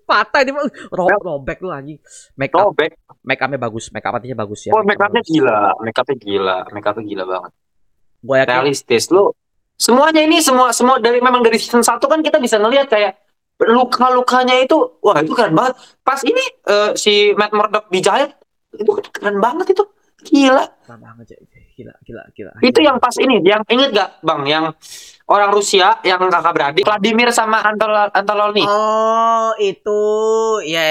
Patah ini Pak. Ro robek lu anjing. Make up Robek. make upnya bagus make up artinya bagus ya. Oh, make upnya gila, make upnya gila, make upnya gila banget. gua yakin Realistis. Lu. Semuanya ini semua semua dari memang dari season 1 kan kita bisa ngelihat kayak luka-lukanya itu wah itu keren banget. Pas ini eh, si Matt Murdock dijahit itu keren banget itu. Gila. Parah banget gila gila gila Itu yang pas ini, yang inget gak Bang yang orang Rusia yang kakak beradik Vladimir sama Antol Antoloni. Oh, itu ya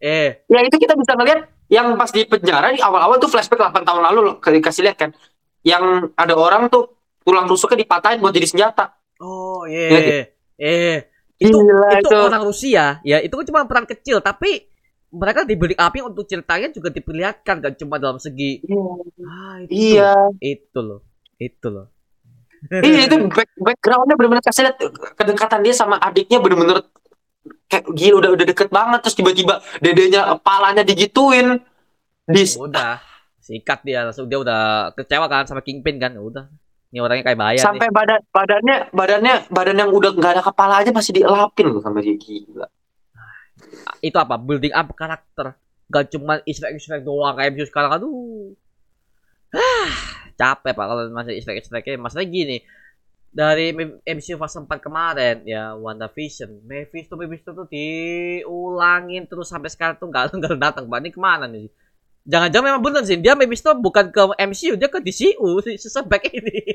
eh Ya itu kita bisa ngeliat yang pas di penjara di awal-awal tuh flashback 8 tahun lalu loh dikasih lihat kan. Yang ada orang tuh tulang rusuknya dipatahin buat jadi senjata. oh Iya, iya eh itu Gila itu itu. orang Rusia. Ya itu kan cuma peran kecil tapi mereka diberi api untuk ceritanya juga diperlihatkan kan cuma dalam segi ah itu. Iya. itu loh itu loh. Iya itu back, backgroundnya bener-bener kasih lihat kedekatan dia sama adiknya bener-bener kayak gila udah udah deket banget. Terus tiba-tiba dedenya palanya digituin. Di udah. Sikat dia langsung dia udah kecewa kan sama Kingpin kan udah ini orangnya kayak bayar sampai badan badannya badannya badan yang udah nggak ada kepala aja masih dielapin loh sama dia gila. Nih. itu apa? Building up karakter. Gak cuma easter egg doang kayak MCU sekarang. Aduh. Ah capek pak kalau masih easter egg masalahnya gini dari MCU fase 4 kemarin ya WandaVision. Mephisto Mephisto tuh diulangin terus sampai sekarang tuh nggak nggak datang pak. Ini ke mana nih jangan-jangan memang bener sih. Dia Mephisto bukan ke MCU dia ke DCU si seback ini.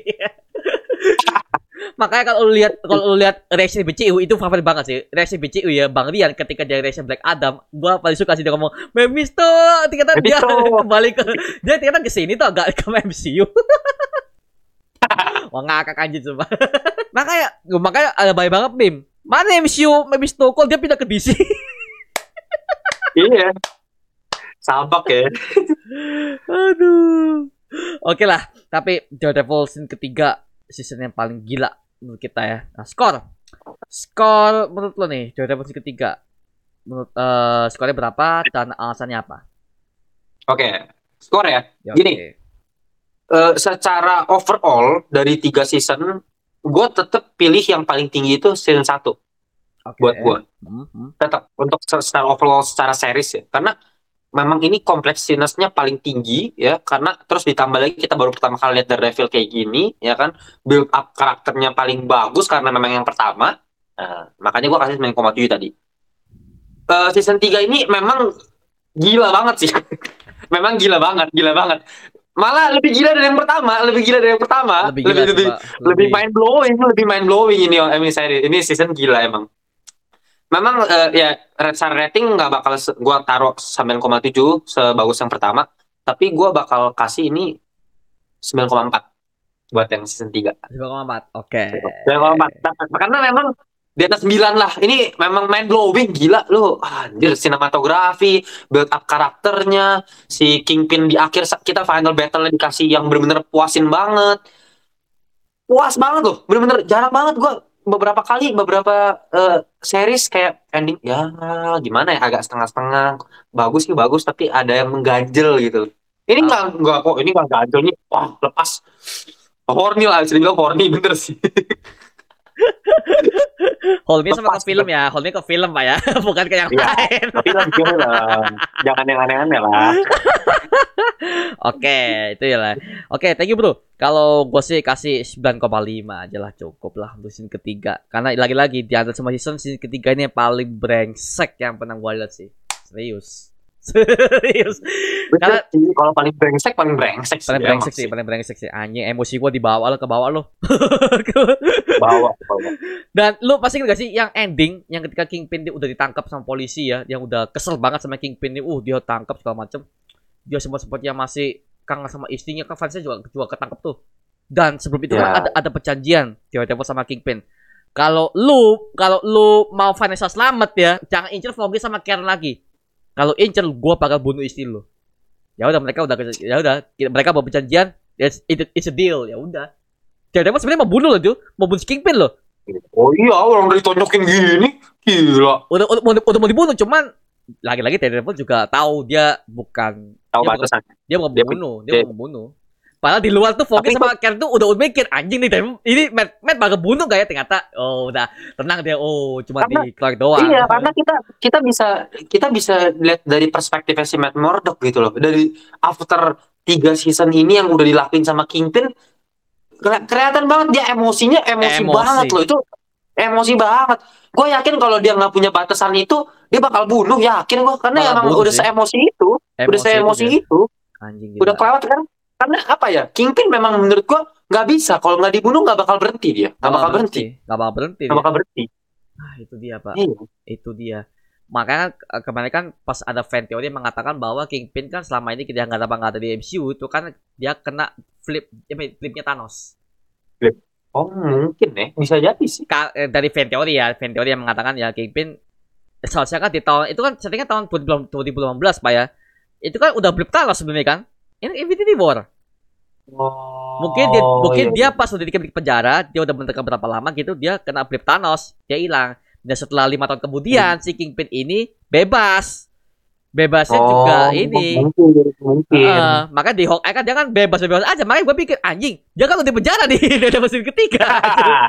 Makanya kalau lu lihat kalau lu lihat reaksi BCU itu favorit banget sih. Reaksi BCU ya Bang Rian ketika dia reaksi Black Adam gua paling suka sih dia ngomong Mephisto ternyata dia kembali ke dia ternyata ke sini tuh agak ke MCU Wah ngakak anjir coba makanya makanya ada baik banget meme. Mana MCU Mephisto kok dia pindah ke DC iya sabak ya Aduh. Oke lah, tapi Daredevil season ketiga season yang paling gila menurut kita ya. Nah, skor. Skor menurut lo nih, Daredevil season ketiga. Menurut eh skornya berapa dan alasannya apa? oke skor ya Ya, Gini. oke. eh, secara overall dari tiga season, gue tetap pilih yang paling tinggi itu season 1 Oke. buat gue. Hmm, hmm. Tetap untuk se- secara overall secara series ya. Karena memang ini kompleksitasnya paling tinggi ya. Karena terus ditambah lagi kita baru pertama kali lihat Daredevil kayak gini ya kan. Build up karakternya paling bagus karena memang yang pertama. Nah, makanya gue kasih 9,7 tadi. Eh, season 3 ini memang gila banget sih. memang gila banget, gila banget. Malah lebih gila dari yang pertama, lebih gila dari yang pertama. Lebih gila sih, lebih, Pak. lebih mind blowing, lebih mind blowing ini seri ini season gila emang. Memang eh, ya red star rating nggak bakal gua taruh 9,7 sebagus yang pertama, tapi gua bakal kasih ini 9,4 buat yang season 3. 9,4. Oke. 9,4. Nah, Karena memang di atas 9 lah. Ini memang mind blowing gila lu. Anjir sinematografi, build up karakternya, si Kingpin di akhir kita final battle dikasih yang bener-bener puasin banget. Puas banget loh, bener-bener jarang banget gua beberapa kali beberapa eh, series kayak ending ya gimana ya agak setengah-setengah bagus sih bagus tapi ada yang mengganjel gitu. Ini nggak nggak kok ini nggak ganjel nih wah lepas. Horny lah bisa dibilang horny bener sih Hold me sama ke film ya. Hold me ke film, Pak ya. Bukan ke yang Iya. lain. tapi kan film jangan yang aneh-aneh lah Oke, itu ya lah. Oke, thank you bro. Kalau gue sih kasih 9,5 aja lah cukup lah untuk season ketiga. Karena lagi-lagi di antara semua season, season ketiga ini yang paling brengsek yang pernah gue lihat sih. Serius. Serius. Karena- kalau paling brengsek paling brengsek Paling brengsek sih, paling brengsek sih. Anjing emosi gue dibawa lo ke bawah lo. bawa bawa Dan lu pasti ingat gak sih yang ending yang ketika Kingpin dia udah ditangkap sama polisi ya, yang udah kesel banget sama Kingpin ini, uh dia tangkap segala macem. Dia sempat sempatnya masih kangen sama istrinya kan fansnya juga juga ketangkep tuh. Dan sebelum itu kan Ya. ada ada perjanjian tiba-tiba sama Kingpin. Kalau lu kalau lu mau Vanessa selamat ya, jangan incer Foggy sama Karen lagi. Kalau incer gua bakal bunuh istri lu. Ya udah mereka udah ya udah mereka mau perjanjian, it's, it- it's a deal ya udah. Tiba-tiba sebenarnya mau bunuh loh tuh, mau bunuh si Kingpin loh. oh iya orang ditonjokin gini gila udah udah, udah, udah mau dibunuh cuman lagi-lagi Daredevil juga tahu dia bukan tahu Dia batasan dia bukan Dia- membunuh dia, dia- bukan membunuh padahal di luar tuh Tapi sama Karen tuh udah udah mikir anjing nih ini Matt Matt bakal bunuh gak ya ternyata oh udah tenang dia oh cuma Karena- di keluar doang Iya, karena kita kita bisa kita bisa lihat dari perspektifnya si Matt Murdock gitu loh. Dari after tiga season ini yang udah dilakuin sama Kingpin, keli- kelihatan banget dia emosinya emosi, Emosi. banget loh itu emosi banget. Gue yakin kalau dia nggak punya batasan itu, dia bakal bunuh yakin gue karena Bakal emang bunuh udah sih. seemosi itu, udah seemosi itu, anjing udah kelewat kan. Karena apa ya? Kingpin memang menurut gue nggak bisa kalau nggak dibunuh nggak bakal berhenti dia, nggak bakal berhenti, nggak bakal berhenti nggak bakal berhenti. Ah, itu dia pak Iya. itu dia makanya eh, kemarin kan pas ada fan teori yang mengatakan bahwa Kingpin kan selama ini kita nggak ada nggak ada di MCU itu kan dia kena flip ya, flipnya Thanos Oh mungkin ya, bisa jadi sih. Ka- eh, dari fan teori ya, fan teori yang mengatakan ya Kingpin seharusnya kan di tahun itu kan settingnya tahun 2018 Pak ya. Itu kan udah blip Thanos sebenarnya kan. Ini Infinity War. Oh, Mungkin dia mungkin iya. dia pas udah di penjara, dia udah menekan berapa lama gitu, dia kena blip Thanos, dia hilang. Dan setelah lima tahun kemudian si Kingpin ini bebas. Bebasnya juga Oh, ini. mungkin mungkin Heeh, makanya di Hawkeye kan dia kan bebas bebas aja. Makanya gue pikir anjing, dia kan udah di penjara nih, udah mesin ketiga.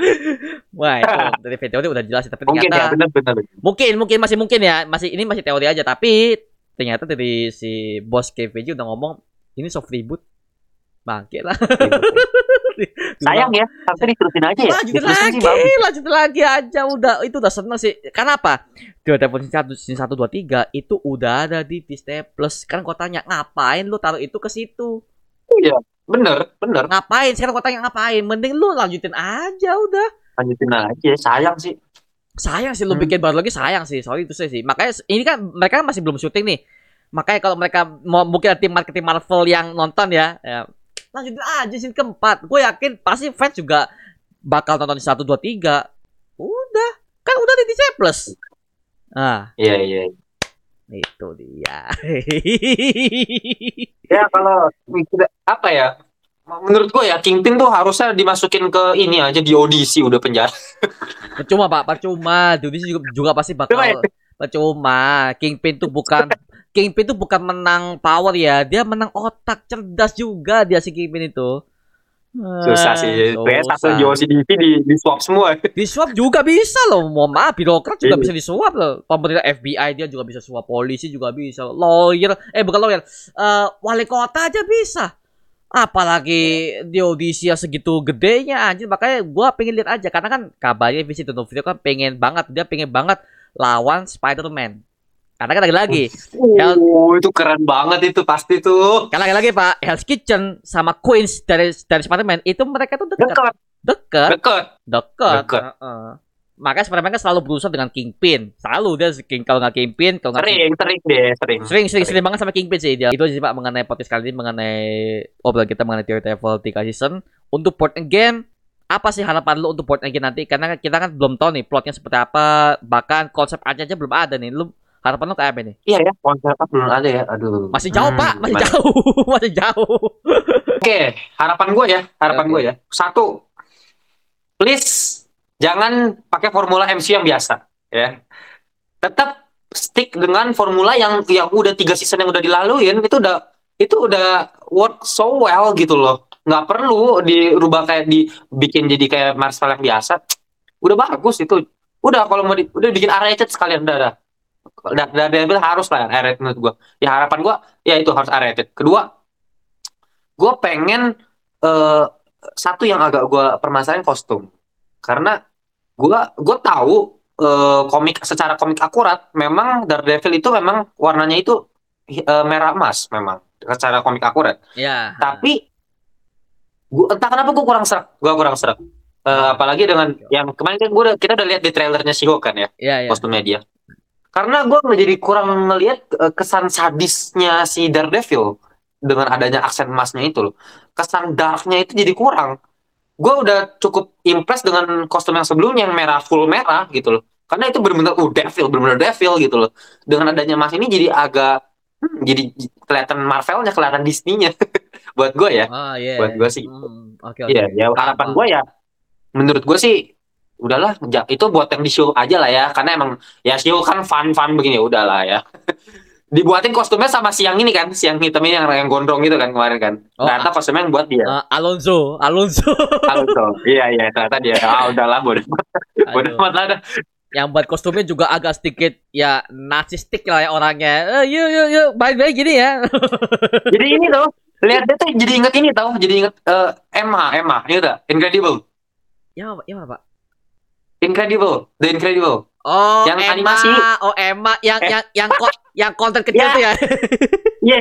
Wah itu dari teori udah jelas tapi mungkin ya ternyata benar benar mungkin mungkin masih mungkin ya masih ini masih teori aja tapi ternyata dari si bos KVJ udah ngomong ini soft reboot. Bangke lah. Sayang ya tapi diterusin aja ya. Diterusin lagi sih lanjutin lagi aja. Udah itu udah seneng sih. Karena apa? Daredevil season satu satu dua tiga itu udah ada di Disney Plus. Kan kau tanya ngapain lu taruh itu ke situ? Bener bener. Ngapain? Sekarang kau tanya ngapain? Mending lu lanjutin aja udah. Lanjutin aja sayang sih. Sayang sih lu Hmm. bikin baru lagi sayang sih. Sorry itu sih makanya ini kan mereka masih belum syuting nih makanya kalau mereka mau mungkin tim marketing Marvel yang nonton ya, ya. Lanjutin aja scene keempat. Gue yakin pasti fans juga bakal nonton di satu dua tiga. Udah. Kan udah di Disney Plus. Ah. Iya iya itu dia. Ya kalau apa ya? Menurut gue ya Kingpin tuh harusnya dimasukin ke ini aja di audisi udah penjara. Percuma pak. Percuma. Dudi juga, juga pasti bakal ya? percuma. Kingpin tuh bukan Kingpin itu bukan menang power ya, dia menang otak cerdas juga dia si Kingpin itu. Susah sih. Ah, Kayak satu. JOCDP di, di swap semua. Di swap juga bisa loh. Mau maaf, birokrat juga Iya. bisa disuap loh. Pemerintah FBI dia juga bisa suap, polisi juga bisa. Lawyer, eh bukan lawyer, eh wali kota aja bisa. Apalagi di Odisia segitu gedenya anjir. Makanya gua pengen lihat aja karena kan kabarnya Vincent D'Onofrio kan pengen banget, dia pengen banget lawan Spider-Man. Karena kan lagi-lagi Oh, itu keren banget itu pasti tuh. Karena lagi-lagi Pak, Hell's Kitchen sama Queens dari dari Spider-Man itu mereka tuh dekat, Dekat, dekat, dekat. dekat. Dekat. Heeh. Makanya Spider-Man kan selalu berusaha dengan Kingpin. Selalu dia king kalau nggak Kingpin, kalau nggak Sering, sering deh, sering. sering sering sering banget sama Kingpin sih dia. Itu aja sih Pak mengenai podcast kali ini mengenai obrolan kita mengenai Daredevil 3 season. Untuk port again apa sih harapan lu untuk port again nanti? Karena kita kan belum tahu nih plotnya seperti apa, bahkan konsep aja aja belum ada nih. Lu harapan lu kayak apa nih? Iya ya, konsepnya belum ada ya. Aduh. Masih jauh Hmm, Pak, masih gimana? jauh, masih jauh. Oke, harapan gue ya, harapan Oke. gue ya. Satu, please jangan pakai formula MC yang biasa, ya. Tetap stick dengan formula yang yang udah tiga season yang udah dilaluin itu udah itu udah work so well gitu loh. Nggak perlu dirubah kayak dibikin jadi kayak Marvel yang biasa. Udah bagus itu. Udah kalau mau di, udah bikin R-rated sekalian udah dah. Udah, udah, udah, harus lah R-rated menurut gue. Ya harapan gue ya itu harus R-rated. Kedua, gue pengen eh, satu yang agak gue permasalahin kostum karena gue gue tahu eh, komik secara komik akurat memang Daredevil itu memang warnanya itu eh, merah emas memang secara komik akurat Ya. tapi gua entah kenapa gue kurang serak gue kurang serak Eh, apalagi dengan yang kemarin kan gua udah, kita udah lihat di trailernya She-Hulk kan ya ya ya. kostumnya dia. Karena gue jadi kurang ngelihat eh, kesan sadisnya si Daredevil dengan adanya aksen emasnya itu loh. Kesan darknya itu jadi kurang. Gue udah cukup impress dengan kostum yang sebelumnya yang merah full merah gitu loh. Karena itu benar-benar uh devil, benar-benar devil gitu loh. Dengan adanya emas ini jadi agak hmm, jadi kelihatan Marvelnya, kelihatan Disney-nya. Buat gue ya. Ah, iya. Buat gua sih. Hmm, Oke, oke. Iya, ya harapan gue ya, menurut gue sih, udahlah, itu buat yang di show aja lah ya, karena emang ya show kan fun-fun begini, ya udahlah ya. Dibuatin kostumnya sama si yang ini kan, si yang hitam ini yang, yang gondrong gitu kan kemarin kan. Oh, ternyata kostumnya yang buat dia. Ah, Alonso, Alonso. Alonso. iya iya, ternyata dia. Ah udahlah, bodoh bodoh amat lah. dah. Yang buat kostumnya juga agak sedikit ya narcissistic lah ya orangnya. Eh, yuk yuk yuk, baik-baik gini ya. Jadi ini tuh, lihat dia tuh jadi inget ini tau, jadi inget eh, Emma, Emma, ini udah Incredible, ya, ya apa, Pak? Incredible, The Incredible. Oh, Yang Emma. animasi. Oh, Emma yang Eh. yang yang ko- yang konten kecil Ya. tuh ya. Iya,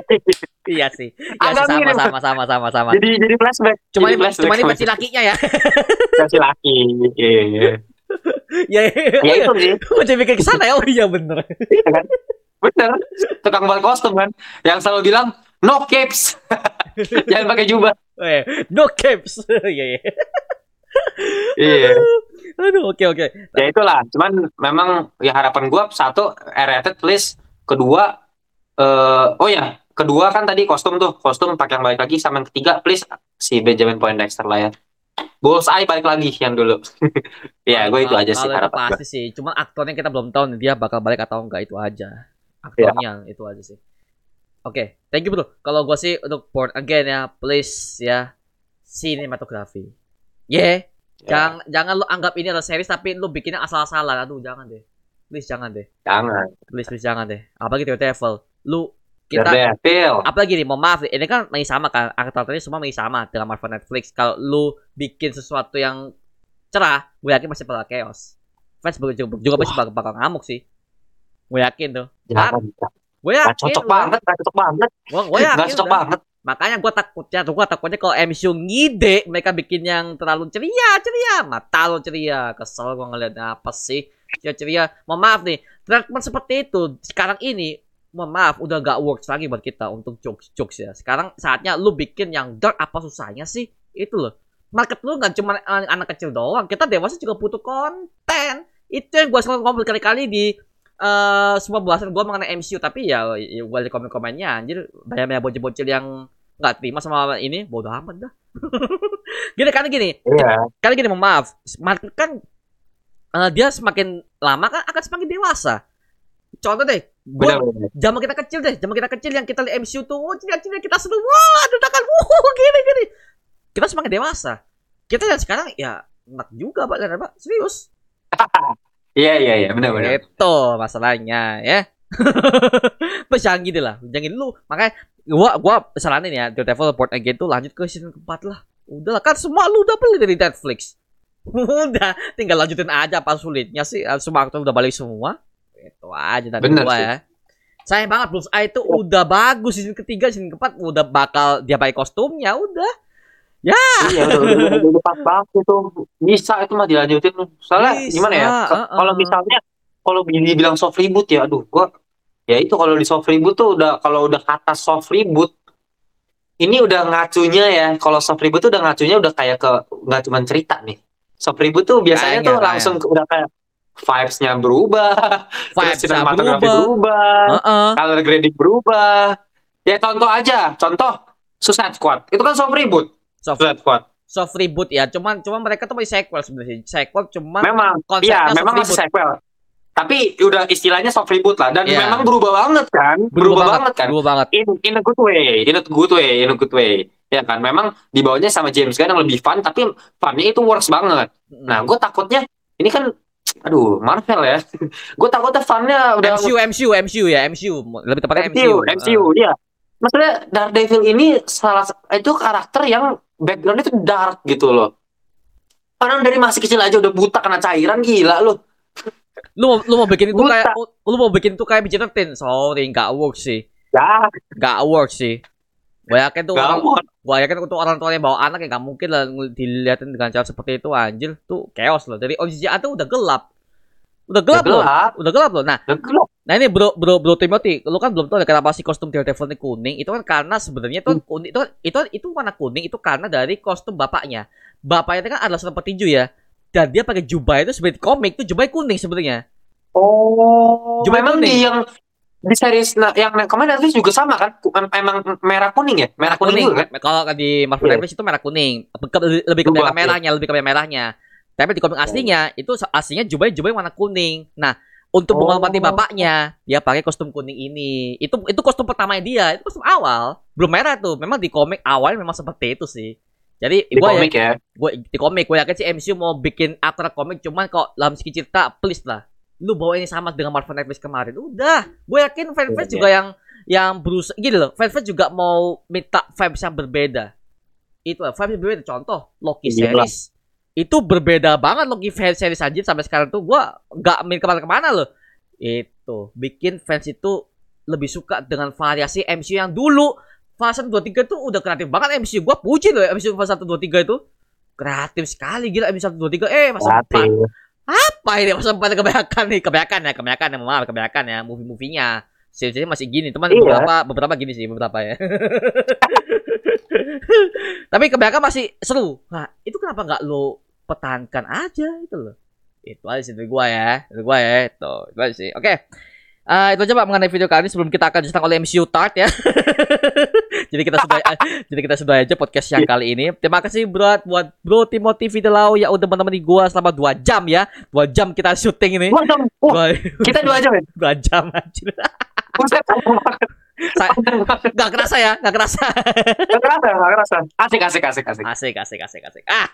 iya sih. Ya Agak sih, sama sama sama sama sama. jadi jadi flashback. Cuma jadi ini flashback cuma ini versi lakinya ya. versi laki. Iya. ya, ya itu sih Macam mikir ke sana ya. Oh iya bener. Iya kan bener tukang buat kostum kan yang selalu bilang no capes jangan pakai jubah Eh, no caps. Iya, iya. iya Aduh, oke oke. ya itulah cuman memang ya harapan gua satu R-rated please kedua eh oh ya kedua kan tadi kostum tuh kostum pakai yang balik lagi sama yang ketiga please si Benjamin Poindexter lah ya Bullseye balik lagi yang dulu ya gue itu aja sih harapan pasti sih. Cuma aktornya kita belum tahu nih dia bakal balik atau enggak itu aja. Aktornya itu aja sih. Oke, thank you bro. Kalau gua sih untuk port again ya, please ya sinematografi. Yeah. Ya, Jangan jangan lu anggap ini adalah series tapi lu bikinnya asal-asalan. Aduh, jangan deh. Please jangan deh. jangan Please please jangan deh. Apalagi Daredevil. Lu kita apalagi nih, mohon maaf, ini kan masih sama kan, aktor-aktornya semua masih sama dengan Marvel Netflix. Kalau lu bikin sesuatu yang cerah, gue yakin masih bakal chaos. Fans juga, juga pasti bakal, bakal ngamuk sih. Gue yakin tuh. jangan Gue yakin. cocok gua- banget cocok banget Gue yakin. cocok banget Makanya gue takutnya, gue takutnya kalau MCU ngide mereka bikin yang terlalu ceria, ceria, mata lo ceria, kesel gue ngeliatnya apa sih, ceria ceria. Mohon maaf nih, treatment seperti itu sekarang ini, mohon maaf, udah gak works lagi buat kita untuk jokes jokes ya. Sekarang saatnya lu bikin yang dark apa susahnya sih, itu loh. Market lu gak cuma an- anak kecil doang, kita dewasa juga butuh konten. Itu yang gue selalu ngomong berkali-kali di eh semua bahasan gue mengenai MCU tapi ya, ya gue liat komen-komennya anjir banyak banyak bocil-bocil yang nggak terima sama ini bodoh amat dah. Gini karena gini iya. karena gini maaf kan eh, dia semakin lama kan akan semakin dewasa. Contoh deh gue zaman kita kecil deh zaman kita kecil yang kita lihat MCU tuh oh cilik-cilik kita seru wah dadakan wah gini gini. Kita semakin dewasa. Kita lihat sekarang ya enak juga pak lihat pak serius Iya iya iya. Benar-benar. itu masalahnya ya. Mas jangan gitu lah. Jangan lu. Makanya gua gua saranin ya Daredevil Report Again tuh lanjut ke season keempat lah. Udahlah kan semua lu udah beli dari Netflix. Udah. Tinggal lanjutin aja apa sulitnya sih. Eh, semua aktor udah balik semua. Itu aja dari Bener gua sih. ya. Sayang banget Blues Eye itu udah bagus. Season ketiga season keempat udah bakal dia pakai kostumnya. Udah Iya udah udah udah, udah pas banget itu. Bisa itu mah dilanjutin. Soalnya Bisa, gimana ya? Ke- uh-uh. Kalau misalnya kalau dibilang soft reboot ya aduh gua ya itu kalau di soft reboot tuh udah kalau udah kata soft reboot ini udah ngacunya ya. Kalau soft reboot tuh udah ngacunya udah kayak ke nggak cuma cerita nih. Soft reboot tuh biasanya Kayaknya, tuh langsung ke- udah kayak vibes-nya berubah, vibes berubah berubah, Heeh. color grading berubah. Ya contoh aja, contoh Suicide Squad. Itu kan soft reboot. Soft Squad. soft reboot ya cuman cuman mereka tuh masih sequel sebenarnya sequel cuman Memang, iya, soft memang masih reboot. sequel. Tapi udah istilahnya soft reboot lah dan Iya. memang berubah banget kan? Berubah, banget, kan? berubah banget In in a good way, in a good way, in a good way. Ya kan, memang dibawanya sama James Gunn yang lebih fun, tapi funnya itu works banget. Nah, gue takutnya ini kan, aduh, Marvel ya. gue takutnya funnya udah MCU MCU MCU ya MCU lebih tepatnya MCU, MCU MCU, iya. Maksudnya Daredevil ini salah itu karakter yang backgroundnya itu dark gitu loh. Orang dari masih kecil aja udah buta kena cairan gila loh. lu lu mau bikin itu Buta. kayak lu mau bikin itu kayak Bridgerton sorry nggak work sih. Ya, nggak work sih. Gue yakin tuh gak orang gue yakin untuk orang tua yang bawa anak ya nggak mungkin lah dilihatin dengan cara seperti itu anjir. Tuh chaos loh. Dari OCGA tuh udah gelap. Udah gelap, loh. gelap, udah gelap loh. Nah udah gelap. Nah ini bro bro bro Timothy, lu kan belum tahu ya kenapa sih kostum Daredevil ini kuning? Itu kan karena sebenarnya itu Hmm. kuning itu itu itu warna kuning itu karena dari kostum bapaknya. Bapaknya itu kan adalah seorang petinju ya. Dan dia pakai jubah itu seperti komik itu jubahnya kuning sebenarnya. Oh, Jubah memang kuning. di yang di series nah, yang kemarin Netflix juga sama kan? Emang merah kuning ya? Merah kuning, juga kan? Kalau di Marvel Iya. Netflix itu merah kuning. Lebih ke Jubah, merah merahnya, lebih ke merah merahnya. Tapi di komik aslinya itu aslinya jubahnya jubahnya warna kuning. Nah, untuk Oh. menghormati bapaknya, dia pakai kostum kuning ini. Itu itu kostum pertamanya dia, itu kostum awal. Belum merah tuh. Memang di komik awal memang seperti itu sih. Jadi Di gua ya, komik ya. gue di komik gue yakin sih MCU mau bikin aktor komik cuman kok dalam segi cerita please lah lu bawa ini sama dengan Marvel Netflix kemarin udah gue yakin fans-fans Iya, juga yang yang berusaha gini loh fans-fans juga mau minta vibes yang berbeda itu lah vibes yang berbeda contoh Loki Iya. series itu berbeda banget Loki fans series anjir sampai sekarang tuh. Gue nggak main ke mana-kemana loh. Itu bikin fans itu lebih suka dengan variasi MCU yang dulu. Fase 1 2 3 tuh udah kreatif banget MCU gua puji loh MCU fase 1 2 3 itu. Kreatif sekali gila MCU 1 2 3 eh masa 4 Kreatif. apa? Ini? Masa 4 kebanyakan nih? Kebanyakan ya kebanyakan ya maaf kebanyakan ya. Movie-movie-nya. Series masih gini. Teman Iya. beberapa beberapa gini sih beberapa ya. Tapi kebanyakan masih seru. Nah itu kenapa nggak lo pertahankan aja itu loh itu aja sih dari gua ya dari gua ya itu itu aja sih oke Eh, itu aja pak mengenai video kali ini sebelum kita akan diserang oleh MCU Tart ya. jadi kita sudah jadi kita sudah aja podcast yang kali ini. Terima kasih buat buat Bro Timothy Fidelau yang udah menemani gua selama 2 jam ya. 2 jam kita syuting ini. Dua, kita dua jam ya? dua jam anjir. Saya nggak kerasa ya, nggak kerasa. Gak kerasa, gak kerasa. Asik, asik, asik, asik. Asik, asik, asik, asik. Ah.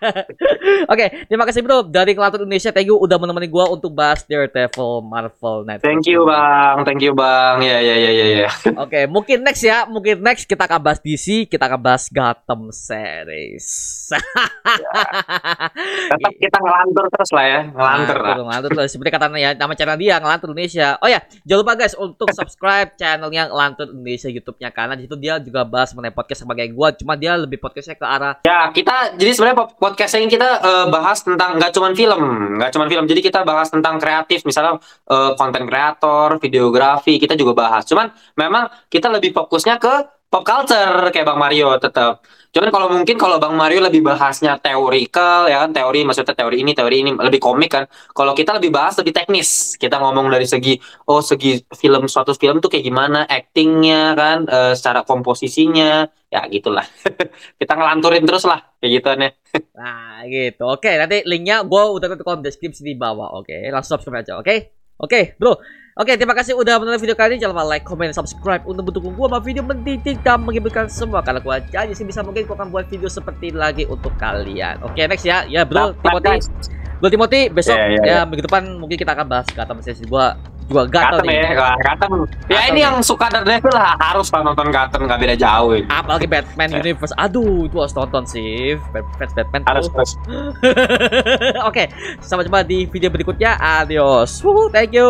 Oke, terima kasih bro dari Kelantan Indonesia. Thank you udah menemani gua untuk bahas Daredevil Marvel Netflix. Thank you, Bang. Thank you, Bang. Ya, ya, ya, ya, ya. Oke, mungkin next ya, mungkin next kita akan bahas DC, kita akan bahas Gotham series. Tetap kita ngelantur terus lah ya. Ngelantur lah. Ngelantur, ngelantur terus. Seperti katanya ya, nama channel dia Ngelantur Indonesia. Oh ya, jangan lupa guys untuk subscribe channelnya Ngelantur Indonesia YouTube-nya karena di situ dia juga bahas mengenai podcast sebagai gua, cuma dia lebih podcastnya ke arah Ya, kita jadi sebenarnya po- podcast ini kita eh, bahas tentang nggak cuman film, nggak cuman film. Jadi kita bahas tentang kreatif, misalnya eh, konten kreator, videografi, kita juga bahas. Cuman memang kita lebih fokusnya ke pop culture kayak Bang Mario tetap. Cuman kalau mungkin kalau Bang Mario lebih bahasnya teorikal ya kan, teori maksudnya teori ini, teori ini lebih komik kan. Kalau kita lebih bahas lebih teknis. Kita ngomong dari segi oh segi film suatu film tuh kayak gimana, actingnya kan, eh, secara komposisinya, ya gitulah kita ngelanturin terus lah kayak gitu nih. Nah, gitu. Oke, nanti linknya gue udah taruh di deskripsi di bawah. Oke, langsung subscribe aja. Oke, oke, bro. Oke, terima kasih udah menonton video kali ini. Jangan lupa like, comment, subscribe untuk mendukung gua sama video mendidik dan menghiburkan semua. Karena gua janji sih bisa mungkin gua akan buat video seperti ini lagi untuk kalian. Oke, next ya. Ya, bro, Timothy. Bro Timothy, besok Ya, ya, ya, minggu depan mungkin kita akan bahas kata sesi gua juga gatel nih. ya. Ya Katem ini ya. yang suka Daredevil lah harus nonton Katem nggak beda jauh ini. Apalagi Batman Ya. Universe. Aduh, itu harus nonton sih. Fans Batman Harus tuh. harus. Oke, sampai jumpa di video berikutnya. Adios. Wuhu, thank you.